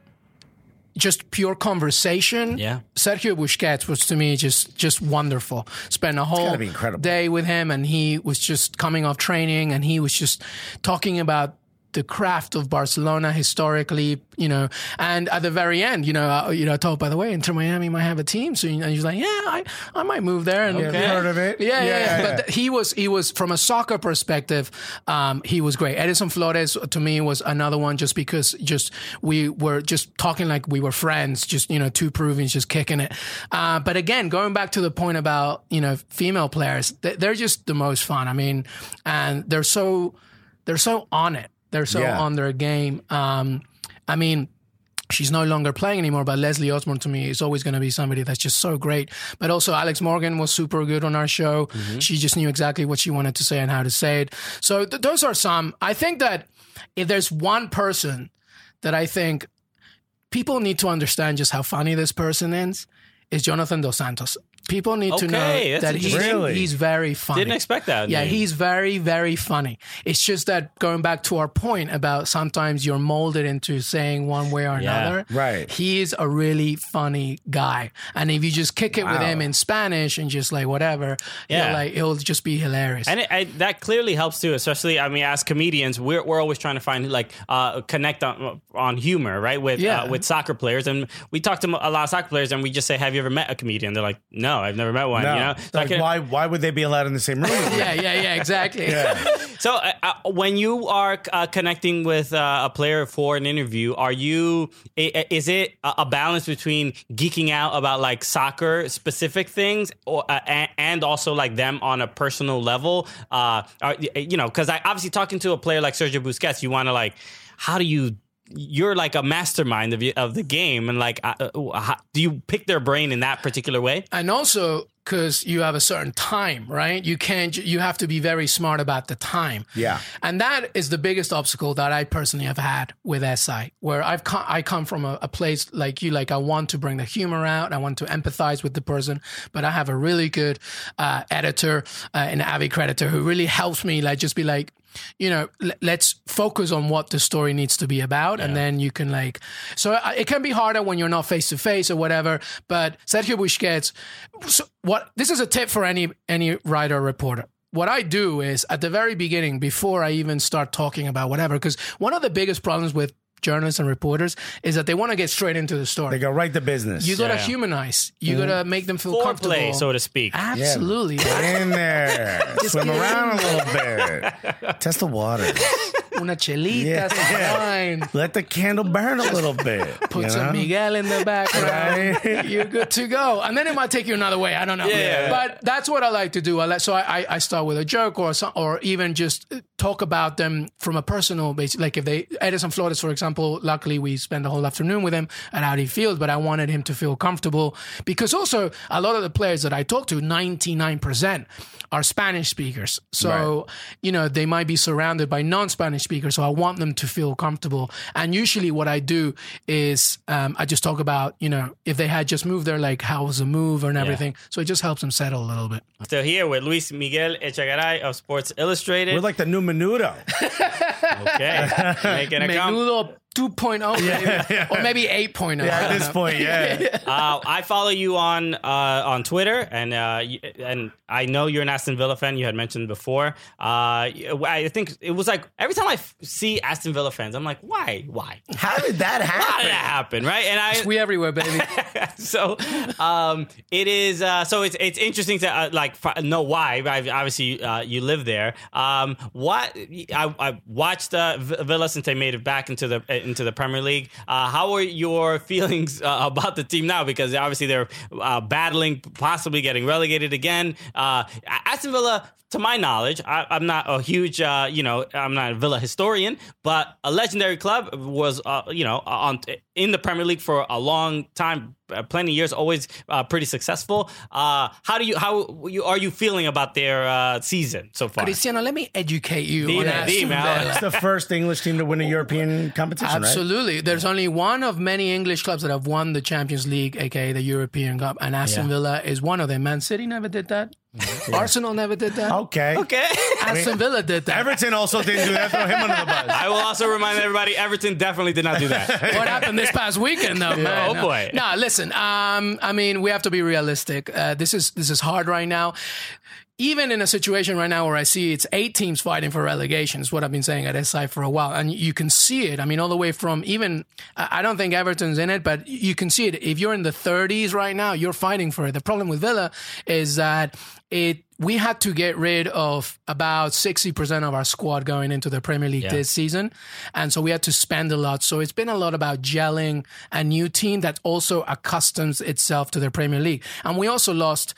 just pure conversation. Yeah. Sergio Busquets was to me just just wonderful. Spent a whole day with him, and he was just coming off training, and he was just talking about the craft of Barcelona historically, you know, and at the very end, you know, uh, you know, I told by the way, Inter Miami might have a team, so know, he's like, yeah, I, I might move there, and you heard of it? yeah, yeah, yeah. yeah. But th- he was he was from a soccer perspective, um, he was great. Edison Flores to me was another one just because just we were just talking like we were friends, just you know, two Peruvians just kicking it. Uh, but again, going back to the point about you know female players, th- they're just the most fun. I mean, and they're so they're so on it. They're so Yeah. on their game. Um, I mean she's no longer playing anymore, but Leslie Osborne to me is always going to be somebody that's just so great. But also Alex Morgan was super good on our show. She just knew exactly what she wanted to say and how to say it. So th- those are some. I think that if there's one person that I think people need to understand just how funny this person is, is Jonathan Dos Santos. People need to know that he's. Really? he's very funny. Didn't expect that. Yeah, name. he's very, very funny. It's just that going back to our point about sometimes you're molded into saying one way or Yeah, another. right. He is a really funny guy. And if you just kick it with him in Spanish and just like whatever, Yeah. like it'll just be hilarious. And it, I, that clearly helps too, especially I mean, as comedians, we're, we're always trying to find like uh, connect on, on humor, right? With Yeah. uh, with soccer players, and we talk to a lot of soccer players, and we just say, "Have you ever met a comedian?" They're like, "No, I've never met one." No. You know, So like, can- why why would they be allowed in the same room? [LAUGHS] yeah, yeah, yeah, exactly. Yeah. So, uh, uh, when you are uh, connecting with uh, a player for an interview, are you? i- i- Is it a a balance between geeking out about like soccer specific things, or uh, and also like them on a personal level? Uh, are, you know, because I obviously talking to a player like Sergio Busquets, you want to like, how do you? You're like a mastermind of, of the game, and like, uh, uh, how, do you pick their brain in that particular way? and also because you have a certain time, right? You can't. You have to be very smart about the time. Yeah. and that is the biggest obstacle that I personally have had with SI, where I've come, I come from a, a place like you. Like I want to bring the humor out. I want to empathize with the person, but I have a really good uh, editor uh, and Avi Creditor who really helps me. Like just be like. You know, l- let's focus on what the story needs to be about, and then you can like. So uh, it can be harder when you're not face to face or whatever. But Sergio Busquets, so what this is a tip for any any writer or reporter what I do is at the very beginning, before I even start talking about whatever, because one of the biggest problems with journalists and reporters is that they want to get straight into the story. They story. go right to business. You gotta Yeah. humanize. You gotta mm-hmm. make them feel comfortable. So to speak. Absolutely. Get in there. [LAUGHS] Swim around a little bit. [LAUGHS] Test the water. Una chelita, Yeah. some wine. Let the candle burn a little bit. [LAUGHS] Put you some know? Miguel in the background. Right. You're good to go. And then it might take you another way. I don't know. Yeah. But that's what I like to do. I like, so I, I- I start with a joke or some, or even just talk about them from a personal basis. Like if they, Edison Flores, for example, luckily we spent the whole afternoon with him at Audi Field, but I wanted him to feel comfortable because also a lot of the players that I talk to, 99% are Spanish speakers. So, you know, they might be surrounded by non-Spanish speakers. So I want them to feel comfortable. And usually what I do is um, I just talk about, you know, if they had just moved there, like how was the move and everything. So it just helps them settle a little bit. Still here with Luis Miguel Echegaray of Sports Illustrated. We're like the new Menudo. [LAUGHS] okay, making a [LAUGHS] com- Menudo 2.0 maybe, or maybe 8.0. Yeah, at this point, yeah. [LAUGHS] uh, I follow you on uh, on Twitter, and uh, and I know you're an Aston Villa fan. You had mentioned before. Uh, I think it was like every time I f- see Aston Villa fans, I'm like, why, why, How did that how happen? did that happen, right? And I We everywhere, baby. [LAUGHS] so um, it is uh, so it's it's interesting to uh, like f- know why I- obviously uh, you live there um, what I, I watched uh, V- Villa since they made it back into the into the Premier League. Uh, how are your [LAUGHS] feelings uh, about the team now? Because obviously they're uh, battling possibly getting relegated again. Uh, Aston Villa to my knowledge, I, I'm not a huge, uh, you know, I'm not a Villa historian, but a legendary club was, uh, you know, on in the Premier League for a long time, uh, plenty of years, always uh, pretty successful. Uh, how do you, how you, are you feeling about their uh, season so far? Cristiano, let me educate you Dime, on Aston dime, Villa. It's the first English team to win a European competition, right? Absolutely. There's only one of many English clubs that have won the Champions League, aka the European Cup, and Aston Yeah. Villa is one of them. Man City never did that. Arsenal never did that. Okay. Okay. Aston Villa did that. Everton also didn't do that. Throw him under the bus. I will also remind everybody Everton definitely did not do that. [LAUGHS] what happened this past weekend, though, man? Oh, boy. No, listen. Um, I mean, we have to be realistic. Uh, this is this is hard right now. Even in a situation right now where I see it's eight teams fighting for relegation, is what I've been saying at SI for a while, and you can see it. I mean, all the way from even I I don't think Everton's in it, but you can see it. If you're in the 30s right now, you're fighting for it. The problem with Villa is that it we had to get rid of about 60% of our squad going into the Premier League this season. And so we had to spend a lot. So it's been a lot about gelling a new team that also accustoms itself to the Premier League. And we also lost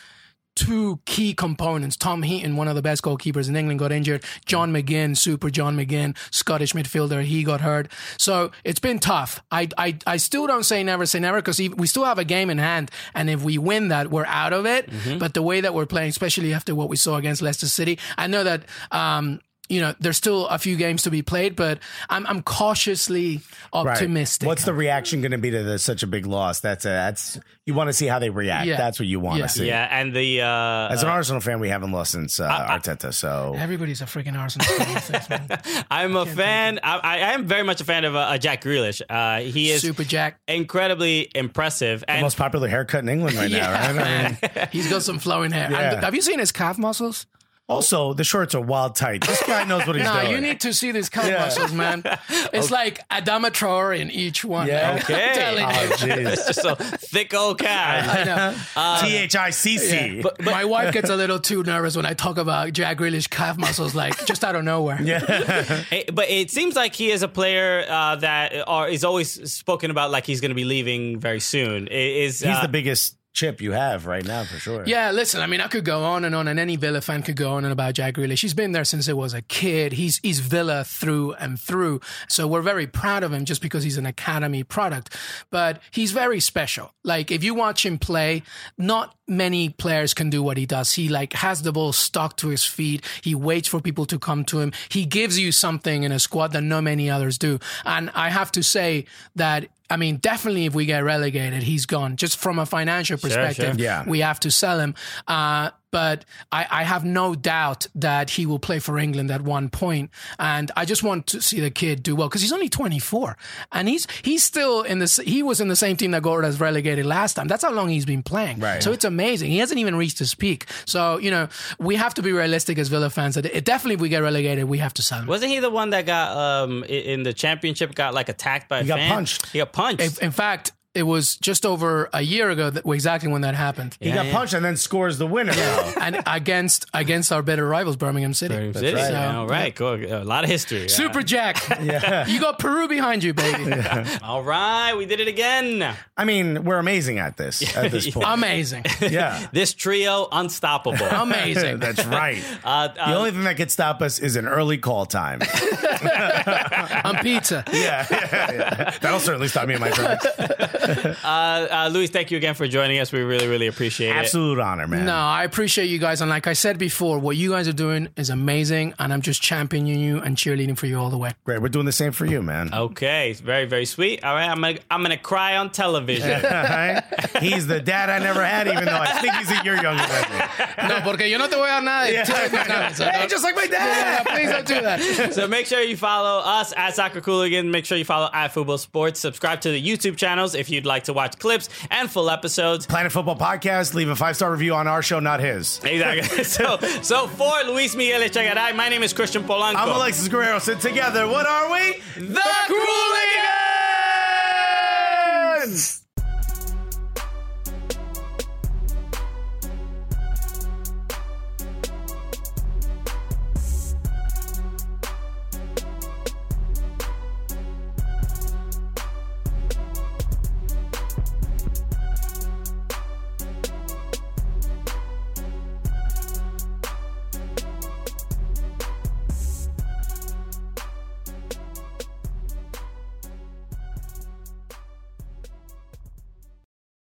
two key components. Tom Heaton, one of the best goalkeepers in England, got injured. John McGinn, super John McGinn, Scottish midfielder, he got hurt. So it's been tough. I I, I still don't say never say never because we still have a game in hand, and if we win that, we're out of it. But the way that we're playing, especially after what we saw against Leicester City, I know that. Um, you know, there's still a few games to be played, but I'm I'm cautiously Right. optimistic. What's the reaction going to be to the, such a big loss? That's a, that's you want to see how they react. Yeah. That's what you want to Yeah. see. yeah, and the uh, As an Arsenal fan, we haven't lost since uh, Arteta. So Everybody's a freaking Arsenal fan. these. [LAUGHS] I'm a fan. I, I am very much a fan of uh, Jack Grealish. Uh, he is Super Jack. incredibly impressive, and most popular haircut in England right now. [LAUGHS] Right? I mean, He's got some flowing hair. Yeah. have you seen his calf muscles? Also, the shorts are wild tight. This guy knows what he's [LAUGHS] No, doing. you need to see these calf Yeah. muscles, man. [LAUGHS] It's like Adama Traore in each one. Yeah. man. Okay. [LAUGHS] I'm telling Oh, you. jeez. it's just a thick old cat. T H I C C. My wife gets a little too nervous when I talk about Jack Grealish calf muscles, like just out of nowhere. Yeah. But it seems like he is a player uh, that are, is always spoken about like he's going to be leaving very soon. I- Is He's uh, the biggest chip you have right now for sure. Yeah, listen, I mean, I could go on and on, and any Villa fan could go on and about Jack Grealish. He's been there since he was a kid. He's he's Villa through and through. So we're very proud of him just because he's an academy product. But he's very special. Like if you watch him play, not many players can do what he does. He like has the ball stuck to his feet. He waits for people to come to him. He gives you something in a squad that no many others do. And I have to say that I mean, definitely if we get relegated, he's gone. Just from a financial perspective, sure. Yeah. we have to sell him. Uh, but I, I have no doubt that he will play for England at one point. And I just want to see the kid do well because he's only 24 and he's he's still in this. He was in the same team that Gordas relegated last time. That's how long he's been playing. Right. So it's amazing. He hasn't even reached his peak. So you know we have to be realistic as Villa fans that it, definitely if we get relegated, we have to sell him. Wasn't he the one that got um in the championship got like attacked by a He got fan? punched. He got punched. In fact, it was just over a year ago that exactly when that happened. He got punched and then scores the winner. though. and against against our better rivals, Birmingham City. City. right. All right, cool. A lot of history. Super Jack. [LAUGHS] Yeah. You got Peru behind you, baby. All right, we did it again. I mean, we're amazing at this at this [LAUGHS] point. Amazing. yeah. [LAUGHS] This trio, unstoppable. Amazing. That's right. Uh, the only thing that could stop us is an early call time. On pizza. yeah, yeah, yeah. That'll certainly stop me in my tracks. [LAUGHS] uh, uh, Luis, thank you again for joining us. We really, really appreciate it. Absolute honor, man. No, I appreciate you guys. And like I said before, what you guys are doing is amazing. And I'm just championing you and cheerleading for you all the way. Great. We're doing the same for you, man. Okay, it's very, very sweet. All right, I'm gonna, I'm gonna cry on television. All [LAUGHS] right? He's the dad I never had, even though I think he's a year younger than me. No, porque yo no te voy a dar nada. No, so Hey, just like my Yeah, dad. please don't do that. [LAUGHS] so make sure you follow us at Soccer Cooligan. Make sure you follow at Football Sports. Subscribe to the YouTube channels if you'd like to watch clips and full episodes. Planet Fútbol Podcast, leave a five star review on our show, not his. Exactly. [LAUGHS] so, so for Luis Miguel Echegaray, my name is Christian Polanco. I'm Alexis Guerrero. So together, what are we? The, the Cooligans!